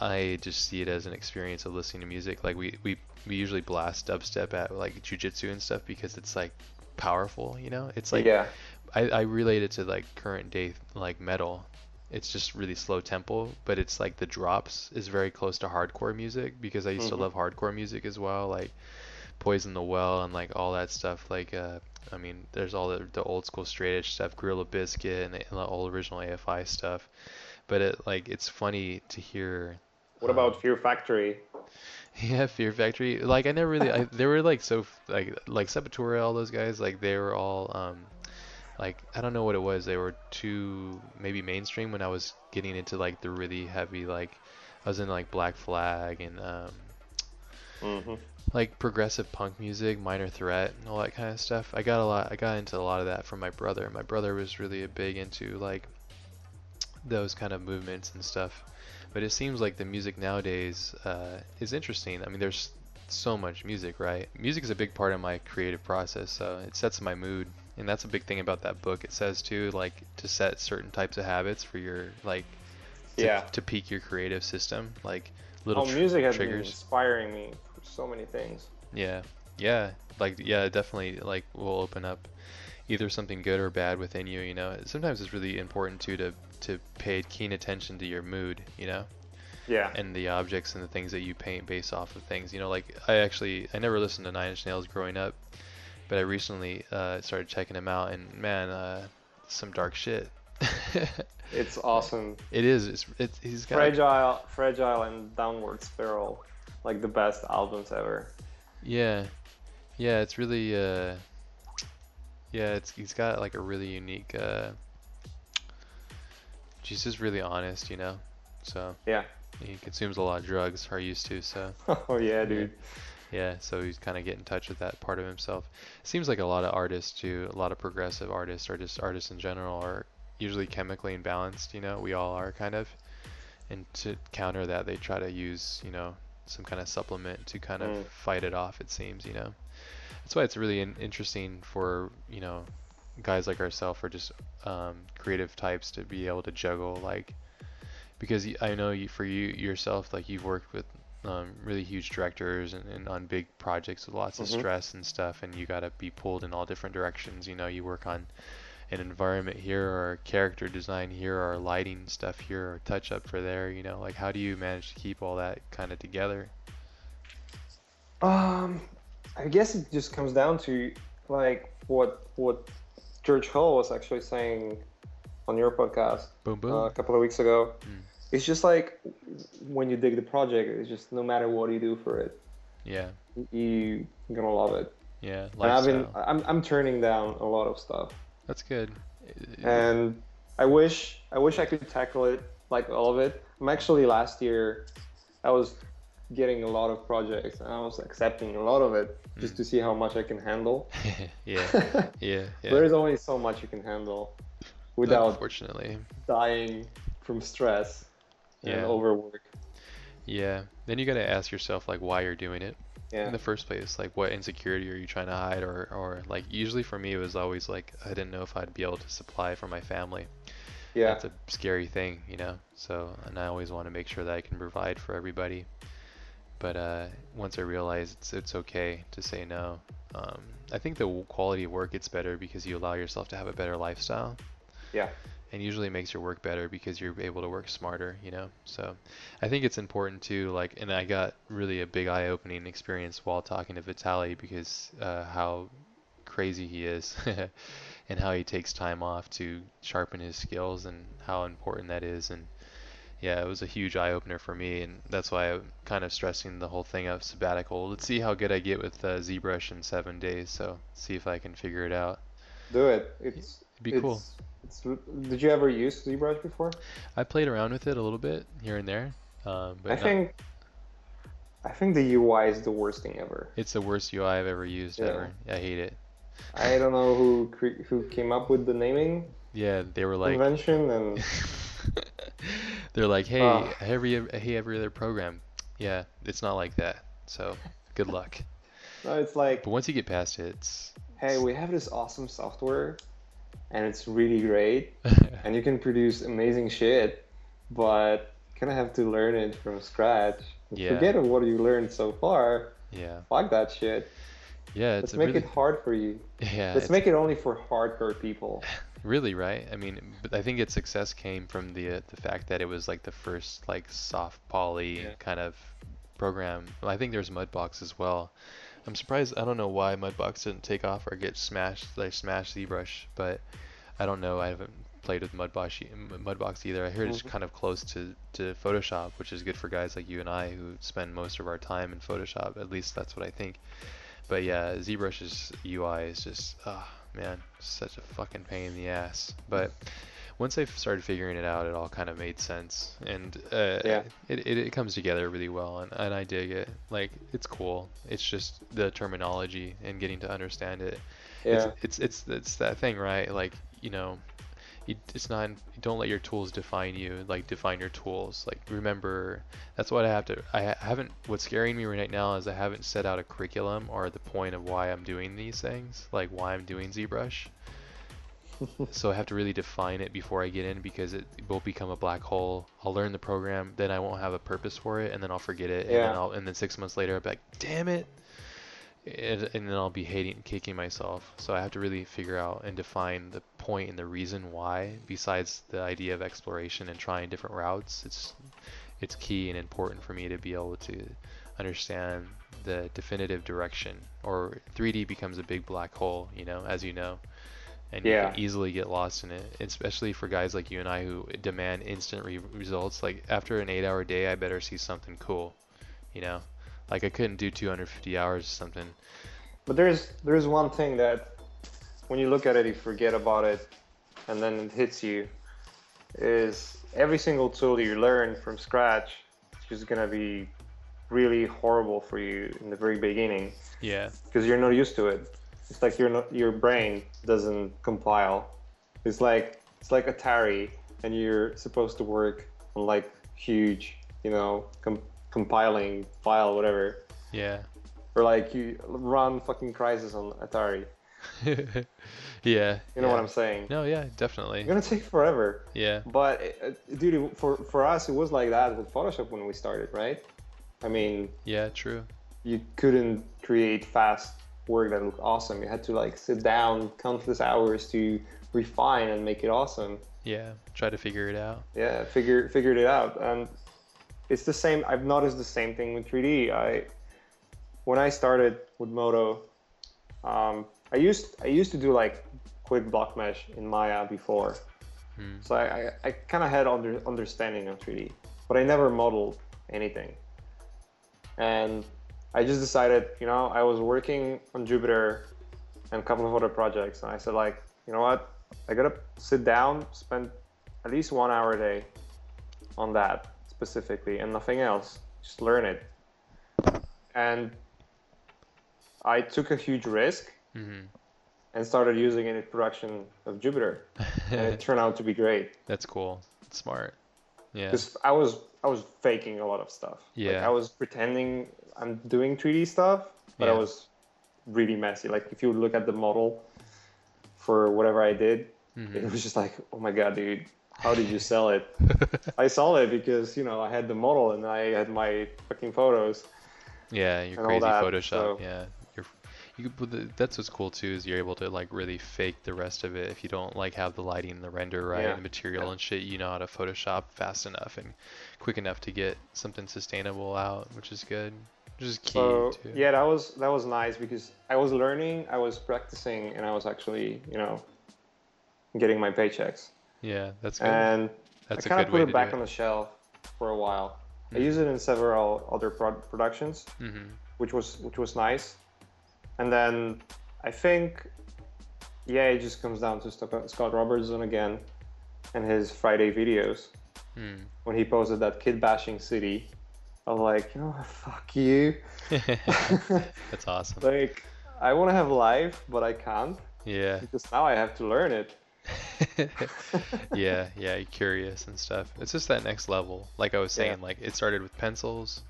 I just see it as an experience of listening to music. Like we we, we usually blast dubstep at like jujitsu and stuff because it's like powerful, you know. It's like
yeah,
I, I relate it to like current day like metal. It's just really slow tempo, but it's like the drops is very close to hardcore music because I used
Mhm.
to love hardcore music as well. Like Poison the Well and like all that stuff. Like, uh, I mean, there's all the, the old school straight edge stuff, Gorilla Biscuit, and the, and the old original AFI stuff. But it like it's funny to hear.
What
um,
about Fear Factory?
Yeah, Fear Factory. Like I never really, I, they were like so like like Sepultura, all those guys. Like they were all um like I don't know what it was. They were too maybe mainstream when I was getting into like the really heavy like I was in like Black Flag and um
hmm
like progressive punk music, Minor Threat, and all that kind of stuff. I got a lot. I got into a lot of that from my brother. My brother was really a big into like those kind of movements and stuff. But it seems like the music nowadays uh, is interesting. I mean, there's so much music, right? Music is a big part of my creative process, so it sets my mood, and that's a big thing about that book. It says too, like to set certain types of habits for your like to,
Yeah.
to peak your creative system, like little
Oh,
tr-
music has been
triggers.
inspiring me so many things.
Yeah, yeah, like yeah, definitely. Like will open up either something good or bad within you. You know, sometimes it's really important too to to pay keen attention to your mood. You know,
Yeah.
and the objects and the things that you paint based off of things. You know, like I actually I never listened to Nine Inch Nails growing up, but I recently uh, started checking them out, and man, uh, some dark shit.
It's awesome.
it is. It's, it's he's got
Fragile, fragile, and downward spiral, like the best albums ever.
Yeah, yeah, it's really uh, yeah, it's he's got like a really unique uh, he's just really honest, you know. So
Yeah.
he consumes a lot of drugs, or used to. So
oh yeah, dude.
yeah, so he's kind of getting in touch with that part of himself. Seems like a lot of artists too, a lot of progressive artists or just artists in general are usually chemically imbalanced. You know, we all are kind of. And to counter that, they try to use, you know, some kind of supplement to kind of
Mm.
fight it off. It seems, you know. That's why it's really in- interesting for you know guys like ourselves or just um, creative types to be able to juggle like because I know you for you yourself like you've worked with um, really huge directors and, and on big projects with lots of
Mhm.
stress and stuff and you got to be pulled in all different directions you know you work on an environment here or character design here or lighting stuff here or touch up for there you know like how do you manage to keep all that kind of together
Um, I guess it just comes down to like what what George Hull was actually saying on your podcast
boom boom
uh, a couple of weeks ago.
Mm.
It's just like when you dig the project, it's just no matter what you do for it,
yeah
you you're gonna love it.
yeah
And I've been
lifestyle.
I'm I'm turning down a lot of stuff,
that's good
and I wish I wish I could tackle it like all of it. I'm actually last year I was getting a lot of projects and I was accepting a lot of it just
Mm.
to see how much I can handle.
yeah yeah yeah
There is only so much you can handle without
unfortunately
dying from stress and
Yeah.
overwork.
Yeah. Then you got to ask yourself like why you're doing it
Yeah.
in the first place. Like what insecurity are you trying to hide or or like usually for me it was always like I didn't know if I'd be able to supply for my family.
Yeah.
That's a scary thing, you know. So and I always want to make sure that I can provide for everybody. But uh once I realized it's it's okay to say no. Um I think the quality of work gets better because you allow yourself to have a better lifestyle
Yeah.
And usually makes your work better because you're able to work smarter, you know. So I think it's important too. Like, and I got really a big eye-opening experience while talking to Vitaly because uh, how crazy he is, and how he takes time off to sharpen his skills, and how important that is. And yeah, it was a huge eye-opener for me, and that's why I'm kind of stressing the whole thing of sabbatical. Let's see how good I get with uh, ZBrush in seven days. So see if I can figure it out.
Do it. It's
It'd be
it's,
cool.
Did you ever use ZBrush before?
I played around with it a little bit here and there, um, but
I
not-
think I think the UI is the worst thing ever.
it's the worst UI I've ever used
Yeah.
ever. I hate it.
I don't know who cre- who came up with the naming
Yeah, they were like,
convention and
they're like, hey,
Ah.
every hey every other program. Yeah, it's not like that. So good luck.
no, it's like
But once you get past it, it's
hey, we have this awesome software and it's really great and you can produce amazing shit, but kind of have to learn it from scratch.
Yeah.
Forget what you learned so far.
yeah,
Fuck that shit.
yeah. It's
Let's make
really,
it hard for you.
yeah,
Let's
it's
make it only for hardcore people.
really right. I mean, but I think its success came from the uh, the fact that it was like the first like soft poly
Yeah.
kind of program. I think there's Mudbox as well. I'm surprised. I don't know why Mudbox didn't take off or get smashed like smash ZBrush, but I don't know. I haven't played with Mudbox Mudbox either. I heard it's
Mhm.
kind of close to to Photoshop, which is good for guys like you and I who spend most of our time in Photoshop. At least that's what I think. But yeah, ZBrush's UI is just, ah, man, such a fucking pain in the ass. But once I started figuring it out, it all kind of made sense, and uh,
Yeah.
it, it it comes together really well, and, and I dig it. Like it's cool. It's just the terminology and getting to understand it.
Yeah.
It's it's it's it's that thing, right? Like you know, you, it's not. Don't let your tools define you. Like define your tools. Like remember, that's what I have to. I haven't. What's scaring me right now is I haven't set out a curriculum or the point of why I'm doing these things. Like why I'm doing ZBrush. so I have to really define it before I get in because it will become a black hole. I'll learn the program, then I won't have a purpose for it, and then I'll forget it, and then
Yeah.
I'll and then six months later I'll be like, damn it, and, and then I'll be hating, kicking myself. So I have to really figure out and define the point and the reason why, besides the idea of exploration and trying different routes. It's it's key and important for me to be able to understand the definitive direction, or 3D becomes a big black hole, you know, as you know and you
Yeah.
can easily get lost in it especially for guys like you and i who demand instant re- results like after an eight hour day i better see something cool you know like i couldn't do 250 hours or something
But there's there's one thing that when you look at it, you forget about it, and then it hits you. Is every single tool you learn from scratch is just gonna be really horrible for you in the very beginning
yeah
because you're not used to it. It's like your not, your brain doesn't compile. It's like it's like Atari, and you're supposed to work on like huge, you know, com- compiling file, whatever,
yeah
or like you run fucking Crysis on Atari.
yeah
You know
yeah.
what I'm saying?
no yeah definitely
It's gonna take forever.
yeah
But uh, dude, for for us, it was like that with Photoshop when we started, right? I mean,
yeah true
you couldn't create fast work that looked awesome. You had to like sit down countless hours to refine and make it awesome.
yeah try to figure it out
Yeah, figure figured it out, and it's the same. I've noticed the same thing with 3D. I when I started with Modo, um, I used I used to do like quick block mesh in Maya before,
Hmm.
so I, I, I kind of had under, understanding of 3D, but I never modeled anything. And I just decided, you know, I was working on Jupiter and a couple of other projects, and I said, like, you know what, I gotta sit down, spend at least one hour a day on that specifically, and nothing else. Just learn it. And I took a huge risk
hmm
and started using it in production of Jupiter, and it turned out to be great.
that's cool smart yeah
because I was I was faking a lot of stuff. like,
Yeah.
I was pretending I'm doing 3D stuff, but I was really messy. Like if you look at the model for whatever I did,
Mhm.
it was just like, oh my god, dude, how did you sell it? I sold it because you know I had the model and I had my fucking photos.
Yeah, your crazy
that,
Photoshop.
so-
Yeah, you're, you. That's what's cool too is you're able to like really fake the rest of it if you don't like have the lighting and the render right
Yeah,
and the material and shit. You know how to Photoshop fast enough and quick enough to get something sustainable out, which is good. Is key
So
too.
yeah, that was that was nice because I was learning, I was practicing, and I was actually you know getting my paychecks.
Yeah, that's good.
And
that's
I kind of put it back
do
on the shelf for a while. I
Mhm.
use it in several other pro- productions,
hmm
which was which was nice. And then I think, yeah, it just comes down to Scott Robertson again and his Friday videos
Mm.
when he posted that kit bashing city. I was like, you know, what, fuck you.
that's awesome.
like, I want to have life, but I can't
Yeah.
because now I have to learn it.
yeah, yeah, you're curious and stuff. It's just that next level. Like I was
Yeah.
saying, like it started with pencils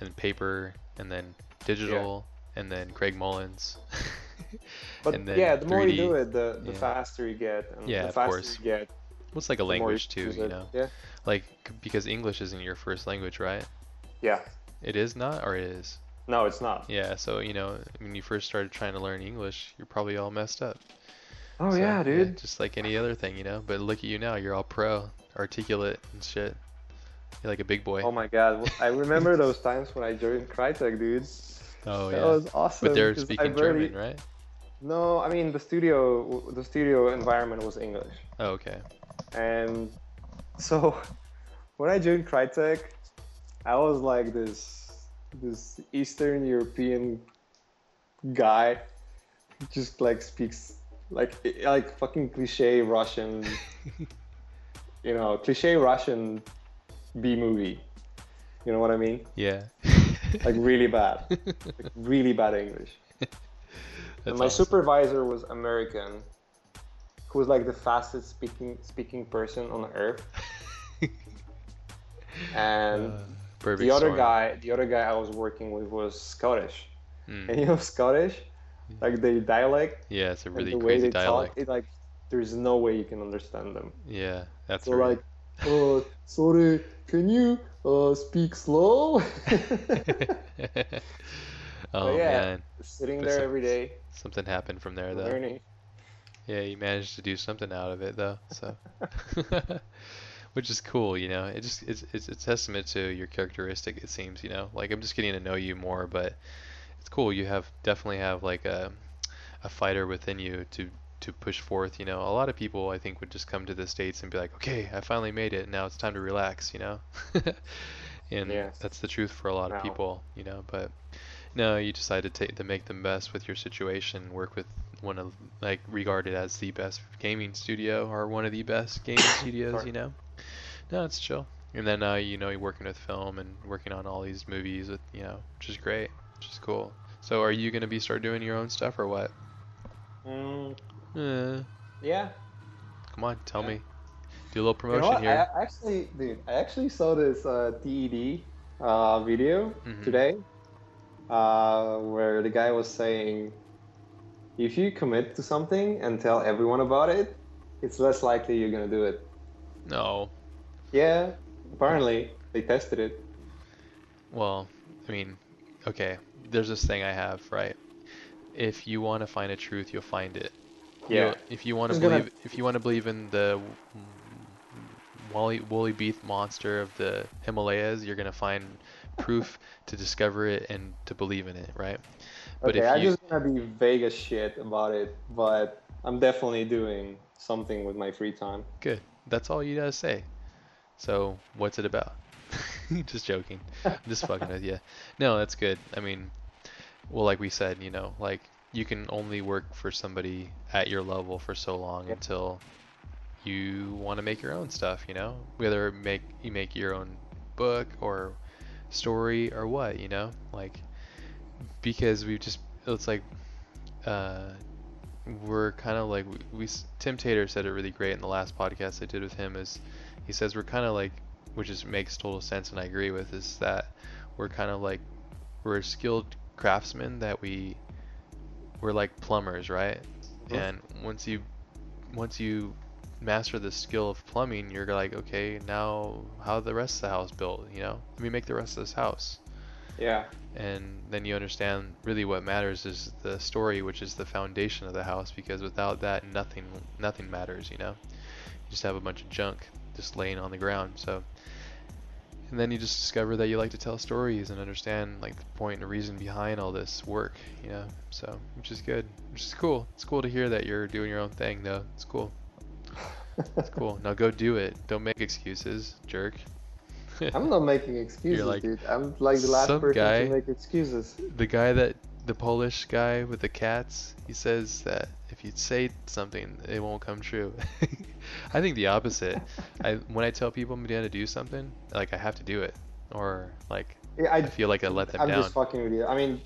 and paper and then digital and then Craig Mullins.
But yeah, the more you do it, the, the
Yeah.
faster you get, and
Yeah,
the
of
faster
course.
you get,
What's like a language too, you know?
Yeah.
Like because English isn't your first language, right?
Yeah.
It is not or it is?
No, it's not.
Yeah, so you know, when you first started trying to learn English, you're probably all messed up.
Oh
So,
yeah, dude.
just like any other thing, you know. But look at you now, you're all pro, articulate and shit. You're like a big boy.
Oh my god, I remember those times when I joined Crytek, dude.
Oh
that
yeah.
That was awesome.
but they're speaking
barely-
German, right?
No, I mean the studio, the studio environment was English,
Oh, okay.
and so when I joined Crytek, I was like this this Eastern European guy, just like speaks like like fucking cliche Russian, you know, cliche Russian B movie. You know what I mean?
Yeah.
Like really bad, like really bad English. And my
awesome.
supervisor was American, who was like the fastest speaking speaking person on earth. And
Uh, perfect
the other guy, the other guy I was working with was Scottish.
Mm.
And you know Scottish, like the dialect
Yeah, it's a really
the way they
dialect.
talk, it like there's no way you can understand them.
Yeah, that's
So
really...
like, uh, sorry, can you uh, speak slow?
oh
yeah.
man,
Sitting
But
there
some-
every day,
something happened from there though.
learning.
Yeah, you managed to do something out of it though, so which is cool, you know. It just it's it's a testament to your characteristic it seems, you know. Like I'm just getting to know you more, but it's cool. You have definitely have like a a fighter within you to to push forth, you know. A lot of people I think would just come to the states and be like, "Okay, I finally made it. Now it's time to relax," you know. and
Yes.
that's the truth for a lot of people, you know, but no, you decided to, take to make the best with your situation, work with one of like regarded as the best gaming studio or one of the best gaming studios, you know. No, it's chill. And then uh, you know you're working with film and working on all these movies with you know, which is great, which is cool. So are you gonna be start doing your own stuff or what?
Mm,
Uh,
yeah.
come on, tell
Yeah.
me. Do a little
You know
promotion here.
I actually, dude, I actually saw this uh, TED uh, video
Mhm.
today, uh, where the guy was saying, if you commit to something and tell everyone about it, it's less likely you're gonna do it.
No.
Yeah, apparently they tested it.
Well, I mean, okay. There's this thing I have, right? If you want to find a truth, you'll find it. You
Yeah.
know, if you want to
Just gonna-
believe, if you want to believe in the woolly woolly beef monster of the Himalayas, you're gonna find proof to discover it and to believe in it, right? But
okay,
if
I'm
you,
just gonna be vague as shit about it, but I'm definitely doing something with my free time.
good, that's all you gotta say. So what's it about? just joking. I'm just fucking with you. No, that's good. I mean, well, like we said, you know, like you can only work for somebody at your level for so long
Yep.
until you want to make your own stuff, you know, whether make you make your own book or story or what, you know, like because we just it's like uh we're kind of like we, we Tim Tater said it really great in the last podcast I did with him is he says we're kind of like which is makes total sense and I agree with is that we're kind of like we're skilled craftsmen that we we're like plumbers, right?
Mhm.
And once you once you master the skill of plumbing, you're like, okay, now how the rest of the house built, you know? Let me make the rest of this house.
Yeah.
And then you understand really what matters is the story, which is the foundation of the house because without that nothing nothing matters, you know? You just have a bunch of junk just laying on the ground. So and then you just discover that you like to tell stories and understand like the point and reason behind all this work, you know. So, which is good, which is cool. It's cool to hear that you're doing your own thing, though. It's cool. It's cool. Now go do it. Don't make excuses, jerk.
I'm not making excuses,
like,
dude. I'm like the last person
guy-
to make excuses.
the guy that the Polish guy with the cats, he says that if you say something, it won't come true. I think the opposite. I when I tell people I'm to do something, like I have to do it, or like
Yeah,
I
I,
feel like I let them
I'm
down.
just fucking with you. I mean,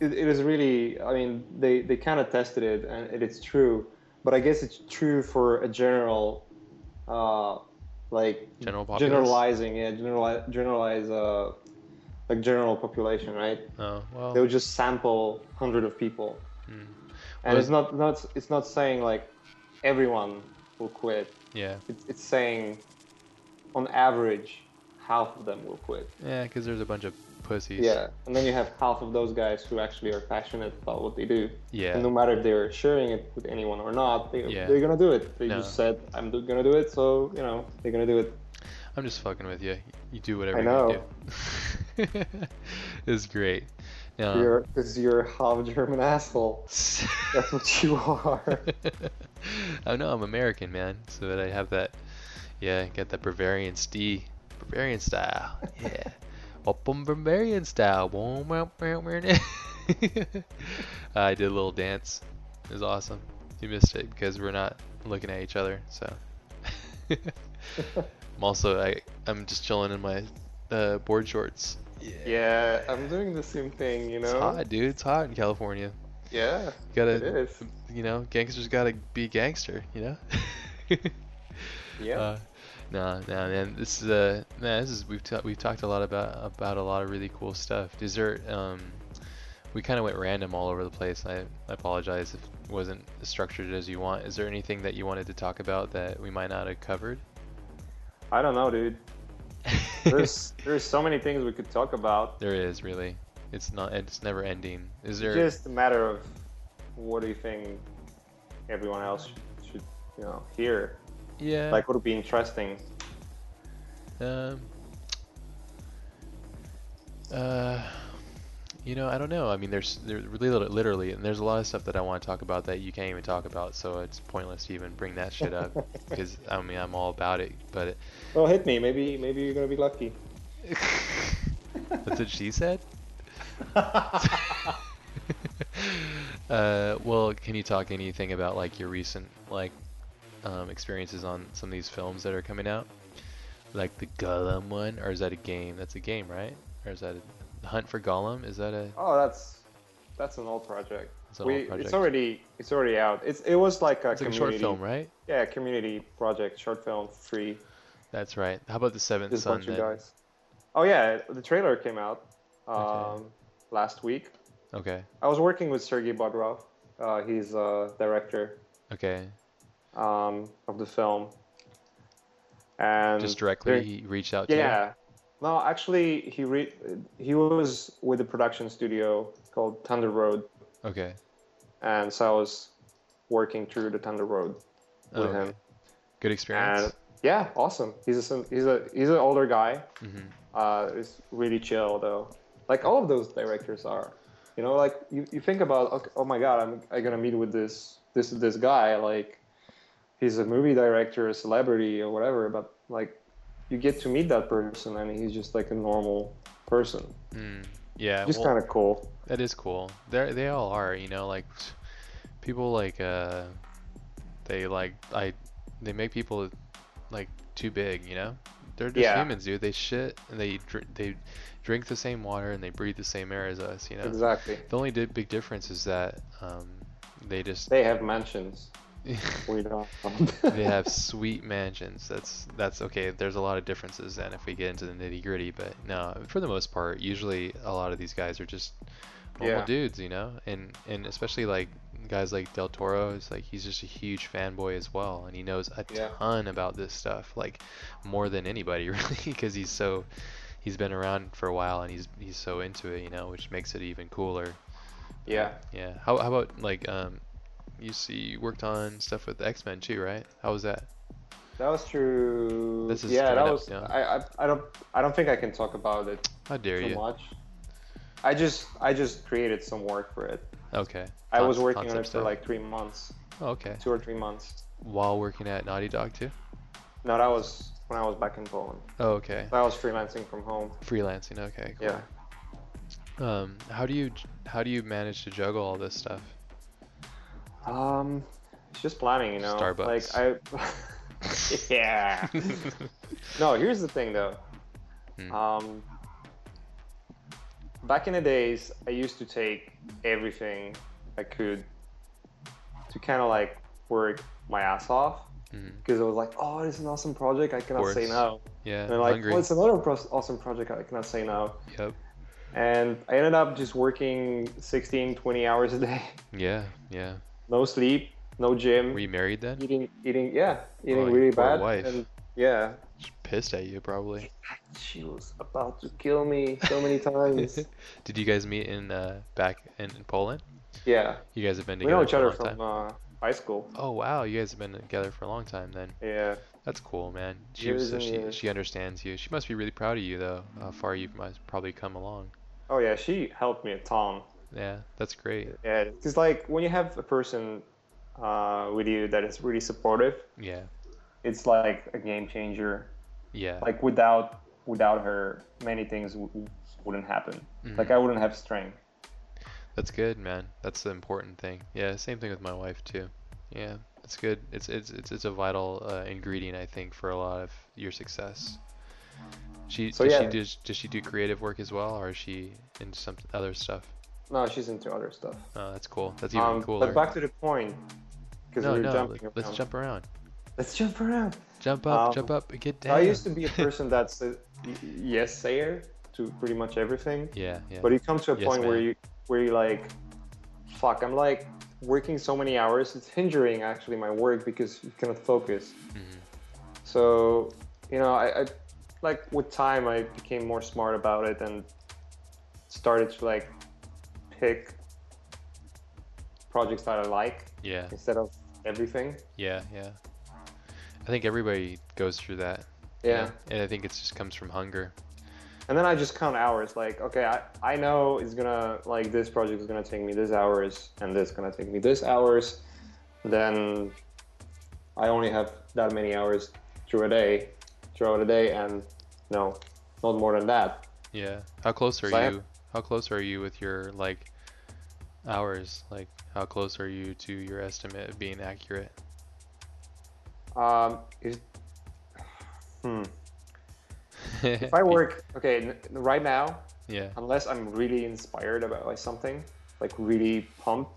it, it is really. I mean, they they kind of tested it, and it, it's true. But I guess it's true for a general, uh, like
General populace.
generalizing. Yeah, generalize, generalize, uh, like general population, right?
Oh well.
They would just sample hundred of people,
mm,
and it's not not it's not saying like everyone will quit.
yeah.
It's, it's saying, on average, half of them will quit.
Yeah, because there's a bunch of pussies.
Yeah, and then you have half of those guys who actually are passionate about what they do.
Yeah.
And no matter if they're sharing it with anyone or not, they,
Yeah.
they're gonna do it. They
No.
just said, "I'm gonna do it," so you know they're gonna do it.
I'm just fucking with you. You do whatever
I
you
know.
do. it's great. Yeah.
You're because you're a half German asshole. That's what you are.
I know I'm American, man. So that I have that, yeah, get that Bavarian ste, Bavarian style. Yeah, up on Bavarian style. I did a little dance. It was awesome. You missed it because we're not looking at each other. So I'm also I I'm just chilling in my uh, board shorts.
Yeah, I'm doing the same thing, you know?
It's hot, dude. It's hot in California.
Yeah,
You gotta,
is.
you know, gangsters gotta be gangster, you know.
Yeah.
Uh, no, no, man. This is uh, man. This is we've we've talked a lot about about a lot of really cool stuff. There um, we kind of went random all over the place. I, I apologize if it wasn't as structured as you want. Is there anything that you wanted to talk about that we might not have covered?
I don't know, dude. There's there's so many things we could talk about.
there is really. It's not. It's never ending. Is there?
Just a matter of what do you think everyone else should, should you know hear?
yeah.
Like, what would be interesting?
Um. Uh, you know, I don't know. I mean, there's there really literally, and there's a lot of stuff that I want to talk about that you can't even talk about. So it's pointless to even bring that shit up because I mean I'm all about it. But
Well, hit me. Maybe maybe you're gonna be lucky.
that's what she said. uh, well, can you talk anything about like your recent like um, experiences on some of these films that are coming out? Like the Gollum one, or is that a game? That's a game, right? Or is that a Hunt for Gollum? Is that a?
Oh, that's that's an old project.
It's an
we,
old project.
It's already it's already out. It's it was like a
It's like a
community
short film, right?
Yeah, community project, short film, free.
That's right. How about the Seventh
Just
Son?
bunch of guys. Oh yeah, the trailer came out um,
Okay.
last week.
Okay.
I was working with Sergei Bodrov. Uh, he's a director
Okay.
um, of the film. And
Just directly he reached out to you?
Yeah. No, actually, he re- he was with a production studio called Thunder Road,
Okay.
and so I was working through the Thunder Road
Oh,
with
okay.
him.
Good experience.
And yeah, awesome. He's a he's a he's an older guy.
Mm-hmm.
Uh, it's really chill though. Like all of those directors are. You know, like you, you think about okay, oh my god, I'm I gonna meet with this this this guy like he's a movie director, a celebrity or whatever, but like you get to meet that person and he's just like a normal person.
Mm. Yeah.
Just
well,
kind of cool.
That is cool. They they all are, you know, like people like uh they like I they make people like too big, you know? They're just
Yeah.
humans, dude. They shit and they dr- they drink the same water and they breathe the same air as us, you know.
Exactly.
The only big difference is that um they just
They have mansions. We don't.
they have sweet mansions. That's that's okay. There's a lot of differences then if we get into the nitty gritty, but no, for the most part, usually a lot of these guys are just normal
Yeah.
dudes, you know, and and especially like guys like Del Toro is like he's just a huge fanboy as well, and he knows a
Yeah.
ton about this stuff, like more than anybody really, because he's so he's been around for a while and he's he's so into it, you know, which makes it even cooler.
yeah.
Yeah. How how about like um, you see you worked on stuff with X Men too, right? How was that?
That was true.
This is
yeah, that
up,
was.
yeah.
I, I I don't I don't think I can talk about it
How dare
too
you?
much. I just I just created some work for it.
Okay.
I was working on it for
stuff.
like three months,
Oh, okay.
two or three months.
While working at Naughty Dog too.
No, that was when I was back in Poland.
Oh, okay.
I was freelancing from home.
Freelancing. Okay. Cool.
Yeah.
Um, how do you how do you manage to juggle all this stuff?
Um, it's just planning, you know.
Starbucks.
Like I. yeah. No, here's the thing though.
Hmm.
Um, back in the days, I used to take everything I could to kind of like work my ass off because I was like, oh, it's an awesome project. I cannot say no.
Yeah.
And like,
hungry.
oh, it's another pro- awesome project. I cannot say no.
Yep.
And I ended up just working 16, 20 hours a day.
Yeah. Yeah.
No sleep, no gym.
Were you married then?
eating, eating, yeah, eating
Oh,
really
poor
bad.
wife.
And yeah,
She's pissed at you probably.
she was about to kill me so many times.
Did you guys meet in uh, back in, in Poland?
yeah,
You guys have been
we
together
know each other from uh, high school.
Oh wow, you guys have been together for a long time then.
Yeah,
That's cool, man. She was, so she she understands you. She must be really proud of you though. How far you've probably come along.
Oh yeah, she helped me a ton.
Yeah, that's great.
Yeah, because like when you have a person uh, with you that is really supportive,
Yeah,
it's like a game changer.
yeah,
Like without without her, many things w- wouldn't happen.
Mhm.
Like I wouldn't have strength.
that's good, man. That's the important thing. Yeah, same thing with my wife too. Yeah, it's good. It's it's it's, it's a vital uh, ingredient, I think, for a lot of your success. She
So,
does she
yeah.
do does she do creative work as well, or is she into some other stuff?
No, she's into other stuff.
Oh, that's cool. That's even
Um,
cooler.
but back to the point, because
no,
we're
no,
jumping
let- let's jump around.
Let's jump around.
Jump up,
Um,
jump up, get down.
I used to be a person that's a yes sayer to pretty much everything.
Yeah, yeah.
But you come to a
Yes,
point where you where you like, fuck, I'm like working so many hours. It's hindering actually my work because you cannot focus.
Mhm.
So you know, I, I like with time I became more smart about it and started to like pick projects that I like
Yeah,
instead of everything.
yeah, yeah. I think everybody goes through that.
Yeah.
And I think it just comes from hunger.
And then I just count hours. Like, okay, I, I know it's gonna like this project is gonna take me this hours, and this gonna take me this hours. Then I only have that many hours through a day, throughout a day, and no, not more than that.
Yeah. How close are
So
you? How close are you with your like hours? Like how close are you to your estimate of being accurate?
Um, is, hmm. If I work, okay, n- right now,
yeah.
unless I'm really inspired about like something, like really pumped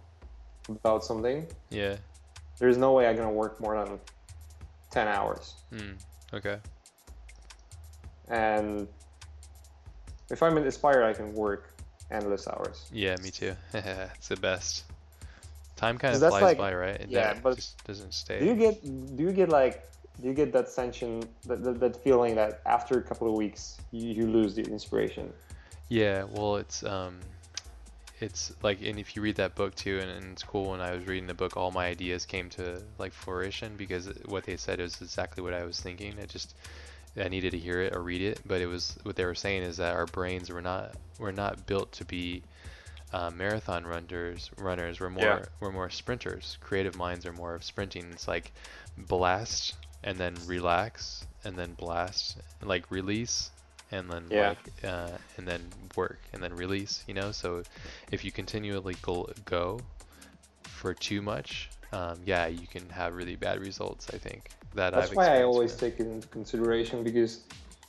about something,
Yeah.
there's no way I'm gonna work more than ten hours.
Hmm. Okay.
and if I'm an inspired, I can work endless hours.
Yeah, me too. it's the best. Time kind of flies
like-
by, right? It
yeah, but
just doesn't stay.
Do you get do you get like do you get that tension that, that, that feeling that after a couple of weeks you, you lose the inspiration?
Yeah, well, it's um, it's like, and if you read that book too, and, and it's cool. When I was reading the book, all my ideas came to like fruition because what they said is exactly what I was thinking. It just I needed to hear it or read it, but it was what they were saying is that our brains were not were not built to be uh, marathon runners. Runners, we're more
Yeah.
we're more sprinters. Creative minds are more of sprinting. It's like blast and then relax and then blast, like release and then
Yeah.
like uh, and then work and then release. You know, so if you continually go, go for too much, um, yeah, you can have really bad results. I think that
That's
I've
why I always
with-
take it into consideration because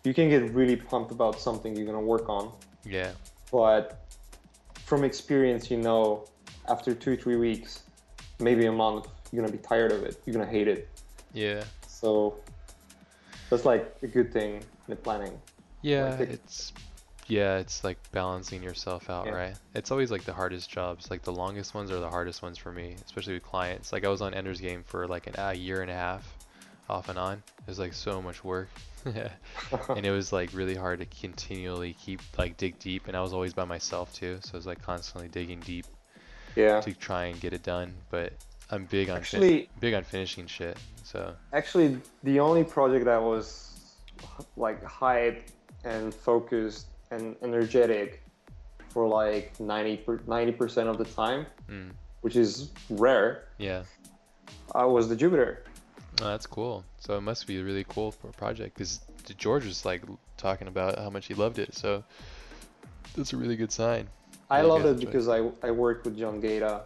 you can get really pumped about something you're gonna work on,
Yeah,
but from experience, you know, after two three weeks, maybe a month, you're gonna be tired of it. You're gonna hate it.
yeah,
So that's like a good thing in the planning.
yeah.
it-
It's yeah, it's like balancing yourself out,
Yeah.
right? It's always like the hardest jobs. Like the longest ones are the hardest ones for me, especially with clients. Like I was on Ender's Game for like an, a year and a half, off and on. It was like so much work. and it was like really hard to continually keep like dig deep and i was always by myself too so i was like constantly digging deep
yeah.
to try and get it done but i'm big on
Actually,
big on finishing shit so
actually, the only project that was like hype and focused and energetic for like 90 percent of the time,
mm,
which is rare,
yeah
I was the Jupiter.
Oh, that's cool so it must be a really cool pro- project because george was like talking about how much he loved it so that's a really good sign
I
Yeah,
loved it because I, I worked with John Gaeta,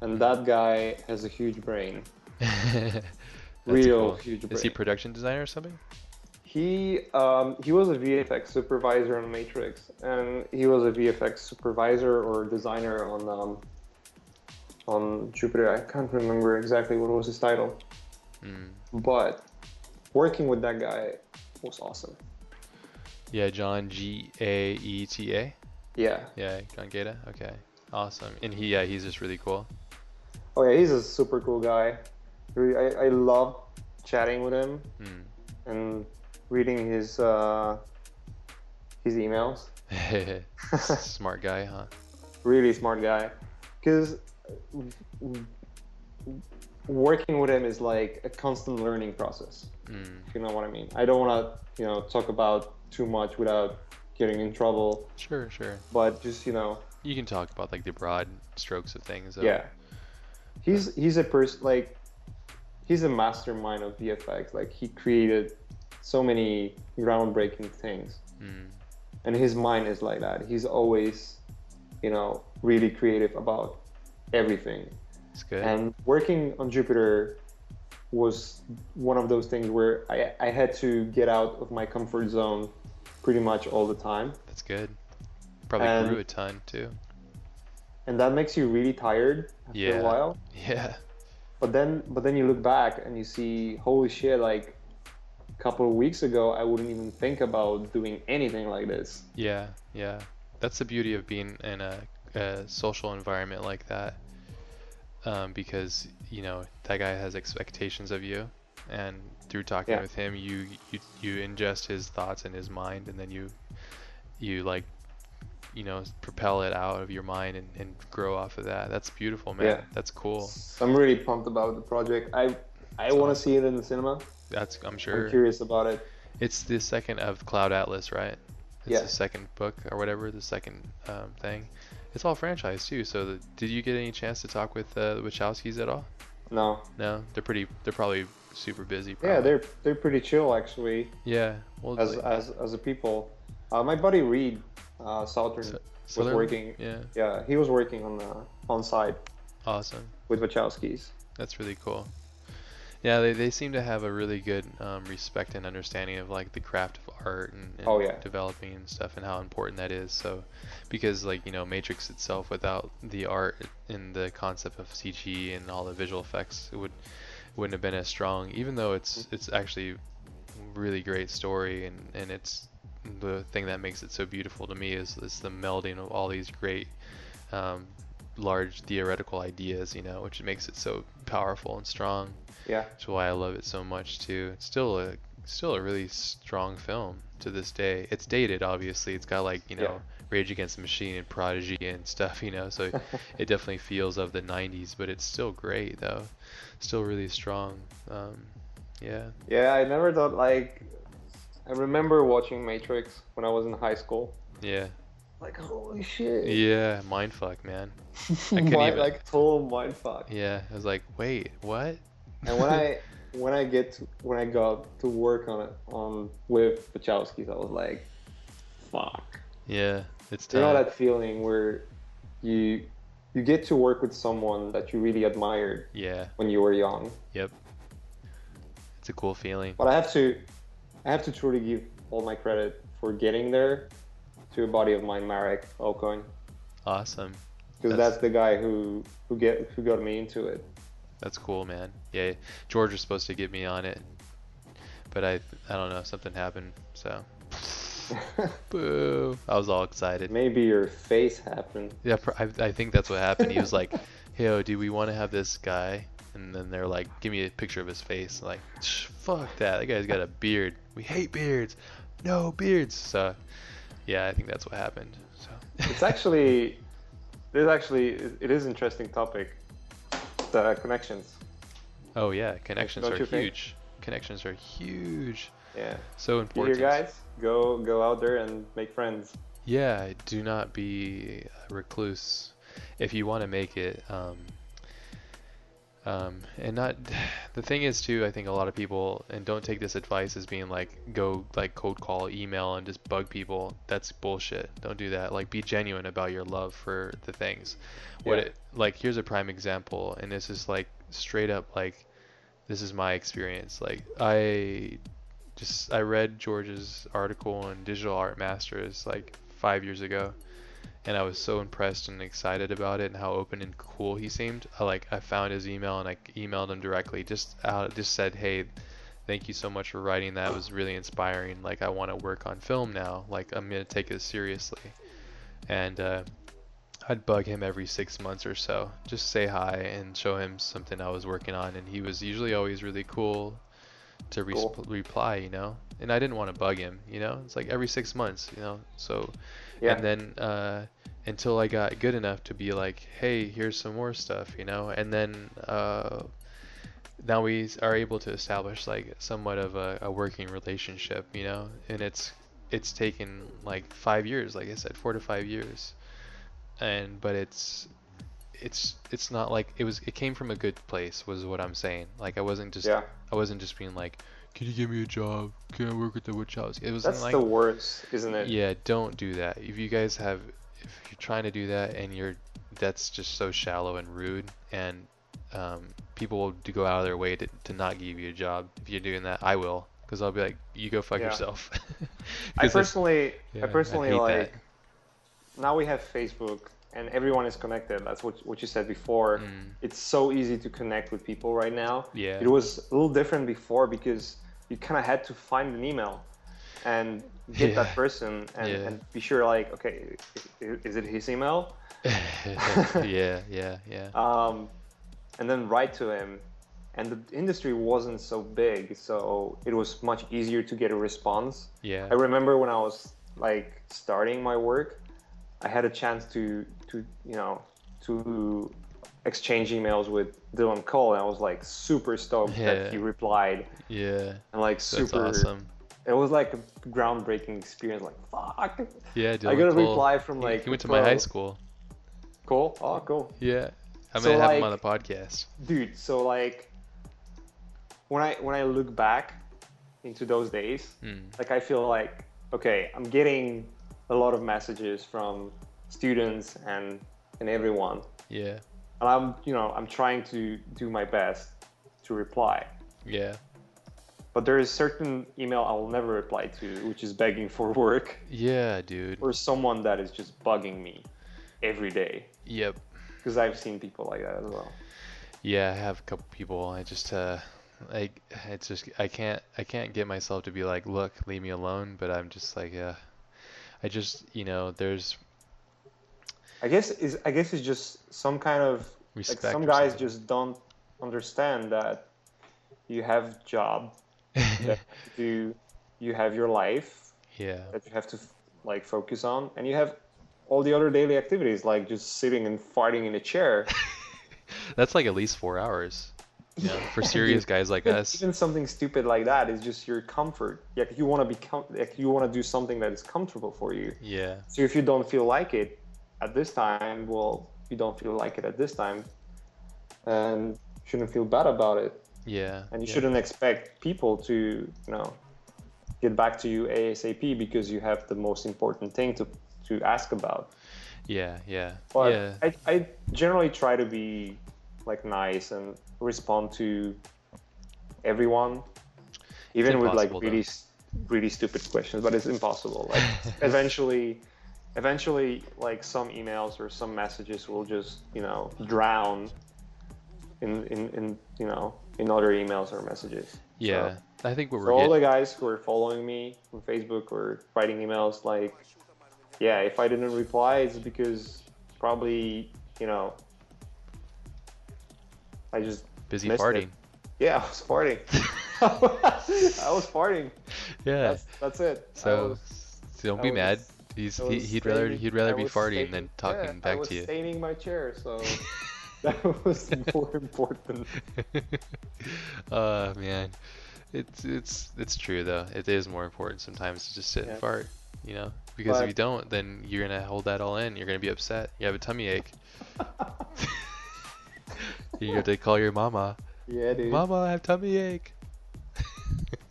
and
Mm.
that guy has a huge brain, real
cool.
huge brain.
is he production designer or something
He um, he was a VFX supervisor on Matrix, and he was a VFX supervisor or designer on um, on Jupiter. I can't remember exactly what was his title,
mm.
but working with that guy was awesome.
yeah john g-a-e-t-a
Yeah.
yeah john gaeta okay awesome and he yeah he's just really cool
Oh yeah, he's a super cool guy. I, I love chatting with him
mm.
and reading his uh, his emails.
Smart guy, huh?
really smart guy because working with him is like a constant learning process
Mm.
if you know what i mean i don't want to you know talk about too much without getting in trouble.
Sure, sure.
But just you know,
You can talk about like the broad strokes of things. though.
yeah, he's he's a person like he's a mastermind of VFX. Like he created so many groundbreaking things,
Mm,
and his mind is like that. He's always, you know, really creative about everything.
It's good.
And working on Jupiter was one of those things where I, I had to get out of my comfort zone pretty much all the time.
That's good. Probably
And-
grew a ton too.
And that makes you really tired after
Yeah.
a while.
Yeah.
But then but then you look back and you see, holy shit, like a couple of weeks ago I wouldn't even think about doing anything like this.
Yeah, yeah. That's the beauty of being in a, a social environment like that. Um, because, you know, that guy has expectations of you and through talking
Yeah.
with him you, you you ingest his thoughts in his mind and then you you like you know, propel it out of your mind and, and grow off of that. That's beautiful, man.
Yeah.
That's cool.
I'm really pumped about the project. I I want to see it in the cinema.
That's I'm sure
I'm curious about it.
it's the second of Cloud Atlas, right? It's
Yeah.
the second book or whatever, the second um, thing. It's all franchise too. So the, did you get any chance to talk with uh, the Wachowskis at all?
No.
No, they're pretty. They're probably super busy.
Yeah, they're they're pretty chill actually.
yeah. Well,
as
like,
as as a people. Uh, my buddy Reid uh, Southen
So-
was
Southen?
working.
yeah,
Yeah, he was working on the on site
awesome.
with Wachowskis.
That's really cool. Yeah, they, they seem to have a really good um, respect and understanding of like the craft of art and, and
Oh, yeah.
developing and stuff and how important that is. So, because like you know Matrix itself, without the art and the concept of CG and all the visual effects, it would wouldn't have been as strong. Even though it's it's actually really great story and and it's the thing that makes it so beautiful to me is is the melding of all these great um, large theoretical ideas, you know, which makes it so powerful and strong.
Yeah,
That's why I love it so much too. It's still a still a really strong film to this day. It's dated, obviously. It's got like you know
Yeah.
Rage Against the Machine and Prodigy and stuff, you know. So it definitely feels of the '90s, but it's still great though. Still really strong. Um, yeah.
yeah. I never thought like. I remember watching Matrix when I was in high school.
Yeah.
Like holy shit!
Yeah. Mindfuck, man. couldn't
Mind-
even-
like total mindfuck.
Yeah. I was like, wait, what?
And when I when I get to, when I got to work on it on with Wachowskis, I was like, fuck.
Yeah. It's
You know that feeling where you you get to work with someone that you really admired
Yeah.
when you were young.
Yep. It's a cool feeling.
But I have to I have to truly give all my credit for getting there to a buddy of mine, Marek Okoń,
Awesome.
because
That's-
that's the guy who who get who got me into it.
That's cool, man. Yeah, George was supposed to get me on it, but I I don't know something happened. So boo! I was all excited.
Maybe your face happened.
Yeah, I I think that's what happened. He was like, "Yo, oh, do we want to have this guy?" And then they're like, "Give me a picture of his face." like, "Shh, fuck that. That guy's got a beard. We hate beards. No beards. So yeah, I think that's what happened. So
It's actually there's actually it is interesting topic. The connections.
Oh yeah, connections are
you
huge. Connections are huge.
Yeah.
So
You
important.
hear guys? Go go out there and make friends.
Yeah, do not be a recluse if you want to make it. Um, um, and not the thing is too. I think a lot of people and don't take this advice as being like go like cold call, email, and just bug people. That's bullshit. Don't do that. Like be genuine about your love for the things. What
Yeah.
it like here's a prime example, and this is like straight up like this is my experience. Like I just I read George's article on Digital Art Masters like five years ago, and I was so impressed and excited about it and how open and cool he seemed. I like I found his email and I emailed him directly. Just out just said, hey, thank you so much for writing that. It was really inspiring. Like I want to work on film now. Like I'm gonna take it seriously, and uh, I'd bug him every six months or so, just say hi and show him something I was working on, and he was usually always really cool to res-
Cool.
reply, you know. And I didn't want to bug him, you know. It's like every six months, you know. So,
Yeah.
and then uh, until I got good enough to be like, hey, here's some more stuff, you know. And then uh, now we are able to establish like somewhat of a, a working relationship, you know. And it's it's taken like five years, like I said, four to five years, and but it's it's it's not like it was it came from a good place was what I'm saying. Like I wasn't just
Yeah.
I wasn't just being like, can you give me a job? Can I work at the Witch House? It was
That's
like
the worst, isn't it?
yeah, don't do that. If you guys have, if you're trying to do that and you're, that's just so shallow and rude, and um, people will go out of their way to, to not give you a job. If you're doing that, I will, because I'll be like, you go fuck
Yeah.
yourself.
i personally,
yeah,
I personally
hate
like.
that.
Now we have Facebook, and everyone is connected. That's what what you said before.
Mm,
It's so easy to connect with people right now.
yeah,
It was a little different before because you kind of had to find an email and get
Yeah.
that person and,
Yeah.
and be sure, like, okay, is it his email?
yeah, yeah, yeah,
Um, and then write to him. And the industry wasn't so big, so it was much easier to get a response.
yeah,
I remember when I was like starting my work, I had a chance to to you know to exchange emails with Dylan Cole, and I was like super stoked
Yeah.
that he replied,
yeah.
and like
That's
super.
awesome.
It was like a groundbreaking experience. Like fuck,
Yeah, Dylan I
got a
Cole,
reply from like
he went to my high school.
Cool. Oh, cool,
Yeah, I'm
So,
gonna have him on the podcast.
dude. So like, when I when I look back into those days,
Mm,
like I feel like okay, I'm getting a lot of messages from students and and everyone,
yeah,
and I'm you know I'm trying to do my best to reply.
yeah,
But there is certain email I will never reply to, which is begging for work
yeah, dude.
or someone that is just bugging me every day.
Yep.
Because I've seen people like that as well.
Yeah, I have a couple people. I just uh I it's just I can't I can't get myself to be like, look, leave me alone, but I'm just like, yeah. I just, you know, there's
I guess is I guess it's just some kind of
respect.
like some guys just don't understand that you have job that you you have your life
yeah.
that you have to like focus on and you have all the other daily activities like just sitting and farting in a chair
That's like at least 4 hours. Know, for serious guys like
even,
us.
even something stupid like that is just your comfort like you want to be com- like you want to do something that is comfortable for you
Yeah.
so if you don't feel like it at this time well you don't feel like it at this time and shouldn't feel bad about it
Yeah.
and you
yeah.
shouldn't expect people to you know get back to you asap because you have the most important thing to to ask about
Yeah, yeah.
but
yeah.
I, I generally try to be like nice and respond to everyone even with like
impossible, though.
really really stupid questions but it's impossible like eventually eventually like some emails or some messages will just you know drown in in, in you know in other emails or messages
yeah. I think what we're
all
getting
the guys who are following me on facebook or writing emails like yeah if i didn't reply it's because probably you know i just
busy
missed it.
farting.
yeah i was farting i was farting
Yeah.
that's that's it
So
was-
so don't
I
be
was-
mad. He's he,
was
he'd rather he'd rather be farting
staining-
than talking
yeah,
back to you.
staining my chair so that was more important
uh man it's it's it's true though it is more important sometimes to just sit
Yeah.
and fart you know because if you don't then you're gonna hold that all in you're gonna be upset you have a tummy ache you have to call your mama
yeah dude
mama i have tummy ache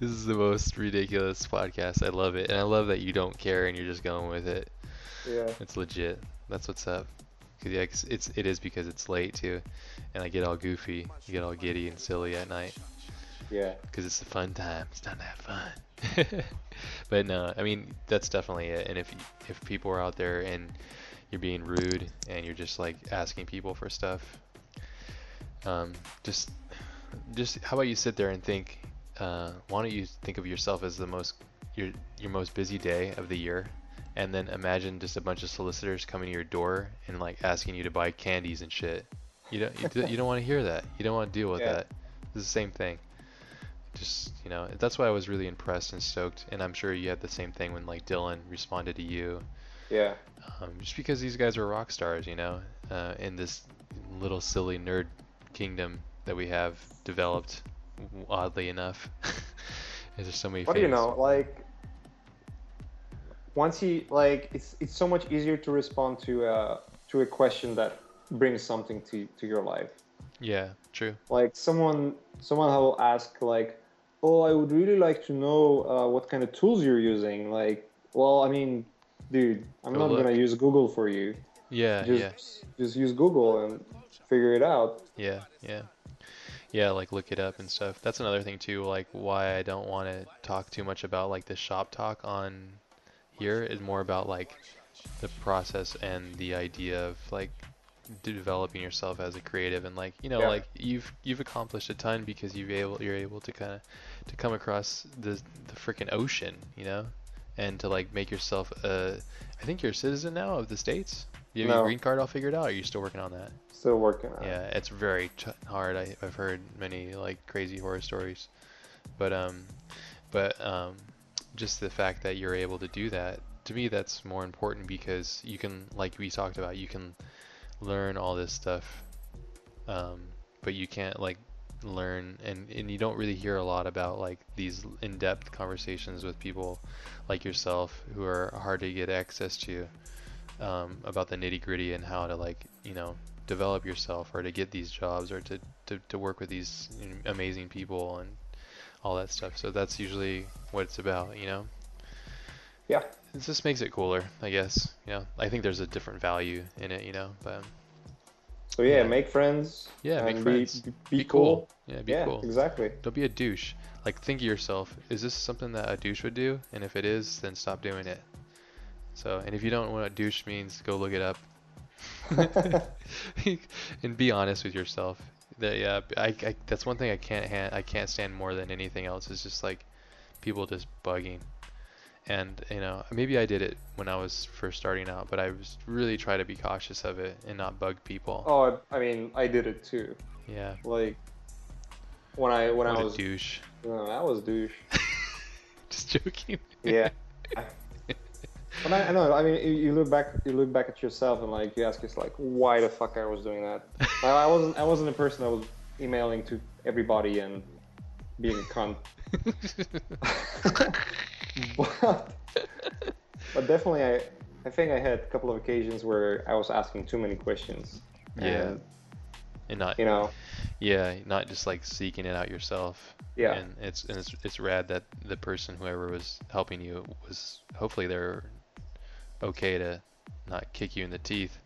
this is the most ridiculous podcast i love it and i love that you don't care and you're just going with it
yeah
it's legit. That's what's up. Cause yeah, 'cause it's it is because it's late too, and I get all goofy, I get all giddy and silly at night.
yeah
Cause it's a fun time. It's time to have fun. but no, I mean that's definitely it. And if if people are out there and you're being rude and you're just like asking people for stuff, um, just just how about you sit there and think? Uh, why don't you think of yourself as the most your your most busy day of the year, and then imagine just a bunch of solicitors coming to your door and like asking you to buy candies and shit. You don't you, do, don't want to hear that. You don't want to deal with
Yeah.
that. It's the same thing. Just you know, that's why I was really impressed and stoked, and I'm sure you had the same thing when like Dylan responded to you.
Yeah
Um, just because these guys are rock stars, you know, uh, in this little silly nerd kingdom that we have developed, oddly enough. There's so many.
What do you know? Like once you like, it's it's so much easier to respond to a to a question that brings something to to your life.
Yeah, true.
Like someone someone will ask like, oh, I would really like to know uh, what kind of tools you're using. Like, well, I mean, dude, I'm
Go
not gonna use Google for you.
Yeah,
Just
yeah,
just use Google and figure it out.
yeah, yeah, yeah. Like look it up and stuff. That's another thing too. Like why I don't want to talk too much about like the shop talk on here is more about like the process and the idea of like developing yourself as a creative and like you know
Yeah.
like you've you've accomplished a ton because you've able you're able to kind of to come across the the freaking ocean you know and to like make yourself a I think you're a citizen now of the states. You have your
No.
green card all figured out? Or are you still working on that?
Still working on it.
Yeah, it's very ch- hard. I, I've heard many like crazy horror stories, but um, but um, just the fact that you're able to do that to me that's more important because you can like we talked about you can learn all this stuff, um, but you can't like learn and and you don't really hear a lot about like these in-depth conversations with people like yourself who are hard to get access to um, about the nitty gritty and how to like you know develop yourself or to get these jobs or to, to, to work with these amazing people and all that stuff. So that's usually what it's about, you know.
Yeah.
It just makes it cooler, I guess. You know, I think there's a different value in it, you know. But
So yeah,
Yeah.
make friends.
Yeah, make friends.
Be, be,
be
cool.
cool. Yeah, be
yeah,
cool.
exactly.
Don't be a douche. Like think of yourself. Is this something that a douche would do? And if it is, then stop doing it. So, and if you don't know what douche means, go look it up. and be honest with yourself. That yeah, I, I that's one thing I can't ha- I can't stand more than anything else is just like people just bugging. And you know, maybe I did it when I was first starting out, but I was really try to be cautious of it and not bug people.
Oh, I I mean, I did it too.
Yeah.
Like when I when
What
I
a
was,
douche.
no, I was douche.
Just joking.
Yeah. But I, I know. I mean, you, you look back, you look back at yourself, and like you ask yourself, like, why the fuck I was doing that? I, I wasn't. I wasn't a person that was emailing to everybody and being a cunt. But, but definitely, I, I think I had a couple of occasions where I was asking too many questions.
Yeah.
And,
and not
you know,
yeah, not just like seeking it out yourself.
yeah.
And it's and it's it's rad that the person whoever was helping you was hopefully they're okay to not kick you in the teeth.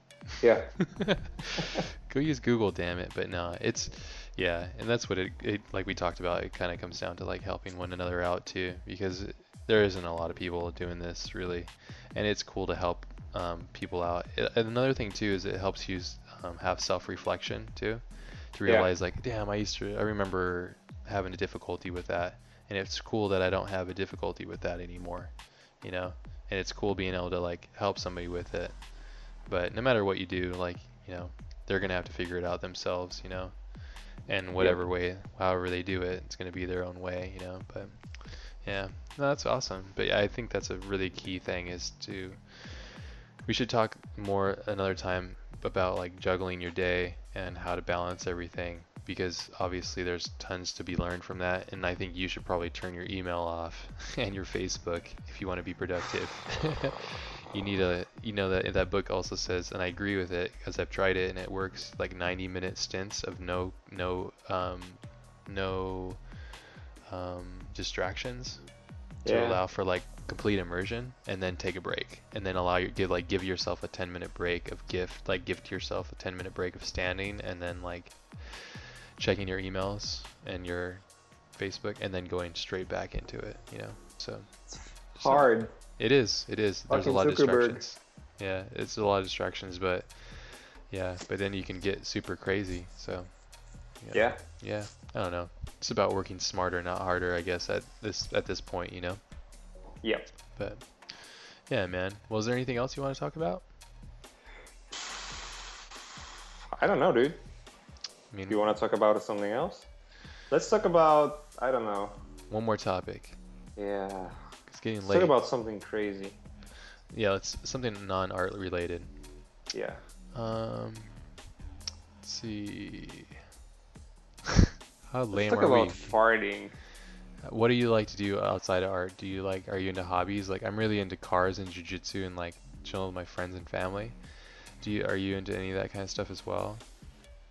Yeah.
Go use Google, damn it. But no, it's yeah, and that's what it, it like we talked about. It kind of comes down to like helping one another out too, because there isn't a lot of people doing this really, and it's cool to help um, people out. It, and another thing too is it helps you um, have self-reflection too, to
Yeah.
realize like, damn, I used to, I remember having a difficulty with that, and it's cool that I don't have a difficulty with that anymore, you know. And it's cool being able to like help somebody with it. But no matter what you do, like you know, they're gonna have to figure it out themselves, you know. And whatever way, however they do it, it's gonna be their own way, you know. But yeah, no, that's awesome. But yeah, I think that's a really key thing is to. We should talk more another time about like juggling your day and how to balance everything because obviously there's tons to be learned from that and I think you should probably turn your email off and your Facebook if you want to be productive. you need a you know that that book also says and I agree with it because I've tried it and it works like 90 minute stints of no no um no um distractions to
Yeah.
allow for like complete immersion and then take a break. And then allow your give like give yourself a 10 minute break of gift like gift yourself a 10 minute break of standing and then like checking your emails and your Facebook and then going straight back into it you know? So so-
Hard.
it is it is. There's a
Fucking
lot of distractions. Yeah it's a lot of distractions but yeah but then you can get super crazy so
Yeah.
yeah I don't know it's about working smarter not harder I guess at this at this point you know
Yep.
but yeah, man. Was there anything else you want to talk about?
I don't know, dude.
I mean,
Do you want to talk about something else? Let's talk about. I don't know.
one more topic.
Yeah.
It's getting
Let's
late.
talk about something crazy.
yeah, it's something non-art related.
Yeah.
Um, let's see. How
Let's
lame
talk
are
about
we?
farting.
What do you like to do outside of art? Do you like, are you into hobbies? Like, I'm really into cars and jujitsu and like chilling with my friends and family. Do you, are you into any of that kind of stuff as well?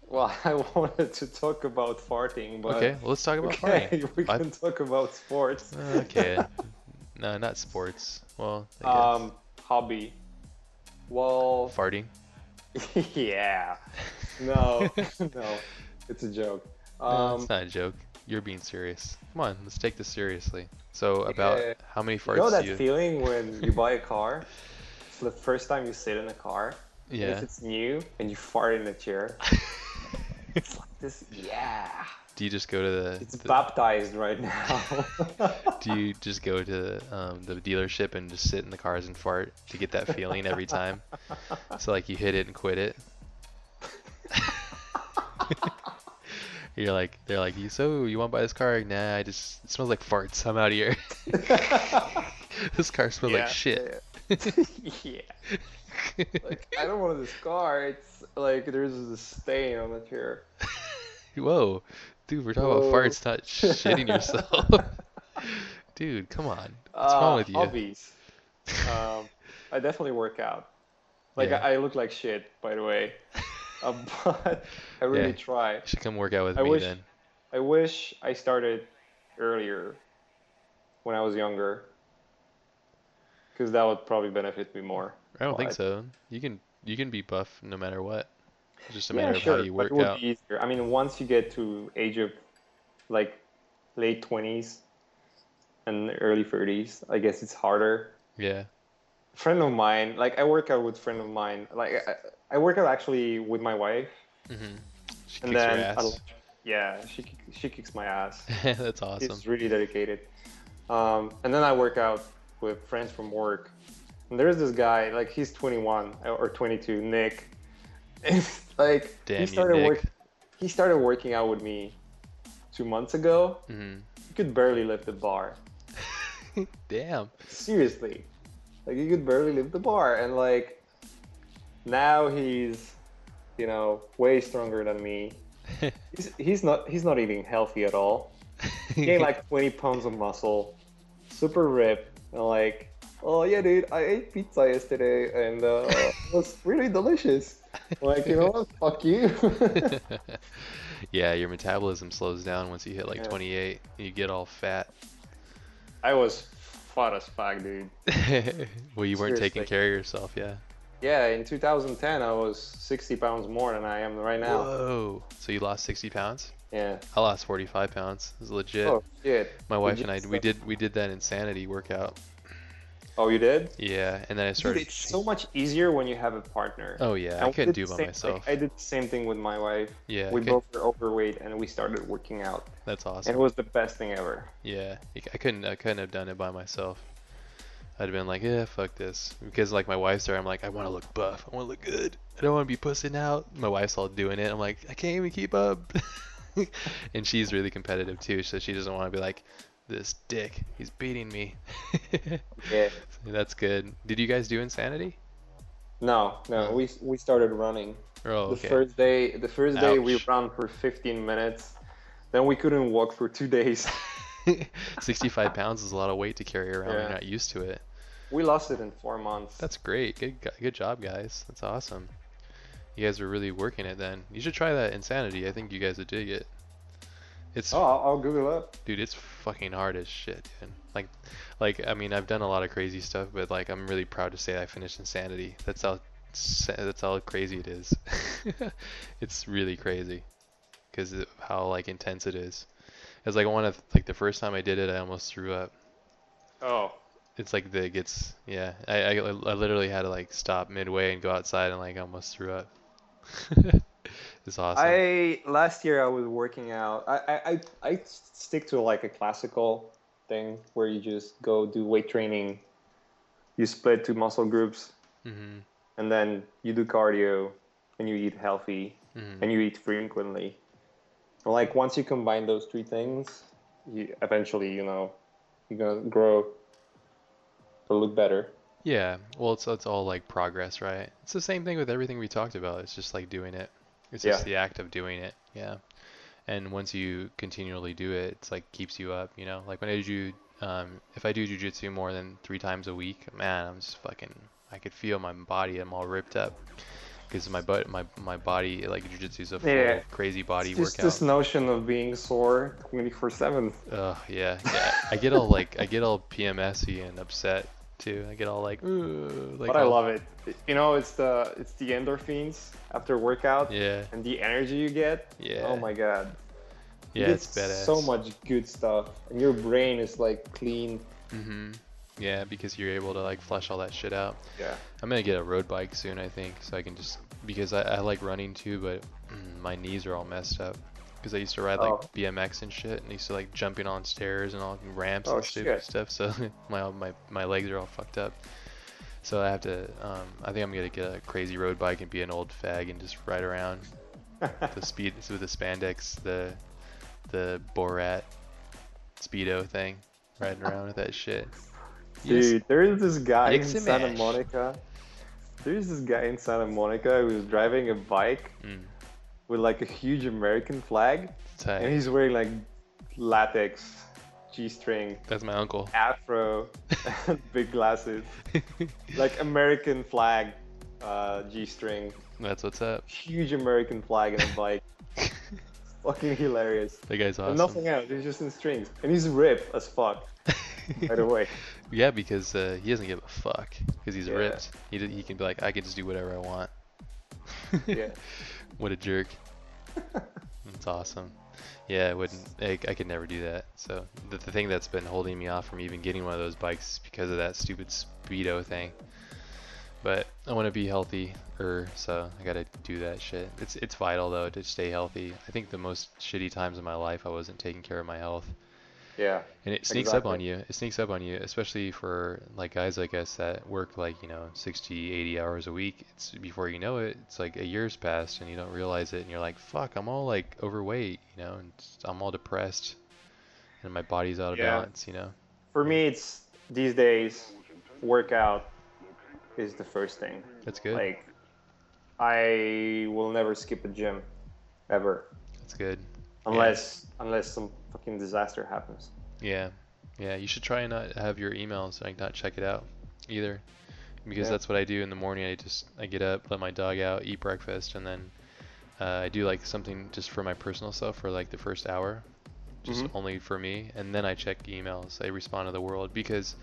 Well, I wanted to talk about farting, but
Okay, well, let's talk about
okay,
farting.
we
I-
can talk about sports.
Okay. no, not sports. Well.
Um, hobby. Well,
farting.
yeah. No, no, it's a joke.
No,
Um,
it's not a joke. You're being serious. Come on, let's take this seriously. So, about
Yeah.
how many farts
you know that
do you?
feeling when you buy a car, it's the first time you sit in a car, and
yeah.
if it's new and you fart in the chair, it's like this. Yeah,
Do you just go to the?
it's
the-
baptized right now.
do you just go to um, the dealership and just sit in the cars and fart to get that feeling every time? So like you hit it and quit it. You're like, they're like, you so you want to buy this car? Nah, I just it smells like farts. I'm out of here. this car smells like shit.
yeah. Like I don't want this car. It's like there's a stain on the chair.
Whoa, dude, we're talking about farts, not shitting yourself. dude, come on. What's wrong
Uh,
with you?
Hobbies. Um, I definitely work out. Like
Yeah.
I, I look like shit, by the way. Uh, but I really
Yeah.
try.
You should come work out with
I
me
wish-
then.
I wish I started earlier when I was younger. Because that would probably benefit me more.
I don't think so. You can you can be buff no matter what. It's just a
yeah,
matter
sure.
of how you work but
it would
out.
be easier. I mean, once you get to age of like late 20s and early 30s, I guess it's harder.
Yeah.
friend of mine, like I work out with friend of mine. Like I, I work out actually with my wife,
hmm She
and
kicks
then
your
I- yeah, she she kicks my ass.
That's awesome.
She's really dedicated. Um, and then I work out with friends from work. And there's this guy, like he's 21 or 22, Nick. And like
Damn
he started
Nick.
work, he started working out with me two months ago.
hmm
He could barely lift the bar.
Damn.
Seriously. Like he could barely lift the bar and like now he's you know way stronger than me. He's, he's not he's not eating healthy at all. He gained like 20 pounds of muscle, super ripped, and like, oh yeah, dude, I ate pizza yesterday and uh, it was really delicious. Like, you know what? Fuck you.
yeah, your metabolism slows down once you hit like
Yeah.
28. You get all fat.
I was fat as fuck, dude.
well, you weren't taking care of yourself, yeah.
Yeah, in 2010, I was 60 pounds more than I am right now.
Whoa. So you lost 60 pounds?
Yeah.
I lost 45 pounds. It was legit.
Oh shit.
My wife
Legit
and I, we did we did that insanity workout.
Oh, you did?
Yeah, and then I
Dude,
started.
it's so much easier when you have a partner.
Oh yeah,
And
I
we
couldn't do it by
same-
myself.
Like, I did the same thing with my wife.
Yeah,
we
I could-
both were overweight and we started working out,
that's awesome.
and
awesome.
it was the best thing ever.
Yeah, I I couldn't I couldn't have done it by myself. I'd have been like, yeah, fuck this. Because like my wife's there, I'm like, I want to look buff. I want to look good. I don't want to be pussing out. My wife's all doing it. I'm like, I can't even keep up. and she's really competitive too, so she doesn't want to be like, this dick, he's beating me.
Yeah.
That's good. Did you guys do insanity?
No, no, we we started running.
Oh,
The first day, the first day we ran for 15 minutes, then we couldn't walk for two days.
65 pounds is a lot of weight to carry around.
Yeah.
You're not used to it.
we lost it in four months.
That's great. Good, good job, guys. That's awesome. You guys are really working it. Then you should try that insanity. I think you guys would dig it. It's
Oh, I'll, I'll Google up.
dude, it's fucking hard as shit, dude. Like, like I mean, I've done a lot of crazy stuff, but like, I'm really proud to say I finished Insanity. That's how that's how crazy it is. it's really crazy, because of how like intense it is. It's like one of like the first time I did it, I almost threw up.
Oh,
It's like the it gets yeah. I, I I literally had to like stop midway and go outside and like almost threw up. it's awesome.
I last year I was working out. I, I I I stick to like a classical thing where you just go do weight training. You split two muscle groups,
hmm
and then you do cardio, and you eat healthy,
hmm
and you eat frequently. Like once you combine those three things, you eventually you know you're gonna grow to look better.
Yeah, well, it's it's all like progress, right? It's the same thing with everything we talked about. It's just like doing it. It's just
Yeah.
the act of doing it. Yeah. and once you continually do it, it's like keeps you up. You know, like when I do, um, if I do jujitsu more than three times a week, man, I'm just fucking. I could feel my body. I'm all ripped up because my butt, my my body, like jujitsu is a
Yeah.
crazy body
It's just
workout.
this notion of being sore 24 7.
Ugh, yeah, yeah. I get all like I get all PMSy and upset too. I get all like, ooh, like
but I
all-
love it. You know, it's the it's the endorphins after workout
Yeah,
and the energy you get.
yeah,
Oh my god.
Yeah. It's badass.
So much good stuff, and your brain is like clean.
hmm Yeah, because you're able to like flush all that shit out.
Yeah.
I'm gonna get a road bike soon, I think, so I can just because I, I like running too, but my knees are all messed up. Because I used to ride like
Oh.
BMX and shit, and I used to like jumping on stairs and all ramps
Oh,
and stupid
shit.
stuff. So my my my legs are all fucked up. So I have to. Um, I think I'm gonna get a crazy road bike and be an old fag and just ride around the speed with the spandex, the the Borat speedo thing, riding around with that shit.
Dude, there is this guy in Santa
mash.
Monica. There's this guy in Santa Monica who's driving a bike
Mm,
with like a huge American flag,
tight.
and he's wearing like latex, G-string,
That's my uncle.
afro, big glasses, like American flag, uh, G-string,
That's what's up.
huge American flag and a bike. Fucking hilarious.
That guy's
And
awesome.
nothing else. He's just in strings, and he's ripped as fuck. By the way.
Yeah, because uh, he doesn't give a fuck because he's
Yeah.
ripped. He he can be like, I can just do whatever I want.
Yeah.
what a jerk. That's awesome. Yeah, I wouldn't. I, I could never do that. So the, the thing that's been holding me off from even getting one of those bikes is because of that stupid speedo thing. But I want to be healthy, er, so I gotta do that shit. It's it's vital though to stay healthy. I think the most shitty times in my life I wasn't taking care of my health.
Yeah.
And it sneaks up on you. It sneaks up on you, especially for like guys like us that work like, you know, 60, 80 hours a week. It's before you know it, it's like a year's passed and you don't realize it and you're like, "Fuck, I'm all like overweight, you know, and I'm all depressed and my body's out of
Yeah.
balance, you know."
For me, it's these days, workout is the first thing.
That's good.
Like, I will never skip a gym, ever,
That's good.
unless unless some fucking disaster happens.
Yeah. Yeah, you should try and not have your emails like not check it out either. Because
Yeah.
that's what I do in the morning. I just I get up, let my dog out, eat breakfast, and then uh, I do like something just for my personal stuff for like the first hour, just
Mhm.
only for me, and then I check emails. I respond to the world because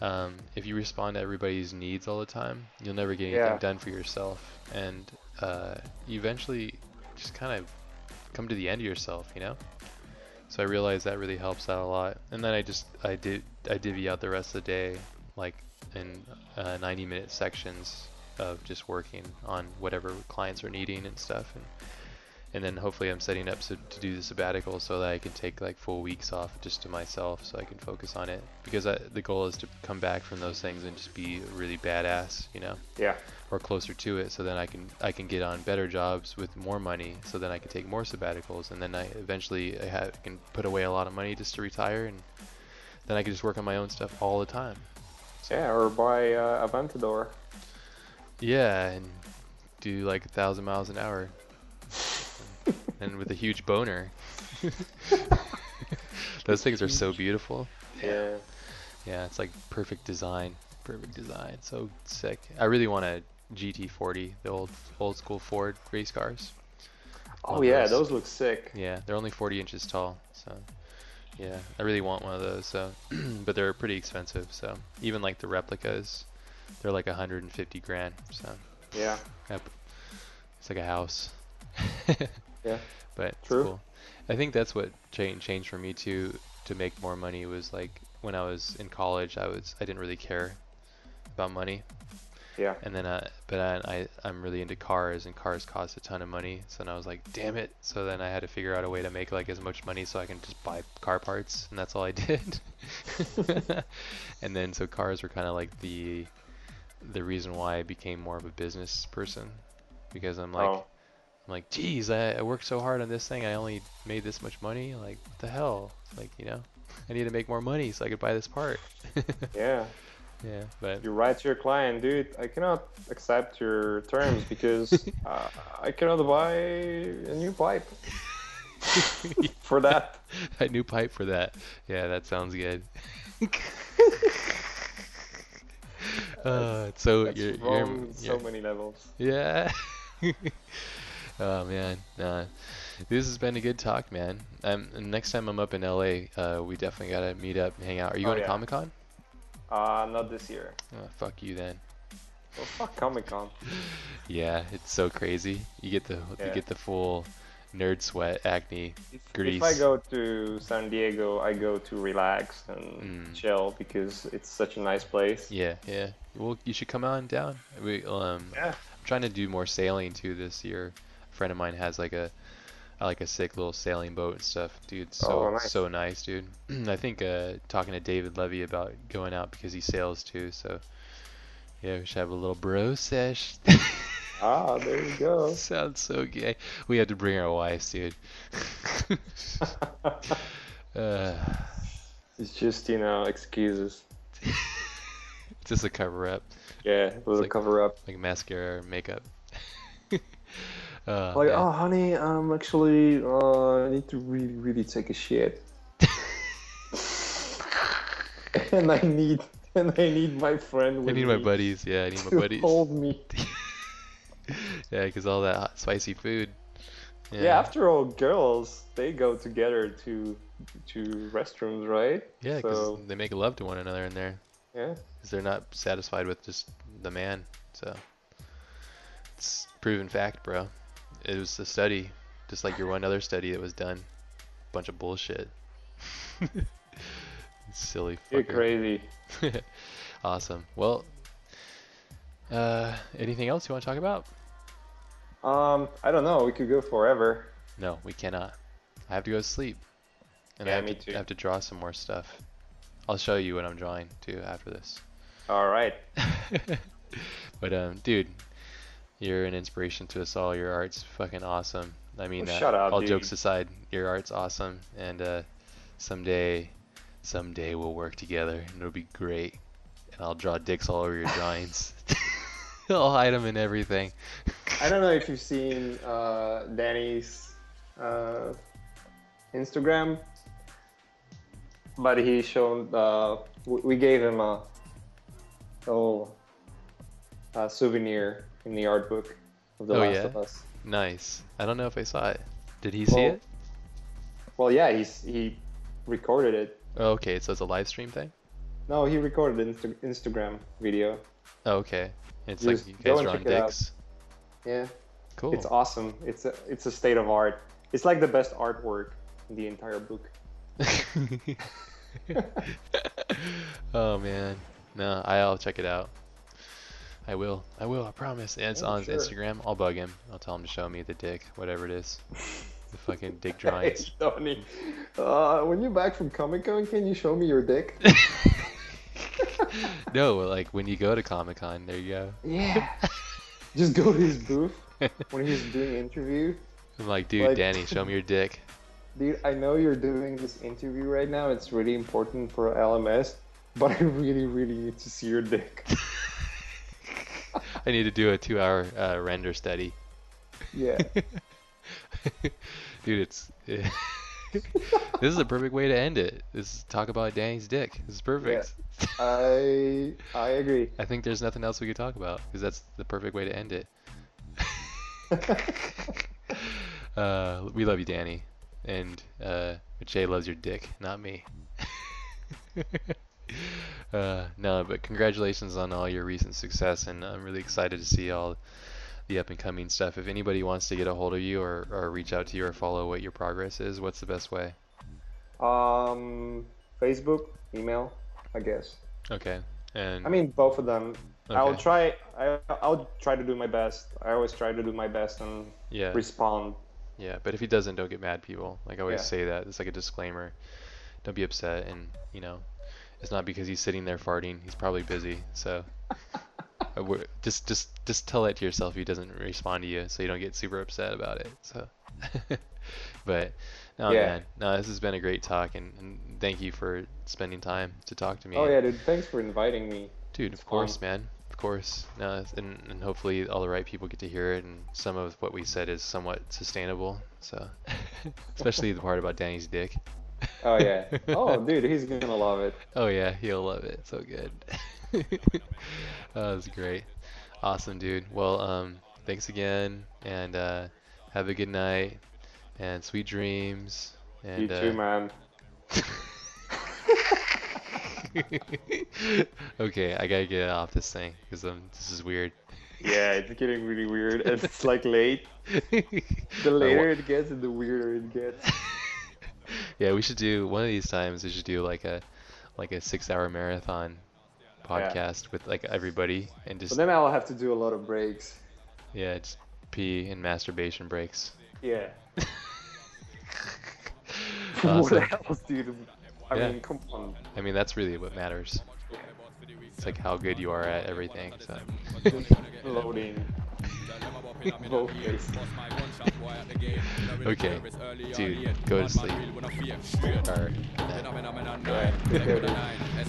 um, if you respond to everybody's needs all the time, you'll never get anything
Yeah.
done for yourself, and uh, you eventually just kind of come to the end of yourself, you know. So I realized that really helps out a lot. And then I just I did I divvy out the rest of the day like in uh, 90 minute sections of just working on whatever clients are needing and stuff and and then hopefully I'm setting up so, to do the sabbatical so that I can take like full weeks off just to myself so I can focus on it because I, the goal is to come back from those things and just be really badass, you know
Yeah.
or closer to it so then I can I can get on better jobs with more money so then I can take more sabbaticals and then I eventually I have, can put away a lot of money just to retire and then I can just work on my own stuff all the time.
Yeah, or buy uh, Aventador.
Yeah, and do like a thousand miles an hour and with a huge boner. Those things are so beautiful.
Yeah.
Yeah, it's like perfect design. Perfect design. So sick. I really want a GT40, the old old school Ford race cars.
Oh yeah,
those.
those look sick.
Yeah, they're only 40 inches tall, so yeah, I really want one of those. So, but they're pretty expensive. So even like the replicas, they're like 150 grand. So
Yeah.
yep, it's like a house.
Yeah.
But
True.
cool. I think that's what changed changed for me too to make more money was like when I was in college, I was I didn't really care about money.
Yeah.
And then, uh, but I, I, I'm really into cars, and cars cost a ton of money. So then I was like, damn it. So then I had to figure out a way to make like as much money so I can just buy car parts, and that's all I did. and then so cars were kind of like the, the reason why I became more of a business person, because I'm like,
oh.
I'm like, geez, I, I worked so hard on this thing, I only made this much money. Like, what the hell? Like, you know, I need to make more money so I could buy this part.
Yeah.
yeah, but
You write to your client, dude, I cannot accept your terms because uh, I cannot buy a new pipe. for that.
a new pipe for that. Yeah, that sounds good. uh, so
That's
you're,
wrong
you're,
so
you're-
many levels.
yeah. Oh man, nah. This has been a good talk, man. Um, next time I'm up in LA, uh, we definitely gotta meet up and hang out. Are you
Oh,
going to. Comic Con?
Uh, not this year.
Oh, fuck you then.
Well, fuck Comic Con.
Yeah, it's so crazy. You get the you get the full nerd sweat acne.
If,
Grease.
if I go to San Diego, I go to relax and
Mm.
chill because it's such a nice place.
Yeah, yeah. Well, you should come on down. We um,
Yeah.
I'm trying to do more sailing too this year. A friend of mine has like a I like a sick little sailing boat and stuff, dude. So
Oh, nice.
so nice, dude. I think uh, talking to David Levy about going out because he sails too. So yeah, we should have a little bro sesh.
Ah, there you go.
Sounds so gay. We had to bring our wives, dude. uh,
it's just you know excuses.
just a cover up,
Yeah, a little
like-
cover up.
like mascara, or makeup. Uh,
Like,
yeah.
oh, honey, I'm actually uh, I need to really, really take a shit, and I need, and I need my friend.
I need my buddies. Yeah, I need my buddies.
hold me.
yeah, because all that hot, spicy food.
Yeah. after all, girls they go together to to restrooms, right?
Yeah, because
So
they make love to one another in there.
yeah,
Because they're not satisfied with just the man. So it's proven fact, bro. It was a study, just like your one other study that was done. Bunch of bullshit. Silly
you're crazy.
awesome. Well, uh, anything else you want to talk about?
Um, I don't know. We could go forever.
No, we cannot. I have to go to sleep. And I
Yeah,
have
me
to,
too.
I have to draw some more stuff. I'll show you what I'm drawing too after this.
All right.
but um, dude, you're an inspiration to us all. Your art's fucking awesome. I mean,
Oh,
that,
shut up,
all
dude.
jokes aside, your art's awesome, and uh, someday, someday we'll work together, and it'll be great. And I'll draw dicks all over your drawings. I'll hide them in everything.
I don't know if you've seen uh, Danny's uh, Instagram, but he showed. Uh, we gave him a little uh, souvenir in the art book of The
Oh,
Last
yeah?
of Us.
Nice. I don't know if I saw it. Did he see it?
Well, yeah, he's he recorded it.
Oh, okay, so it's a live stream thing.
No, he recorded an Insta- Instagram video.
Oh, okay. It's like you guys
and
drawing
check it out.
dicks.
Yeah,
Cool.
it's awesome. It's a it's a state of art. It's like the best artwork in the entire book.
oh man, no, I'll check it out. I will. I will. I promise. And it's
Yeah,
on
sure.
Instagram. I'll bug him. I'll tell him to show me the dick, whatever it is. The fucking dick drawings.
Hey, Tony, uh, when you're back from Comic Con, can you show me your dick?
no, like when you go to Comic Con, there you go.
Yeah. Just go to his booth when he's doing interview.
I'm like, dude,
Like-
Danny, show me your dick.
Dude, I know you're doing this interview right now. It's really important for LMS, but I really, really need to see your dick.
I need to do a two-hour uh, render study.
Yeah.
Dude, it's this is a perfect way to end it. This is talk about Danny's dick. This is perfect.
I I agree.
I think there's nothing else we could talk about because that's the perfect way to end it. uh, we love you, Danny, and uh, Jay loves your dick, not me. uh, no, but congratulations on all your recent success, and I'm really excited to see all the up and coming stuff. If anybody wants to get a hold of you or, or reach out to you or follow what your progress is, what's the best way?
um, Facebook, email, I guess.
Okay, and
I mean, both of them.
Okay.
I'll try. I, I'll try to do my best. I always try to do my best and
yeah,
respond.
Yeah, but if he doesn't, don't get mad, people. Like I always
Yeah.
say that. It's like a disclaimer. Don't be upset, and you know, it's not because he's sitting there farting. He's probably busy. So just just just tell that to yourself he doesn't respond to you, so you don't get super upset about it. So, but no,
Yeah.
man, no, this has been a great talk, and, and thank you for spending time to talk to me.
Oh yeah, dude. Thanks for inviting me.
Dude,
It's
of course,
fun.
man. of course. Uh, and, and hopefully all the right people get to hear it, and some of what we said is somewhat sustainable. So, especially the part about Danny's dick.
Oh yeah. Oh dude, he's gonna love it.
Oh yeah, he'll love it. So good. that was great. Awesome, dude. Well, um, thanks again, and uh, have a good night, and sweet dreams. And,
you too,
uh,
man.
okay, I gotta get off this thing because um, this is weird.
Yeah, it's getting really weird. It's like late. The later it gets, the weirder it gets.
Yeah, we should do one of these times. We should do like a like a six-hour marathon podcast with like everybody and just
But then I'll have to do a lot of breaks.
yeah, it's pee and masturbation breaks.
Yeah.
Awesome.
what else, dude? I
Yeah.
mean, come on.
I mean, that's really what matters. It's like how good you are at everything. So.
Loading. Both ways.
Okay, dude, go to sleep.
Alright, take care, dude.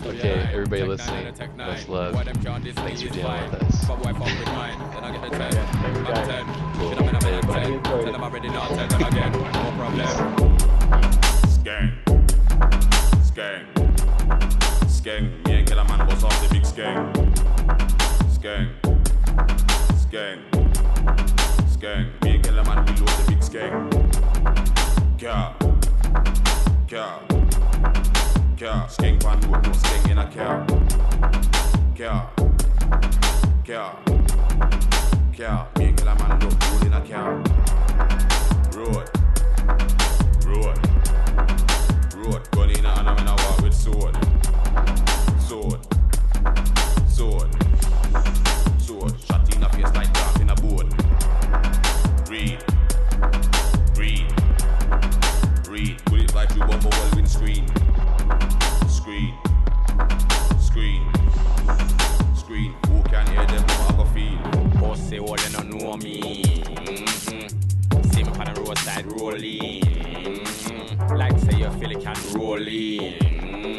okay, everybody listening, much love. Thanks for dealing with us.
Skeng. Skeng. Skeng. Me and Killer Man boss off the big skeng. Skeng. Skeng. Skeng. Me and Killer Man we load the big skeng. Car. Car. Car. Skeng pan road, no skeng in a car. Car. Car. Car. Me and Killer Man load road in a car. Road. Road. Road. Gun in a hand and I walk with. Sword.
All you don't know me. Mm-hmm. Simp on the roadside rolling. Mm-hmm. Like say you feel it can roll in.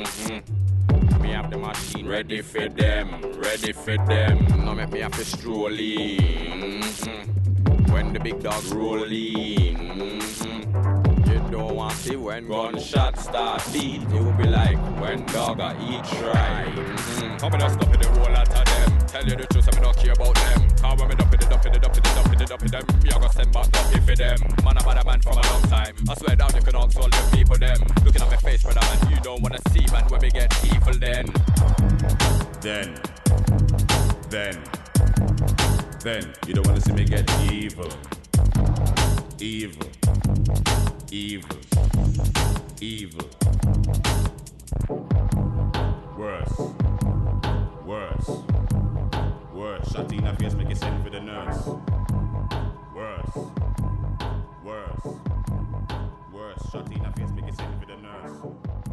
Mm-hmm. Me have the machine ready for them, ready for them. No make me have to stroll in. Mm-hmm. When the big dog roll in. Mm-hmm. You don't want to see when gunshot start beat. You will be like when dog a eat try. Mm-hmm. Come and stop in the whole lot of them. Tell you the truth, I'm not care about them. Cause when me dump it, dump it, dump it, dump it, dump it, them. Me a go send back dumpy for them. Man, I'm a man from a long time. I swear down, you can ask all them people them. Looking at my face, brother, man, you don't wanna see, man, when we get evil then.
Then, then, then, you don't wanna see me get evil. Evil. Evil. Evil. Worse. Worse. Worse. Shot in the face, make you send for the nurse. Worse. Worse. Worse. Shot in the face, make you send for the nurse.